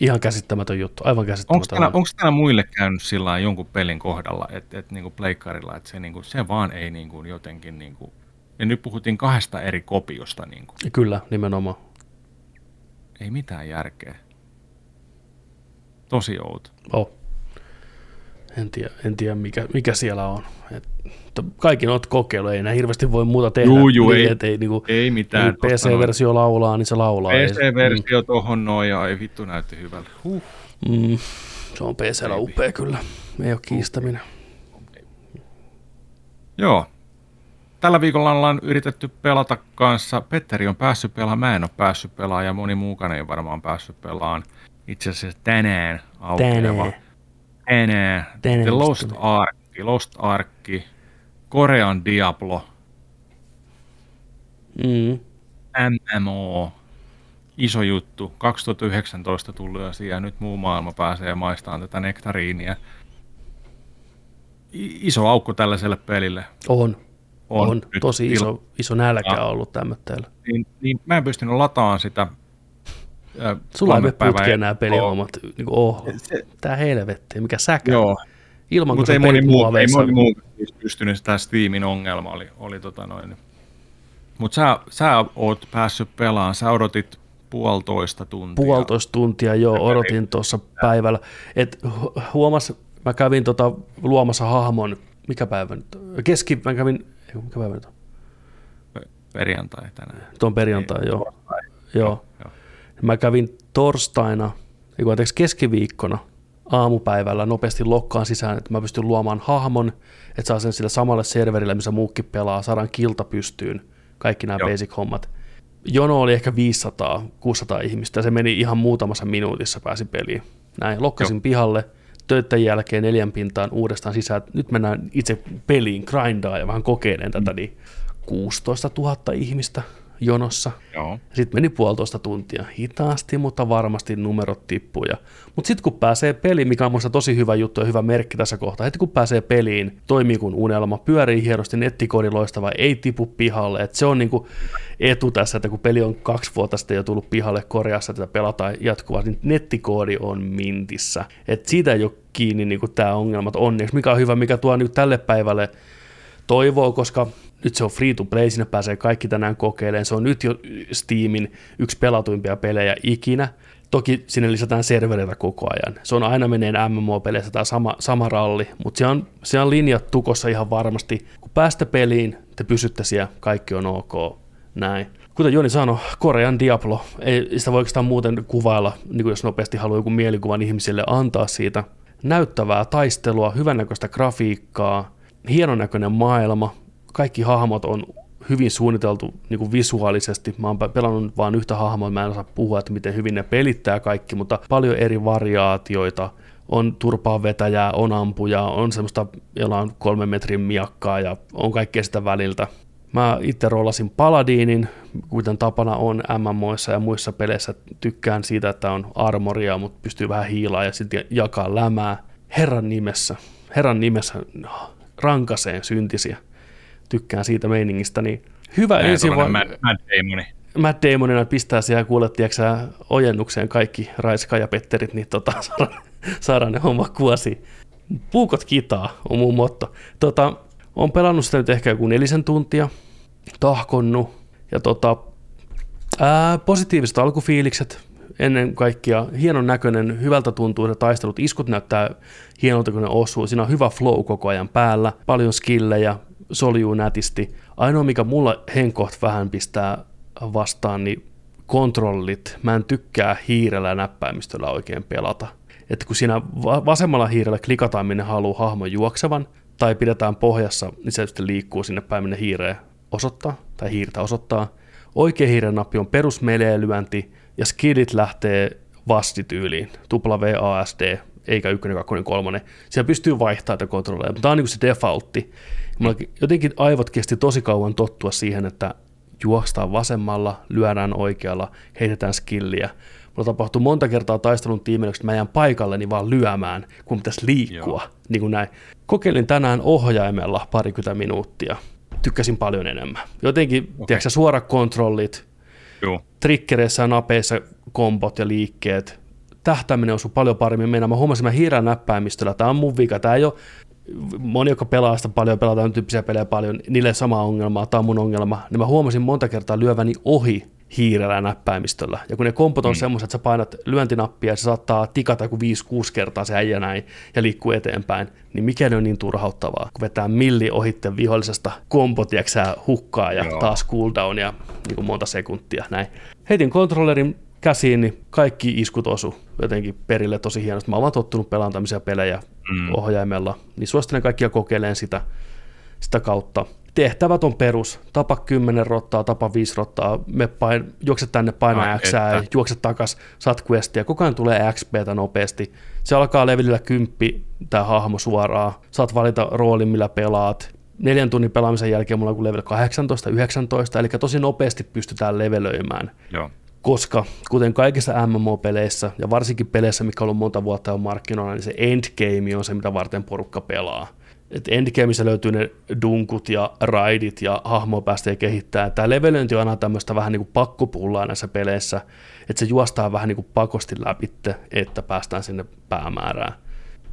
B: Ihan käsittämätön juttu, aivan
A: Onko
B: käsittämätön.
A: onko täällä muille käynyt sillä jonkun pelin kohdalla, että, että niin pleikkarilla, että se, niin kuin, se vaan ei niin kuin jotenkin, niin kuin, ja nyt puhuttiin kahdesta eri kopiosta, niin kuin,
B: Kyllä, nimenomaan.
A: ei mitään järkeä. Tosi outo.
B: Oh. En tiedä, en tiedä mikä, mikä siellä on. Et, kaikki noita kokeilu, ei enää hirveästi voi muuta tehdä.
A: Juu, juu,
B: niin,
A: ei-
B: et ei, niinku,
A: Ei mitään.
B: niin PC-versio laulaa, niin se laulaa. Ei-
A: PC-versio tohon noin ja ei vittu näytti hyvältä. Huh.
B: Mm, se on PCllä upea kyllä. Ei ole kiistäminen.
A: Joo. Tällä viikolla ollaan yritetty pelata kanssa. Petteri on päässyt pelaamaan, mä en ole päässyt pelaamaan ja moni muukaan ei varmaan päässyt pelaamaan. Itse asiassa tänään aukeava.
B: Tänään.
A: Tänään.
B: Tänään
A: The Lost. Ark, Lost Ark, Korean Diablo,
B: Mm.
A: MMO, iso juttu. 2019 tullut asia nyt muu maailma pääsee maistamaan tätä nektariinia. Iso aukko tällaiselle pelille.
B: On. On, on. tosi iso, iso nälkä on ollut tämmötteellä.
A: Niin, niin mä en pystynyt lataamaan sitä
B: Sulla ei mene putkeen nämä pelihommat. Niin kuin, oh, se, tää helvetti, mikä säkä. Joo. Ilman,
A: Mutta ei moni muu, ei moni muu siis pystynyt, sitä Steamin ongelma oli, oli tota noin. Mutta sä, sä oot päässyt pelaamaan, sä odotit puolitoista tuntia.
B: Puolitoista tuntia, joo, odotin tuossa päivällä. Et huomas, mä kävin tota luomassa hahmon, mikä päivä nyt? Keski, mä kävin, mikä päivä nyt on?
A: Perjantai tänään.
B: Tuon perjantai, ei, joo. Joo. joo. joo. Mä kävin torstaina, ei anteeksi keskiviikkona aamupäivällä nopeasti lokkaan sisään, että mä pystyn luomaan hahmon, että saa sen sille samalle serverille, missä muukki pelaa, saadaan kilta pystyyn, kaikki nämä Joo. basic-hommat. Jono oli ehkä 500, 600 ihmistä, ja se meni ihan muutamassa minuutissa pääsi peliin. Näin, lokkasin Joo. pihalle, töiden jälkeen neljän pintaan uudestaan sisään. Nyt mennään itse peliin, grindaa ja vähän kokeilen tätä, mm. niin 16 000 ihmistä jonossa. Sitten meni puolitoista tuntia. Hitaasti, mutta varmasti numerot tippuja. Mutta sitten kun pääsee peliin, mikä on minusta tosi hyvä juttu ja hyvä merkki tässä kohtaa, heti kun pääsee peliin, toimii kuin unelma, pyörii hienosti, nettikoodi loistava, ei tipu pihalle. Et se on niinku etu tässä, että kun peli on kaksi vuotta sitten jo tullut pihalle korjassa, että pelataan jatkuvasti, niin nettikoodi on mintissä. Et siitä ei ole kiinni niinku tämä ongelma onneksi, mikä on hyvä, mikä tuo nyt tälle päivälle toivoa, koska nyt se on free to play, sinne pääsee kaikki tänään kokeilemaan. Se on nyt jo Steamin yksi pelatuimpia pelejä ikinä. Toki sinne lisätään servereitä koko ajan. Se on aina menee MMO-peleissä tämä sama, sama ralli, mutta se on, se on linjat tukossa ihan varmasti. Kun päästä peliin, te pysytte siellä, kaikki on ok, näin. Kuten Joni sanoi, Korean Diablo, ei sitä voi oikeastaan muuten kuvailla, niin jos nopeasti haluaa joku mielikuvan ihmisille antaa siitä. Näyttävää taistelua, hyvännäköistä grafiikkaa, hienon näköinen maailma, kaikki hahmot on hyvin suunniteltu niin kuin visuaalisesti. Mä oon pelannut vain yhtä hahmoa, mä en osaa puhua, että miten hyvin ne pelittää kaikki, mutta paljon eri variaatioita. On turpaa vetäjää, on ampuja, on semmoista, jolla on kolmen metrin miakkaa ja on kaikkea sitä väliltä. Mä itse roolasin Paladinin, kuten tapana on MMOissa ja muissa peleissä. Tykkään siitä, että on armoria, mutta pystyy vähän hiilaa ja sitten jakaa lämää. Herran nimessä, Herran nimessä rankaseen syntisiä tykkään siitä meiningistä, niin hyvä Näin ensi
A: va- Matt, Matt Damoni.
B: Matt Damonina pistää siellä kuulet, ojennukseen kaikki Raiska ja Petterit, niin tota, saadaan, saadaan ne homma kuosi. Puukot kitaa on mun motto. Tota, on pelannut sitä nyt ehkä joku nelisen tuntia, tahkonnut ja tota, ää, positiiviset alkufiilikset, ennen kaikkea hienon näköinen, hyvältä tuntuu se taistelut, iskut näyttää hienolta kun ne osuu, siinä on hyvä flow koko ajan päällä, paljon skillejä, soljuu nätisti. Ainoa, mikä mulla henkoht vähän pistää vastaan, niin kontrollit. Mä en tykkää hiirellä ja näppäimistöllä oikein pelata. Että kun siinä vasemmalla hiirellä klikataan, minne haluaa hahmon juoksevan, tai pidetään pohjassa, niin se sitten liikkuu sinne päin, minne hiireä osoittaa, tai hiirtä osoittaa. Oikea hiiren nappi on perusmeleelyönti, ja skillit lähtee vastityyliin, WASD, eikä ykkönen, kakkonen, kolmonen. Siellä pystyy vaihtamaan tätä kontrolleja, mutta tämä on niin se defaultti. Mulla jotenkin aivot kesti tosi kauan tottua siihen, että juostaan vasemmalla, lyödään oikealla, heitetään skilliä. Mulla tapahtui monta kertaa taistelun tiimillä, että mä jään paikalleni vaan lyömään, kun pitäisi liikkua. Niin kuin näin. Kokeilin tänään ohjaimella parikymmentä minuuttia. Tykkäsin paljon enemmän. Jotenkin, okay. tiedätkö, suorat kontrollit, Joo. trikkereissä ja napeissa kompot ja liikkeet, tähtäminen osui paljon paremmin mennä. Mä huomasin, että mä hiirän näppäimistöllä. Tämä on mun vika. Tämä ei ole moni, jotka pelaa sitä paljon, pelataan tyyppisiä pelejä paljon, niille sama ongelma, tämä on mun ongelma, niin mä huomasin monta kertaa lyöväni ohi hiirellä ja näppäimistöllä. Ja kun ne kompot on mm. semmoiset, että sä painat lyöntinappia ja se saattaa tikata kuin 5-6 kertaa se äijä näin ja liikkuu eteenpäin, niin mikä ne on niin turhauttavaa, kun vetää milli ohitte vihollisesta kompot, ja hukkaa ja Joo. taas cooldown ja niin kuin monta sekuntia näin. Heitin kontrollerin käsiin, niin kaikki iskut osu jotenkin perille tosi hienosti. Mä oon tottunut pelaamaan tämmöisiä pelejä mm. ohjaimella, niin suosittelen kaikkia kokeilemaan sitä, sitä kautta. Tehtävät on perus, tapa 10 rottaa, tapa 5 rottaa, me pain, juokset tänne, paina X, juokset takas, saat questia, koko ajan tulee XPtä nopeasti. Se alkaa levelillä 10 tämä hahmo suoraan, saat valita roolin, millä pelaat. Neljän tunnin pelaamisen jälkeen mulla on level 18, 19, eli tosi nopeasti pystytään levelöimään.
A: Joo
B: koska kuten kaikissa MMO-peleissä ja varsinkin peleissä, mikä on ollut monta vuotta jo markkinoilla, niin se endgame on se, mitä varten porukka pelaa. Et endgameissa löytyy ne dunkut ja raidit ja hahmoa päästään kehittää. Tämä levelöinti on aina tämmöistä vähän niin kuin pakkopullaa näissä peleissä, että se juostaa vähän niin kuin pakosti läpi, että päästään sinne päämäärään.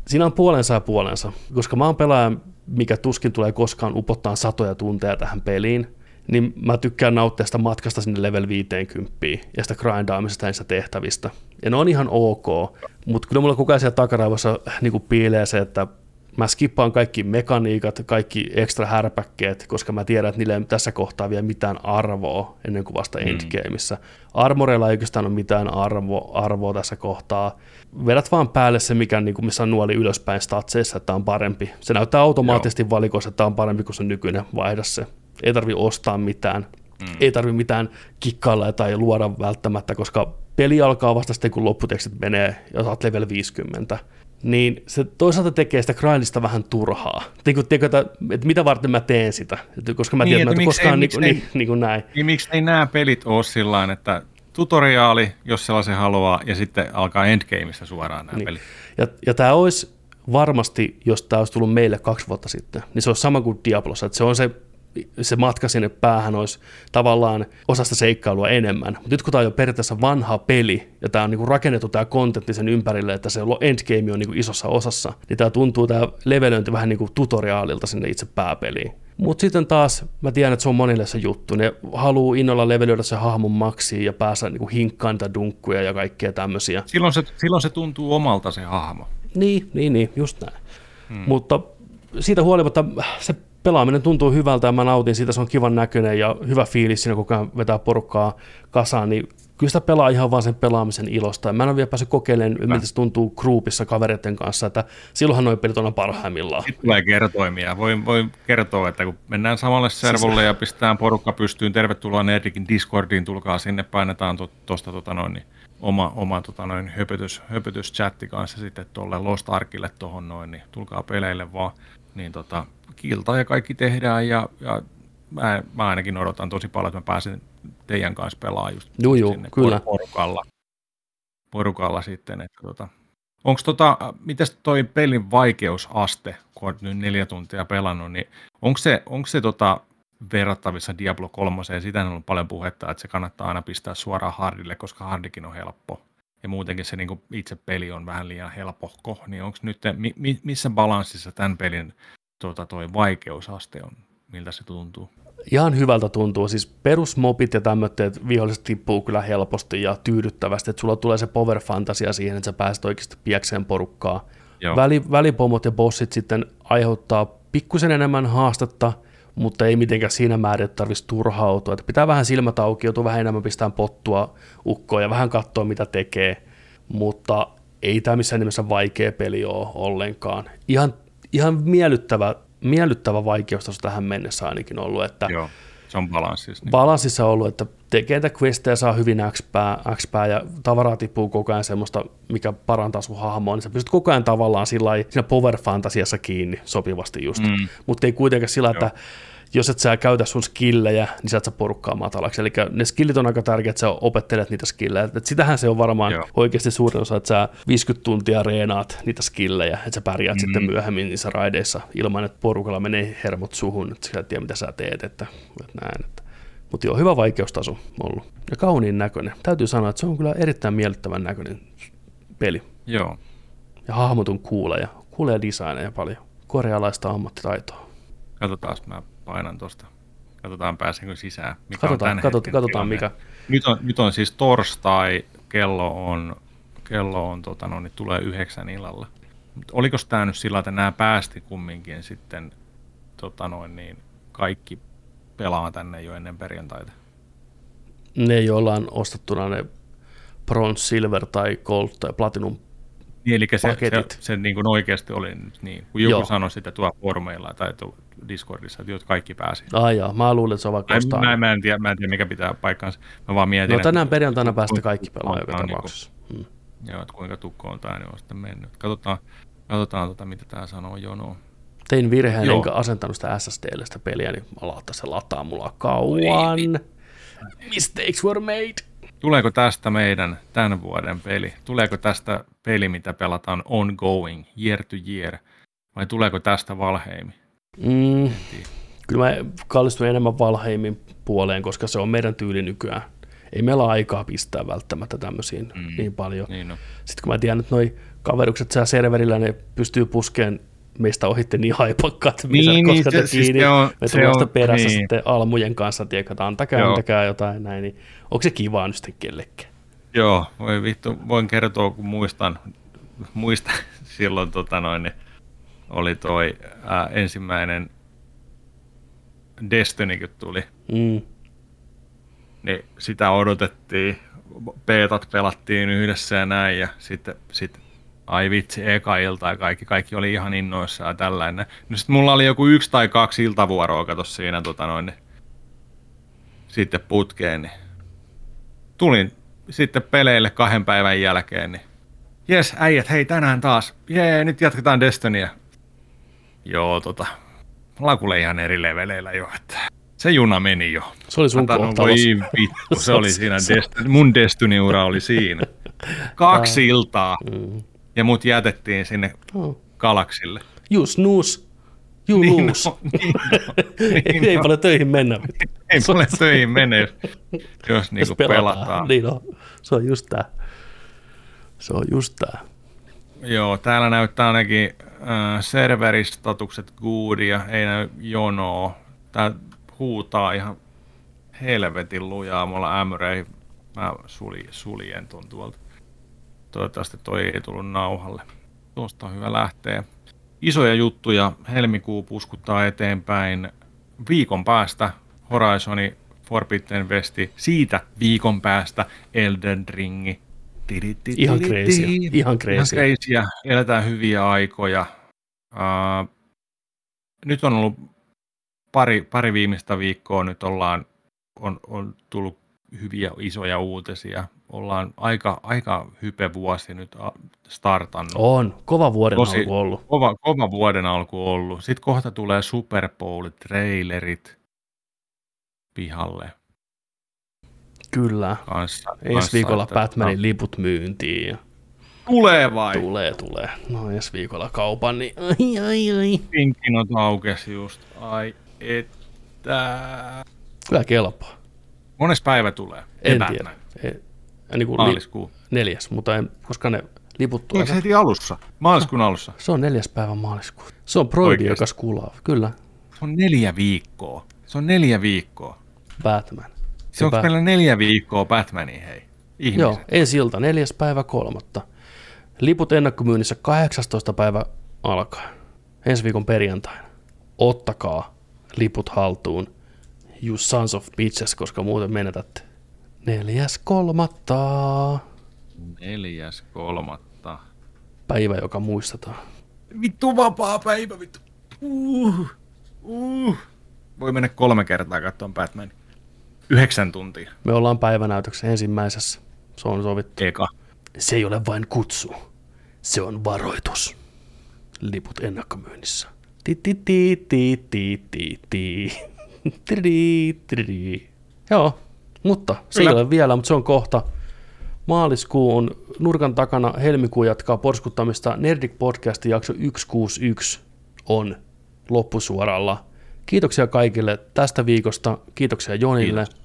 B: Siinä on puolensa ja puolensa, koska mä oon pelaaja, mikä tuskin tulee koskaan upottaa satoja tunteja tähän peliin, niin mä tykkään nauttia sitä matkasta sinne level 50 ja sitä grindaamisesta niistä tehtävistä. Ja ne on ihan ok, mutta kyllä mulla koko ajan siellä takaraivossa niin piilee se, että mä skippaan kaikki mekaniikat, kaikki ekstra härpäkkeet, koska mä tiedän, että niille ei tässä kohtaa vielä mitään arvoa ennen kuin vasta mm. endgameissa. Armoreilla ei oikeastaan ole mitään arvo, arvoa tässä kohtaa. Vedät vaan päälle se, mikä, niin kuin missä on nuoli ylöspäin statseissa, että tämä on parempi. Se näyttää automaattisesti Joo. valikoissa, että tämä on parempi kuin se nykyinen, vaihda se. Ei tarvi ostaa mitään. Mm. Ei tarvi mitään kikkailla tai luoda välttämättä, koska peli alkaa vasta sitten, kun lopputekstit menee ja saat level 50 niin se toisaalta tekee sitä grindista vähän turhaa. Niin kuin, tiedätkö, että, että mitä varten mä teen sitä, koska mä tiedän, niin, että, että koskaan niin, niin, niin, niin kuin näin.
A: Niin miksi ei nämä pelit ole sillä että tutoriaali, jos sellaisen haluaa, ja sitten alkaa endgameissa suoraan nämä niin. pelit.
B: Ja, ja tämä olisi varmasti, jos tämä olisi tullut meille kaksi vuotta sitten, niin se olisi sama kuin Diablossa, että se on se se matka sinne päähän olisi tavallaan osasta seikkailua enemmän. Mutta nyt kun tämä on jo periaatteessa vanha peli, ja tämä on niinku rakennettu tämä kontentti sen ympärille, että se endgame on niinku isossa osassa, niin tämä tuntuu tämä levelöinti vähän niinku tutoriaalilta sinne itse pääpeliin. Mutta sitten taas mä tiedän, että se on monille se juttu. Ne haluaa innolla levelöidä se hahmon maksiin ja päästä niinku hinkkaan niitä dunkkuja ja kaikkea tämmöisiä.
A: Silloin se, silloin se tuntuu omalta se hahmo.
B: Niin, niin, niin just näin. Hmm. Mutta siitä huolimatta se pelaaminen tuntuu hyvältä ja mä nautin siitä, se on kivan näköinen ja hyvä fiilis siinä, kun vetää porukkaa kasaan, niin kyllä sitä pelaa ihan vaan sen pelaamisen ilosta. Ja mä en ole vielä päässyt kokeilemaan, miltä se tuntuu groupissa kavereiden kanssa, että silloinhan noin pelit on parhaimmillaan.
A: Sitten tulee kertoimia. Voi, voi kertoa, että kun mennään samalle servolle ja pistetään porukka pystyyn, tervetuloa Nerdikin Discordiin, tulkaa sinne, painetaan tuosta tota noin, niin oma, oma tota noin, höpötys, höpötys chatti kanssa sitten tuolle Lost Arkille tuohon noin, niin tulkaa peleille vaan. Niin tota, kilta ja kaikki tehdään ja, ja mä, mä, ainakin odotan tosi paljon, että mä pääsen teidän kanssa pelaamaan just
B: joo, joo, sinne kyllä.
A: porukalla, porukalla sitten. Että tota, onko tota, mitäs toi pelin vaikeusaste, kun olet nyt neljä tuntia pelannut, niin onko se, onko se tota, verrattavissa Diablo 3, ja sitä on ollut paljon puhetta, että se kannattaa aina pistää suoraan hardille, koska hardikin on helppo. Ja muutenkin se niin itse peli on vähän liian helpohko, niin onko nyt, mi, missä balanssissa tämän pelin tuota, toi vaikeusaste on, miltä se tuntuu?
B: Ihan hyvältä tuntuu. Siis perusmopit ja tämmöiset viholliset tippuu kyllä helposti ja tyydyttävästi, että sulla tulee se power fantasia siihen, että sä pääset oikeasti piekseen porukkaa. Väli, välipomot ja bossit sitten aiheuttaa pikkusen enemmän haastetta, mutta ei mitenkään siinä määrin, että tarvitsisi turhautua. Että pitää vähän silmät auki, joutuu vähän enemmän pistää pottua ukkoon ja vähän katsoa, mitä tekee. Mutta ei tämä missään nimessä vaikea peli ole ollenkaan. Ihan ihan miellyttävä, miellyttävä vaikeustaso tähän mennessä ainakin ollut. Että
A: Joo, se on balanssissa.
B: Niin. Balanssissa ollut, että tekee tätä questejä, saa hyvin XP, XP ja tavaraa tippuu koko ajan semmoista, mikä parantaa sun hahmoa, niin sä pystyt koko ajan tavallaan sillä siinä power fantasiassa kiinni sopivasti just. Mm. Mutta ei kuitenkaan sillä, Joo. että jos et sä käytä sun skillejä, niin sä et saa porukkaa matalaksi. Eli ne skillit on aika tärkeät, että sä opettelet niitä skillejä. Et sitähän se on varmaan Joo. oikeasti suurin osa, että sä 50 tuntia reenaat niitä skillejä, että sä pärjäät mm. sitten myöhemmin niissä raideissa ilman, että porukalla menee hermot suhun, että sä et tiedä mitä sä teet, että, että näin. Että. Mutta joo, hyvä vaikeustaso ollut. Ja kauniin näköinen. Täytyy sanoa, että se on kyllä erittäin miellyttävän näköinen peli.
A: Joo.
B: Ja hahmotun kuulee ja kuulee designeja paljon. Korealaista ammattitaitoa.
A: Katsotaan, mä painan tuosta. Katsotaan pääsenkö sisään.
B: Mikä katsotaan, on katsotaan, katsotaan mikä.
A: Nyt on, nyt on siis torstai, kello on, kello on tota, no, niin tulee yhdeksän illalla. Oliko tämä nyt sillä, että nämä päästi kumminkin sitten tota noin, niin kaikki pelaamaan tänne jo ennen perjantaita?
B: Ne, joilla on ostettuna ne Bronze, Silver tai Gold tai Platinum
A: niin, eli se, se, se niin kuin oikeasti oli niin, kun joku Joo. sanoi sitä tuolla formeilla tai Discordissa, että kaikki pääsi.
B: Ai jaa, mä luulen, että se on vaikka
A: mä, mä, mä, en tiedä, mä en tiedä, mikä pitää paikkaansa. Mä vaan mietin,
B: No tänään perjantaina päästä kaikki pelaa joka tapauksessa.
A: Niin hmm. Joo, että kuinka tukkoon tämä niin on sitten mennyt. Katsotaan, katsotaan tota, mitä tämä sanoo jono.
B: Tein virheen, Joo. enkä asentanut sitä SSDlle peliä, niin mä laittaa se lataa mulla kauan. Mistakes were made.
A: Tuleeko tästä meidän tämän vuoden peli? Tuleeko tästä peli, mitä pelataan ongoing, year to year? Vai tuleeko tästä Valheimi?
B: Mm, kyllä mä kallistun enemmän Valheimin puoleen, koska se on meidän tyyli nykyään. Ei meillä ole aikaa pistää välttämättä tämmöisiin mm. niin paljon.
A: Niin no.
B: Sitten kun mä tiedän, että noi kaverukset siellä serverillä, ne pystyy puskeen meistä ohitte niin haipakkaat,
A: Niin,
B: koska
A: niin,
B: te
A: se- siis
B: kiinni,
A: on-
B: me tullaan perässä
A: niin.
B: sitten almujen kanssa, tiedätkö, antakaa,
A: Joo.
B: antakaa jotain näin, niin onko se kivaa nyt sitten kellekään?
A: Joo, voi vittu, voin kertoa, kun muistan, muistan silloin tota noin, niin oli toi ää, ensimmäinen Destiny, kun tuli,
B: Mm.
A: niin sitä odotettiin, beetat pelattiin yhdessä ja näin, ja sitten, sitten ai vitsi, eka ilta ja kaikki, kaikki oli ihan innoissaan ja tällainen. No sitten mulla oli joku yksi tai kaksi iltavuoroa, kato siinä tota noin, niin, sitten putkeen, niin tulin sitten peleille kahden päivän jälkeen, niin jes, äijät, hei tänään taas, jee, nyt jatketaan Destinyä. Joo, tota, ollaan kuule ihan eri leveleillä jo, että se juna meni jo.
B: Se oli sun.
A: Voi vittu, se oli siinä, Dest- mun Destiny-ura oli siinä. Kaksi iltaa,
B: Mm.
A: Ja mut jätettiin sinne
B: Oh.
A: galaksille.
B: You snooze, you
A: Niin
B: lose.
A: no, niin no, niin
B: ei
A: no.
B: paljon töihin mennä.
A: Ei mulle töihin mene, jos, jos niinku
B: pelataan.
A: pelataan.
B: Niin on. Se on just tää. Se on just tää.
A: Joo, täällä näyttää ainakin äh, serveristatukset goodia, ei näy jonoa. Tää huutaa ihan helvetin lujaa mulla ämyreihin. Mä suli, suljen ton tuolta. Toivottavasti toi ei tullut nauhalle. Tuosta on hyvä lähteä. Isoja juttuja. Helmikuu puskuttaa eteenpäin. Viikon päästä Horizoni Forbidden Westi. Siitä viikon päästä Elden Ringi.
B: Ihan
A: tii.
B: Ihan crazyä.
A: Eletään hyviä aikoja. Uh, nyt on ollut pari, pari viimeistä viikkoa, nyt ollaan, on, on tullut hyviä isoja uutisia. Ollaan aika, aika hype vuosi nyt startannut.
B: On. Kova vuoden
A: Tosi-
B: alku ollut.
A: Kova, kova vuoden alku ollut. Sitten kohta tulee Super Bowl-trailerit pihalle
B: Kyllä.
A: kanssa.
B: Ensi
A: kanssa,
B: viikolla
A: että-
B: Batmanin liput myyntiin. Ja
A: Tulee vai?
B: tulee, tulee. No ensi viikolla kaupan, niin ai, ai, ai.
A: Pinkinot aukesi just. Ai että...
B: Kyllä kelpaa.
A: Mones päivä tulee?
B: En
A: Batman.
B: tiedä. Ei, niin kuin li,
A: Maaliskuu.
B: neljäs, mutta en, koska ne liput tulee.
A: Oliko se heti alussa? Maaliskuun alussa.
B: Se on neljäs päivä maaliskuuta. Se on Broidi, joka skulaa. Kyllä,
A: Se on neljä viikkoa. Se on neljä viikkoa.
B: Batman.
A: Se onko
B: Bat-
A: meillä neljä viikkoa Batmania, hei? Ihmiset.
B: Joo, ensi ilta, neljäs päivä kolmatta. Liput ennakkomyynnissä 18. päivä alkaen. Ensi viikon perjantaina. Ottakaa liput haltuun. You sons of bitches, koska muuten menetätte. Neljäs kolmatta.
A: Neljäs kolmatta.
B: Päivä, joka muistetaan.
A: Vittu vapaa päivä, vittu. Uh, uh. Voi mennä kolme kertaa katsomaan Batman. Yhdeksän tuntia.
B: Me ollaan päivänäytöksen ensimmäisessä. Se on sovittu.
A: Eka.
B: Se ei ole vain kutsu. Se on varoitus. Liput ennakkomyynnissä. Ti ti ti ti ti ti ti. Tididi, tididi. Joo, mutta se
A: Kyllä.
B: ei ole vielä, mutta se on kohta. Maaliskuu on nurkan takana, helmikuu jatkaa porskuttamista. Nerdik Podcast jakso 161 on loppusuoralla. Kiitoksia kaikille tästä viikosta. Kiitoksia Jonille.
A: Kiitos.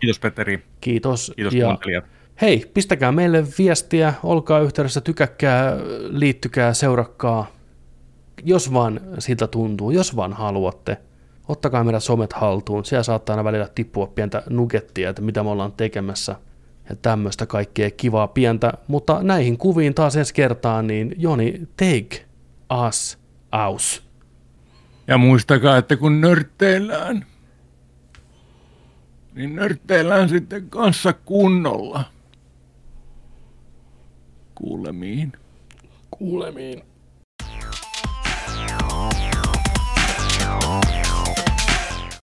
A: Kiitos Petteri.
B: Kiitos.
A: Kiitos
B: ja
A: kuuntelijat.
B: Hei, pistäkää meille viestiä, olkaa yhteydessä, tykäkkää, liittykää, seurakkaa, jos vaan siltä tuntuu, jos vaan haluatte. Ottakaa meidän somet haltuun, siellä saattaa aina välillä tippua pientä nugettia, että mitä me ollaan tekemässä ja tämmöistä kaikkea kivaa pientä, mutta näihin kuviin taas ensi kertaan, niin Joni, take us out.
A: Ja muistakaa, että kun nörtteillään, niin nörtteillään sitten kanssa kunnolla. Kuulemiin.
B: Kuulemiin.